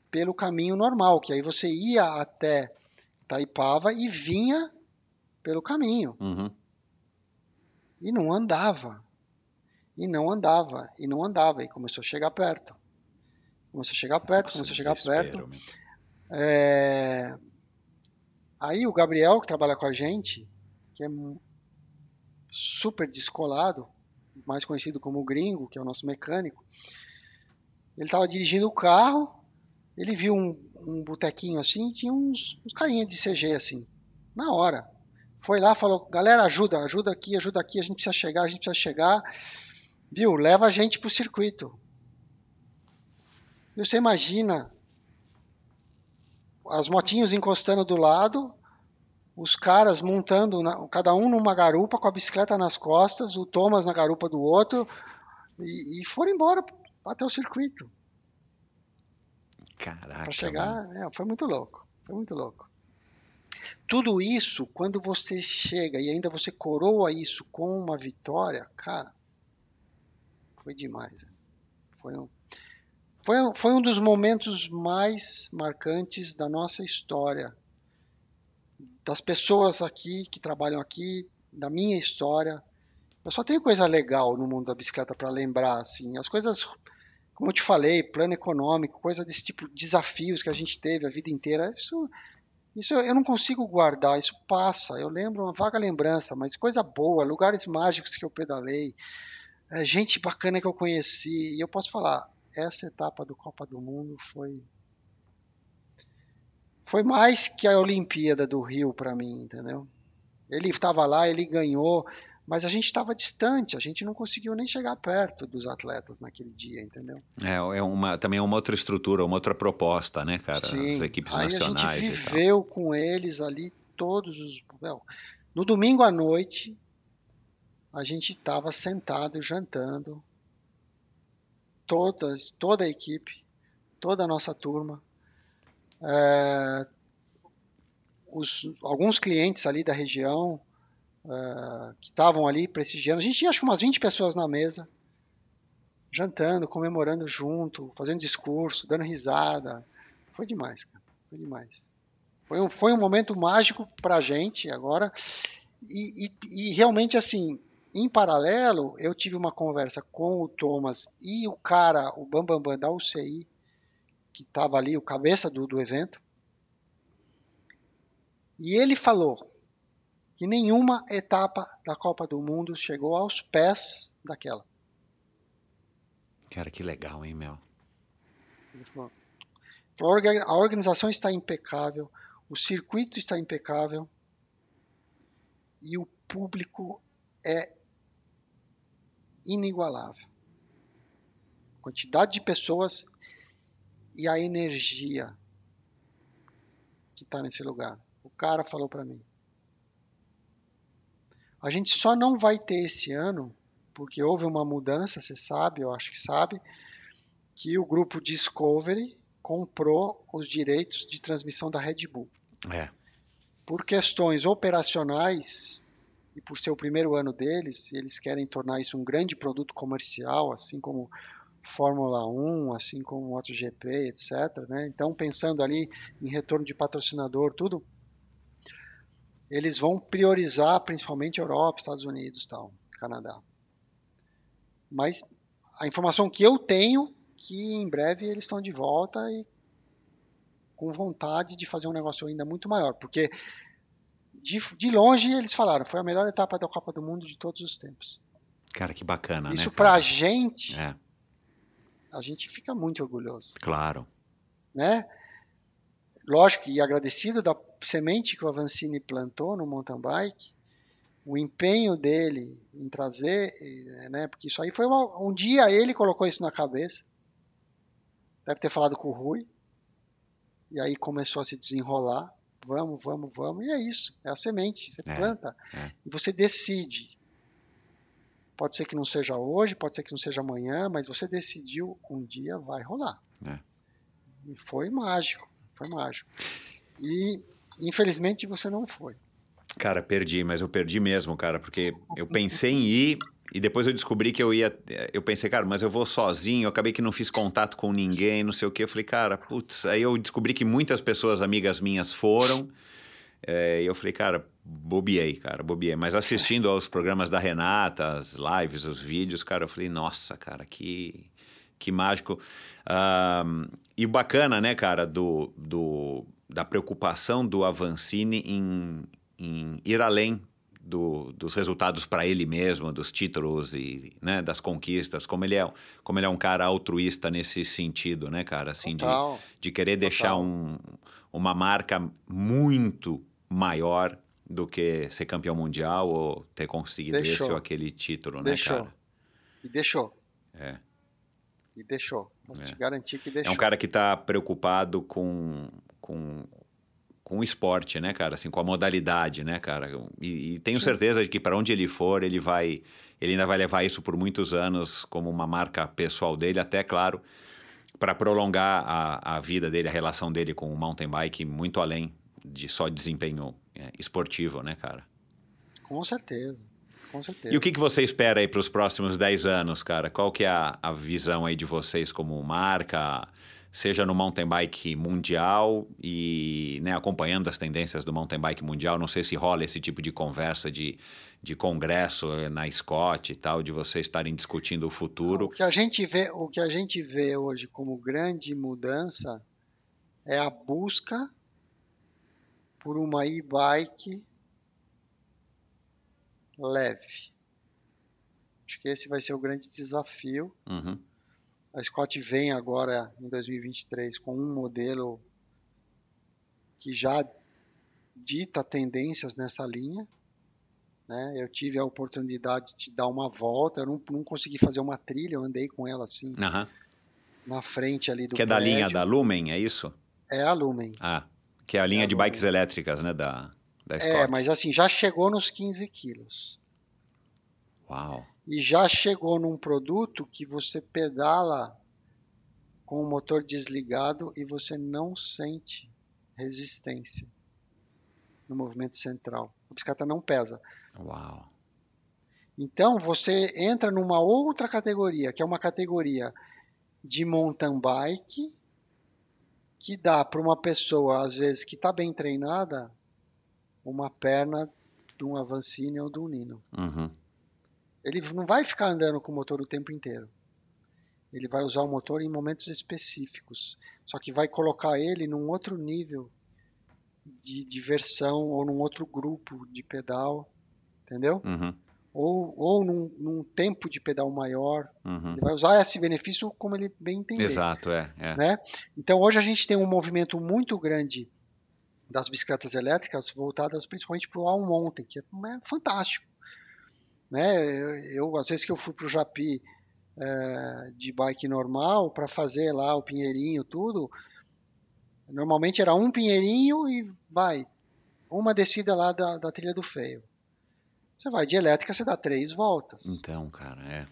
pelo caminho normal, que aí você ia até Taipava e vinha pelo caminho Uhum. e não andava. E não andava, e não andava, e começou a chegar perto. Começou a chegar perto, Nossa, começou a chegar perto. É, Aí o Gabriel, que trabalha com a gente, que é super descolado, mais conhecido como o Gringo, que é o nosso mecânico, ele estava dirigindo o carro, ele viu um, um botequinho assim, tinha uns, uns de CG assim, na hora. Foi lá, falou, galera, ajuda, ajuda aqui, ajuda aqui, a gente precisa chegar, a gente precisa chegar. Viu, leva a gente pro circuito. E você imagina as motinhos encostando do lado, os caras montando, na- cada um numa garupa com a bicicleta nas costas, o Thomas na garupa do outro, e, e foram embora até o circuito. Caraca. Para chegar, é, foi muito louco, foi muito louco. Tudo isso, quando você chega e ainda você coroa isso com uma vitória, cara, foi demais. Foi um, foi, um- foi um dos momentos mais marcantes da nossa história. Das pessoas aqui que trabalham aqui, da minha história. Eu só tenho coisa legal no mundo da bicicleta para lembrar, assim. As coisas, como eu te falei, plano econômico, coisa desse tipo, desafios que a gente teve a vida inteira, isso, isso eu não consigo guardar, isso passa. Eu lembro uma vaga lembrança, mas coisa boa, lugares mágicos que eu pedalei, é, gente bacana que eu conheci. E eu posso falar, essa etapa do Copa do Mundo foi foi mais que a Olimpíada do Rio para mim, entendeu? Ele estava lá, ele ganhou, mas a gente estava distante, a gente não conseguiu nem chegar perto dos atletas naquele dia, entendeu? É, é uma, também é uma outra estrutura, uma outra proposta, né, cara? Sim. As equipes Aí nacionais a gente viveu com eles ali todos os. No domingo à noite, a gente estava sentado jantando, todas, toda a equipe, toda a nossa turma. É, os, alguns clientes ali da região é, que estavam ali prestigiando. A gente tinha acho que umas 20 pessoas na mesa, jantando, comemorando junto, fazendo discurso, dando risada. Foi demais, cara. Foi demais. Foi um, foi um momento mágico pra gente agora. E, e, e realmente, assim, em paralelo, eu tive uma conversa com o Thomas e o cara, o Bambambam Bam Bam da UCI, que estava ali, o cabeça do, do evento. E ele falou que nenhuma etapa da Copa do Mundo chegou aos pés daquela. Cara, que legal, hein, Mel? Ele falou, a organização está impecável, o circuito está impecável e o público é inigualável. Quantidade de pessoas e a energia que está nesse lugar. O cara falou para mim. A gente só não vai ter esse ano, porque houve uma mudança, você sabe, eu acho que sabe, que o grupo Discovery comprou os direitos de transmissão da Red Bull. É. Por questões operacionais e por ser o primeiro ano deles, eles querem tornar isso um grande produto comercial, assim como Fórmula 1, assim como MotoGP, etc. Né? Então, pensando ali em retorno de patrocinador, tudo, eles vão priorizar principalmente Europa, Estados Unidos, tal, Canadá. Mas a informação que eu tenho que em breve eles estão de volta e com vontade de fazer um negócio ainda muito maior, porque de, de longe eles falaram, foi a melhor etapa da Copa do Mundo de todos os tempos. Cara, que bacana, Isso né? pra cara? gente, É, a gente fica muito orgulhoso, claro. né? Lógico, e agradecido da semente que o Avancini plantou no mountain bike, o empenho dele em trazer, eh, né? Porque isso aí foi uma, um dia ele colocou isso na cabeça, deve ter falado com o Rui, e aí começou a se desenrolar. Vamos, vamos, vamos, e é isso, é a semente, você É, planta é. e você decide. Pode ser que não seja hoje, pode ser que não seja amanhã, mas você decidiu um dia vai rolar. É. E foi mágico, foi mágico. E infelizmente você não foi. Cara, perdi, mas eu perdi mesmo, cara, porque eu pensei em ir e depois eu descobri que eu ia. Eu pensei, cara, mas eu vou sozinho, eu acabei que não fiz contato com ninguém, não sei o que. Eu falei, cara, putz, aí eu descobri que muitas pessoas amigas minhas foram. é, e eu falei, cara, bobiei, cara, bobiei. Mas assistindo aos programas da Renata, as lives, os vídeos, cara, eu falei, nossa, cara, que, que mágico. Ahn, e o bacana, né, cara, do, do, da preocupação do Avancini em, em ir além do- dos resultados para ele mesmo, dos títulos e né, das conquistas, como ele é, como ele é um cara altruísta nesse sentido, né, cara, assim de, Total. de querer deixar um, uma marca muito maior do que ser campeão mundial ou ter conseguido Deixou. esse ou aquele título, né, Deixou. cara? E deixou. É. E deixou. Posso É. te garantir que É deixou. um cara que está preocupado com, com, com o esporte, né, cara? Assim, com a modalidade, né, cara? E, e tenho certeza de que para onde ele for, ele vai, ele ainda vai levar isso por muitos anos como uma marca pessoal dele, até claro, para prolongar a, a vida dele, a relação dele com o mountain bike muito além de só desempenho é, esportivo, né, cara? Com certeza. Com certeza. E o que, que você espera aí para os próximos 10 anos, cara? Qual que é a, a visão aí de vocês como marca, seja no mountain bike mundial e né, acompanhando as tendências do mountain bike mundial? Não sei se rola esse tipo de conversa de, de congresso eh, na Scott e tal, de vocês estarem discutindo o O futuro. que a gente vê, o que a gente vê hoje como grande mudança é a busca por uma e-bike leve. Acho que esse vai ser o grande desafio. Uhum. A Scott vem agora em 2023 com um modelo que já dita tendências nessa linha. Né? Eu tive a oportunidade de dar uma volta, eu não, não consegui fazer uma trilha, eu andei com ela assim, na frente ali do Que é da linha prédio. da Lumen, é isso? É a Lumen. Ah, que é a linha a de Lumen. bikes elétricas, né? Da, da Scott. É, mas assim, já chegou nos 15 quilos. Uau. E já chegou num produto que você pedala com o motor desligado e você não sente resistência no movimento central. A bicicleta não pesa. Uau. Então você entra numa outra categoria, que é uma categoria de mountain bike, que dá para uma pessoa, às vezes, que está bem treinada, uma perna de um Avancini ou de um Nino. Uhum. Ele não vai ficar andando com o motor o tempo inteiro. Ele vai usar o motor em momentos específicos. Só que vai colocar ele num outro nível de diversão ou num outro grupo de pedal, entendeu? Uhum. Ou, ou num, num tempo de pedal maior. Uhum. Ele vai usar esse benefício como ele bem entender. Exato, é. é. né? Então hoje a gente tem um movimento muito grande das bicicletas elétricas voltadas principalmente para o all mountain, que é, é fantástico. Né? Eu, às vezes que eu fui para o Japi é, de bike normal para fazer lá o pinheirinho tudo, normalmente era um pinheirinho e vai uma descida lá da, da trilha do feio. Você vai de elétrica, você dá três voltas. Então, cara, é.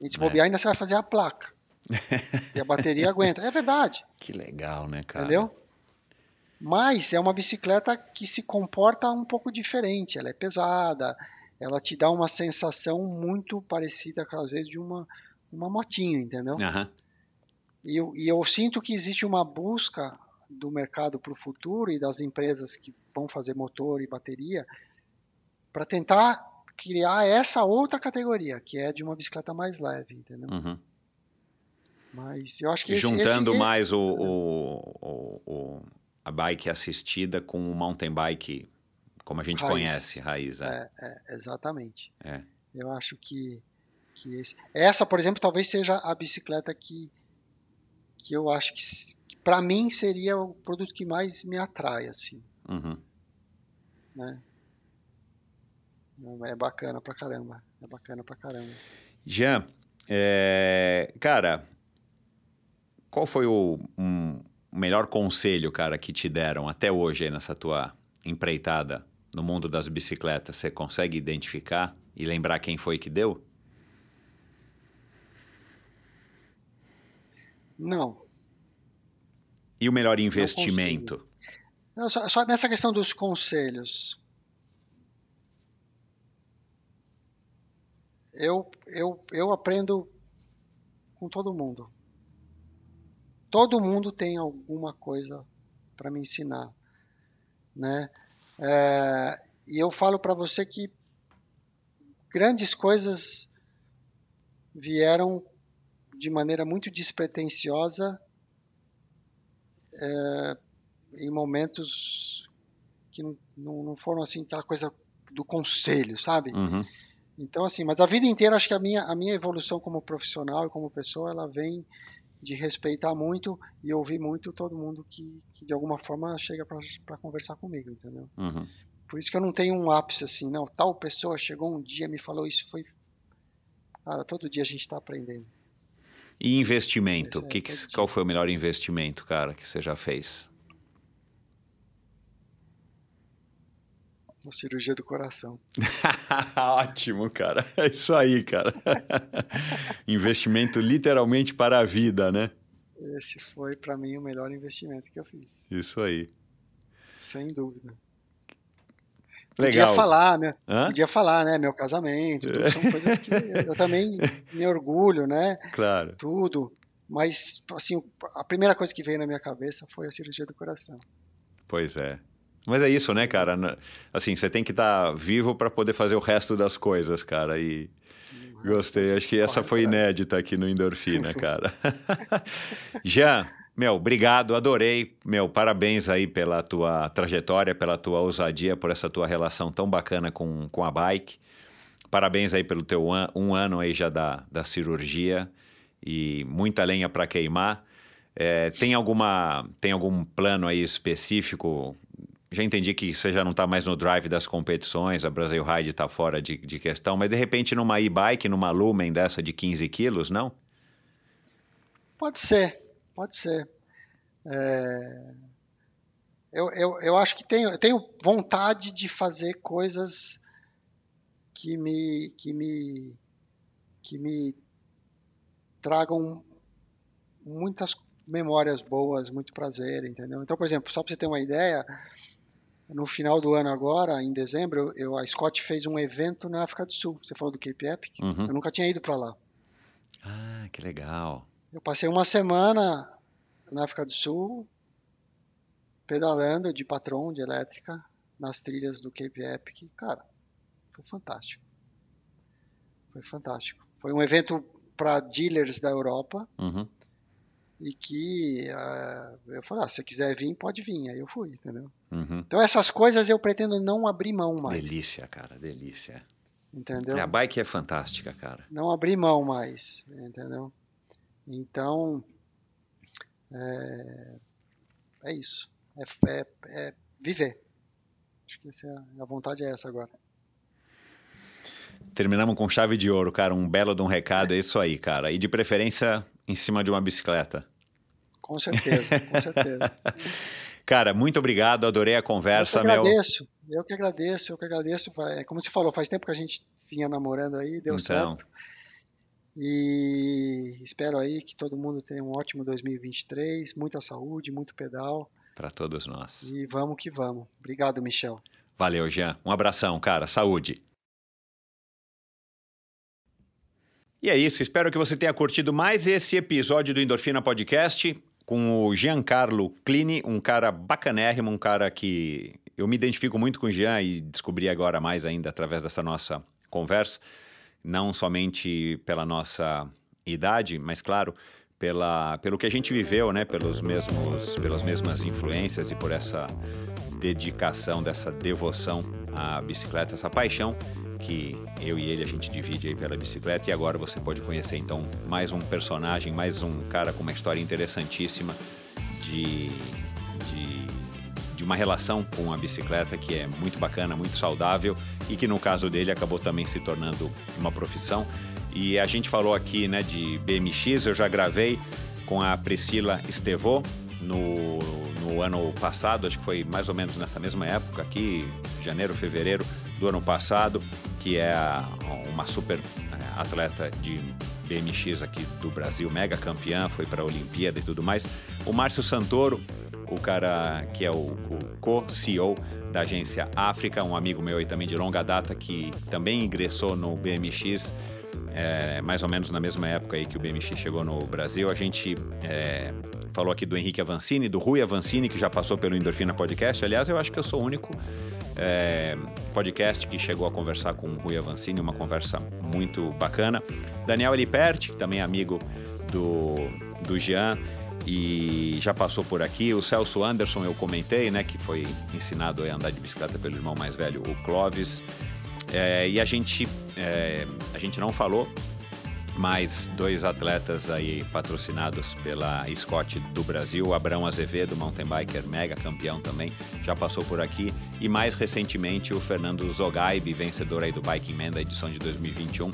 E se É. bobear, ainda você vai fazer a placa. e a bateria aguenta. É verdade. Que legal, né, cara? Entendeu? Mas é uma bicicleta que se comporta um pouco diferente. Ela é pesada, ela te dá uma sensação muito parecida, às vezes, de uma, uma motinho, entendeu? Aham. E, eu, e eu sinto que existe uma busca do mercado para o futuro e das empresas que vão fazer motor e bateria para tentar criar essa outra categoria, que é de uma bicicleta mais leve, entendeu? Uhum. Mas eu acho que esse- Juntando esse- mais o, o, o- o- a bike assistida com o mountain bike, como a gente Raiz. conhece, raiz. É. É, é, exatamente. É. Eu acho que, que esse... essa, por exemplo, talvez seja a bicicleta que, que eu acho que, que para mim seria o produto que mais me atrai, assim, Uhum. né? É bacana pra caramba, é bacana pra caramba. Jean, é, cara, qual foi o um- melhor conselho, cara, que te deram até hoje nessa tua empreitada no mundo das bicicletas? Você consegue identificar e lembrar quem foi que deu? Não, E o melhor investimento? não só, só nessa questão dos conselhos. Eu, eu, eu aprendo com todo mundo. Todo mundo tem alguma coisa para me ensinar, né? É, e eu falo para você que grandes coisas vieram de maneira muito despretensiosa é, em momentos que não, não, foram assim aquela coisa do conselho, sabe? Uhum. Então assim, mas a vida inteira acho que a minha a minha evolução como profissional e como pessoa ela vem de respeitar muito e ouvir muito todo mundo que, que de alguma forma chega para conversar comigo, entendeu? Uhum. Por isso que eu não tenho um ápice assim, não, tal pessoa chegou um dia me falou isso foi cara, todo dia a gente está aprendendo. E investimento? É Que que- qual foi o melhor investimento, cara, que você já fez? Uma cirurgia do coração. Ótimo, cara. É isso aí, cara. Investimento literalmente para a vida, né? Esse foi para mim o melhor investimento que eu fiz, Isso aí. sem dúvida. Legal. Podia falar, né? Hã? Podia falar, né? Meu casamento, tudo, são coisas que eu também me orgulho, né? Claro. Tudo. Mas, assim, a primeira coisa que veio na minha cabeça foi a cirurgia do coração. Pois é. Mas é isso, né, cara? Assim, você tem que estar vivo para poder fazer o resto das coisas, cara. E gostei. Acho que essa foi inédita aqui no Endorfina, cara. Jean, meu, obrigado, adorei. Meu, parabéns aí pela tua trajetória, pela tua ousadia, por essa tua relação tão bacana com, com a bike. Parabéns aí pelo teu an- um ano aí já da, da cirurgia e muita lenha para queimar. É, tem, alguma, tem algum plano aí específico? Já entendi que você já não está mais no drive das competições, a Brasil Ride está fora de, de questão, mas de repente numa e-bike, numa Lumen dessa de 15 quilos, não? Pode ser, pode ser. É... Eu, eu, eu acho que tenho, eu tenho vontade de fazer coisas que me, que me, que me tragam muitas memórias boas, muito prazer, entendeu? Então, por exemplo, só para você ter uma ideia, no final do ano agora, em dezembro, eu, a Scott fez um evento na África do Sul. Você falou do Cape Epic? Uhum. Eu nunca tinha ido para lá. Ah, que legal. Eu passei uma semana na África do Sul, pedalando de patrão de elétrica nas trilhas do Cape Epic. Cara, foi fantástico. Foi fantástico. Foi um evento para dealers da Europa Uhum. E que uh, eu falei, ah, se você quiser vir, pode vir. Aí eu fui, entendeu? Uhum. Então essas coisas eu pretendo não abrir mão mais. Delícia, cara, delícia. Entendeu? A bike é fantástica, cara. Não abrir mão mais, entendeu? Então, é, é isso. É, é, é viver. Acho que essa é a, a vontade é essa agora. Terminamos com chave de ouro, cara. Um belo de um recado, é isso aí, cara. E de preferência em cima de uma bicicleta. Com certeza, com certeza. Cara, muito obrigado, adorei a conversa, eu que meu. agradeço, eu que agradeço, eu que agradeço. Vai- Como você falou, faz tempo que a gente vinha namorando aí, deu Então. certo. E espero aí que todo mundo tenha um ótimo 2023, muita saúde, muito pedal Para todos nós. e vamos que vamos. Obrigado, Michel. Valeu, Jean. Um abração, cara. Saúde. E é isso. Espero que você tenha curtido mais esse episódio do Endorfina Podcast com o Giancarlo Clini, um cara bacanérrimo, um cara que eu me identifico muito com o Jean e descobri agora mais ainda através dessa nossa conversa, não somente pela nossa idade, mas claro, pela, pelo que a gente viveu, né, pelos mesmos, pelas mesmas influências e por essa dedicação, dessa devoção à bicicleta, essa paixão que eu e ele a gente divide aí pela bicicleta e agora você pode conhecer então mais um personagem, mais um cara com uma história interessantíssima de, de, de uma relação com a bicicleta que é muito bacana, muito saudável e que no caso dele acabou também se tornando uma profissão. E a gente falou aqui né, de BMX, eu já gravei com a Priscila Estevô no, no ano passado, acho que foi mais ou menos nessa mesma época aqui, janeiro, fevereiro do ano passado, que é uma super eh, atleta de BMX aqui do Brasil, mega campeã, foi para a Olimpíada e tudo mais. O Márcio Santoro, o cara que é o, o co-CEO da agência África, um amigo meu aí também de longa data, que também ingressou no BMX é, mais ou menos na mesma época aí que o BMX chegou no Brasil. A gente é, falou aqui do Henrique Avancini, do Rui Avancini, que já passou pelo Endorfina Podcast. Aliás, eu acho que eu sou o único é, podcast que chegou a conversar com o Rui Avancini, uma conversa muito bacana. Daniel Eliperti, que também é amigo do, do Jean e já passou por aqui. O Celso Anderson, eu comentei, né, que foi ensinado a andar de bicicleta pelo irmão mais velho, o Clóvis. É, e a gente, é, a gente não falou, mas dois atletas aí patrocinados pela Scott do Brasil, o Abrão Azevedo, mountain biker mega campeão também, já passou por aqui. E mais recentemente o Fernando Zogaib, vencedor aí do Biking Man da edição de 2021,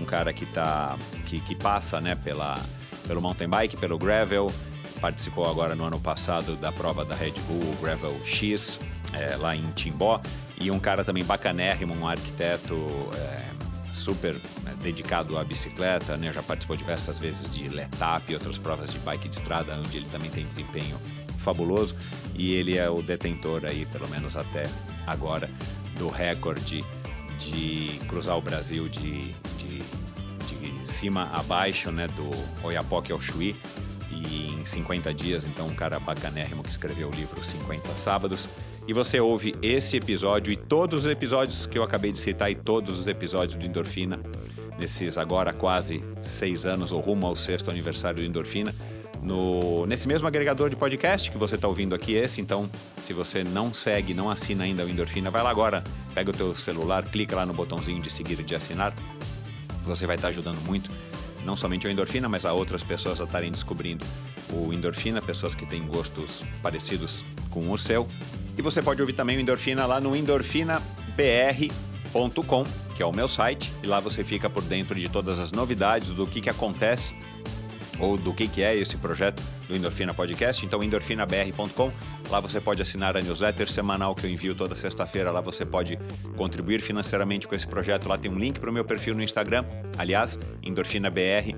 um cara que tá que, que passa, né, pela pelo mountain bike, pelo gravel, participou agora no ano passado da prova da Red Bull Gravel X, é, lá em Timbó. E um cara também bacanérrimo, um arquiteto é, super né, dedicado à bicicleta, né? Já participou diversas vezes de Letap e outras provas de bike de estrada, onde ele também tem desempenho fabuloso. E ele é o detentor aí, pelo menos até agora, do recorde de cruzar o Brasil de, de, de cima a baixo, né? Do Oiapoque ao Chuí e em 50 dias, então um cara bacanérrimo que escreveu o livro 50 Sábados. E você ouve esse episódio e todos os episódios que eu acabei de citar e todos os episódios do Endorfina, nesses agora quase seis anos ou rumo ao sexto aniversário do Endorfina, no, nesse mesmo agregador de podcast que você está ouvindo aqui, esse. Então, se você não segue, não assina ainda o Endorfina, vai lá agora, pega o teu celular, clica lá no botãozinho de seguir e de assinar. Você vai estar ajudando muito não somente ao Endorfina, mas a outras pessoas a estarem descobrindo o Endorfina, pessoas que têm gostos parecidos com o seu. E você pode ouvir também o Endorfina lá no endorfinabr.com, que é o meu site, e lá você fica por dentro de todas as novidades do que, que acontece ou do que, que é esse projeto do Endorfina Podcast. Então, endorfinabr.com. Lá você pode assinar a newsletter semanal que eu envio toda sexta-feira. Lá você pode contribuir financeiramente com esse projeto. Lá tem um link para o meu perfil no Instagram. Aliás, EndorfinaBR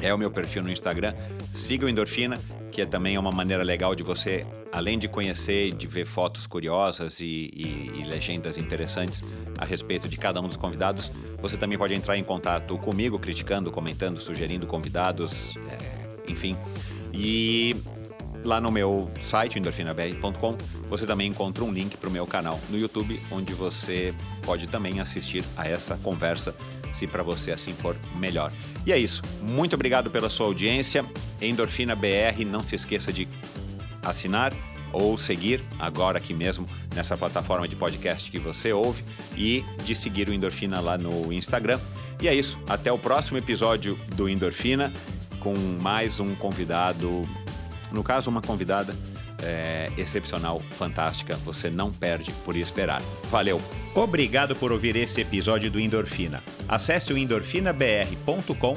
é o meu perfil no Instagram. Siga o Endorfina, que é também uma maneira legal de você, além de conhecer, de ver fotos curiosas e, e, e legendas interessantes a respeito de cada um dos convidados, você também pode entrar em contato comigo, criticando, comentando, sugerindo convidados, é, enfim. E lá no meu site, endorfinabr.com, você também encontra um link para o meu canal no YouTube, onde você pode também assistir a essa conversa, se para você assim for melhor. E é isso. Muito obrigado pela sua audiência. Endorfina BR, não se esqueça de assinar ou seguir agora aqui mesmo nessa plataforma de podcast que você ouve e de seguir o Endorfina lá no Instagram. E é isso, até o próximo episódio do Endorfina com mais um convidado, no caso uma convidada é, excepcional, fantástica, você não perde por esperar. Valeu! Obrigado por ouvir esse episódio do Endorfina. Acesse o endorfinabr.com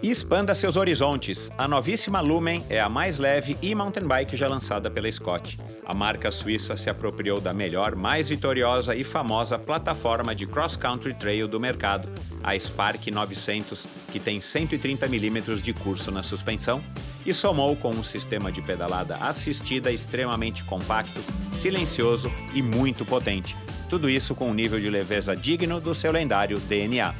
E expanda seus horizontes. A novíssima Lumen é a mais leve e mountain bike já lançada pela Scott. A marca suíça se apropriou da melhor, mais vitoriosa e famosa plataforma de cross-country trail do mercado, a Spark 900, que tem 130 mm de curso na suspensão, e somou com um sistema de pedalada assistida extremamente compacto, silencioso e muito potente. Tudo isso com um nível de leveza digno do seu lendário DNA.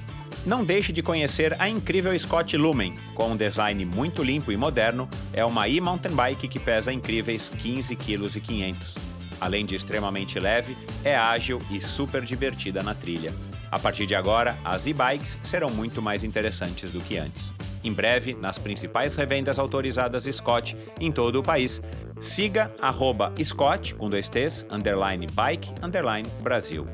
Não deixe de conhecer a incrível Scott Lumen. Com um design muito limpo e moderno, é uma e-mountain bike que pesa incríveis 15 kg e 500. Além de extremamente leve, é ágil e super divertida na trilha. A partir de agora, as e-bikes serão muito mais interessantes do que antes. Em breve, nas principais revendas autorizadas Scott em todo o país, siga arroba Scott, com dois T's, underline bike, underline Brasil.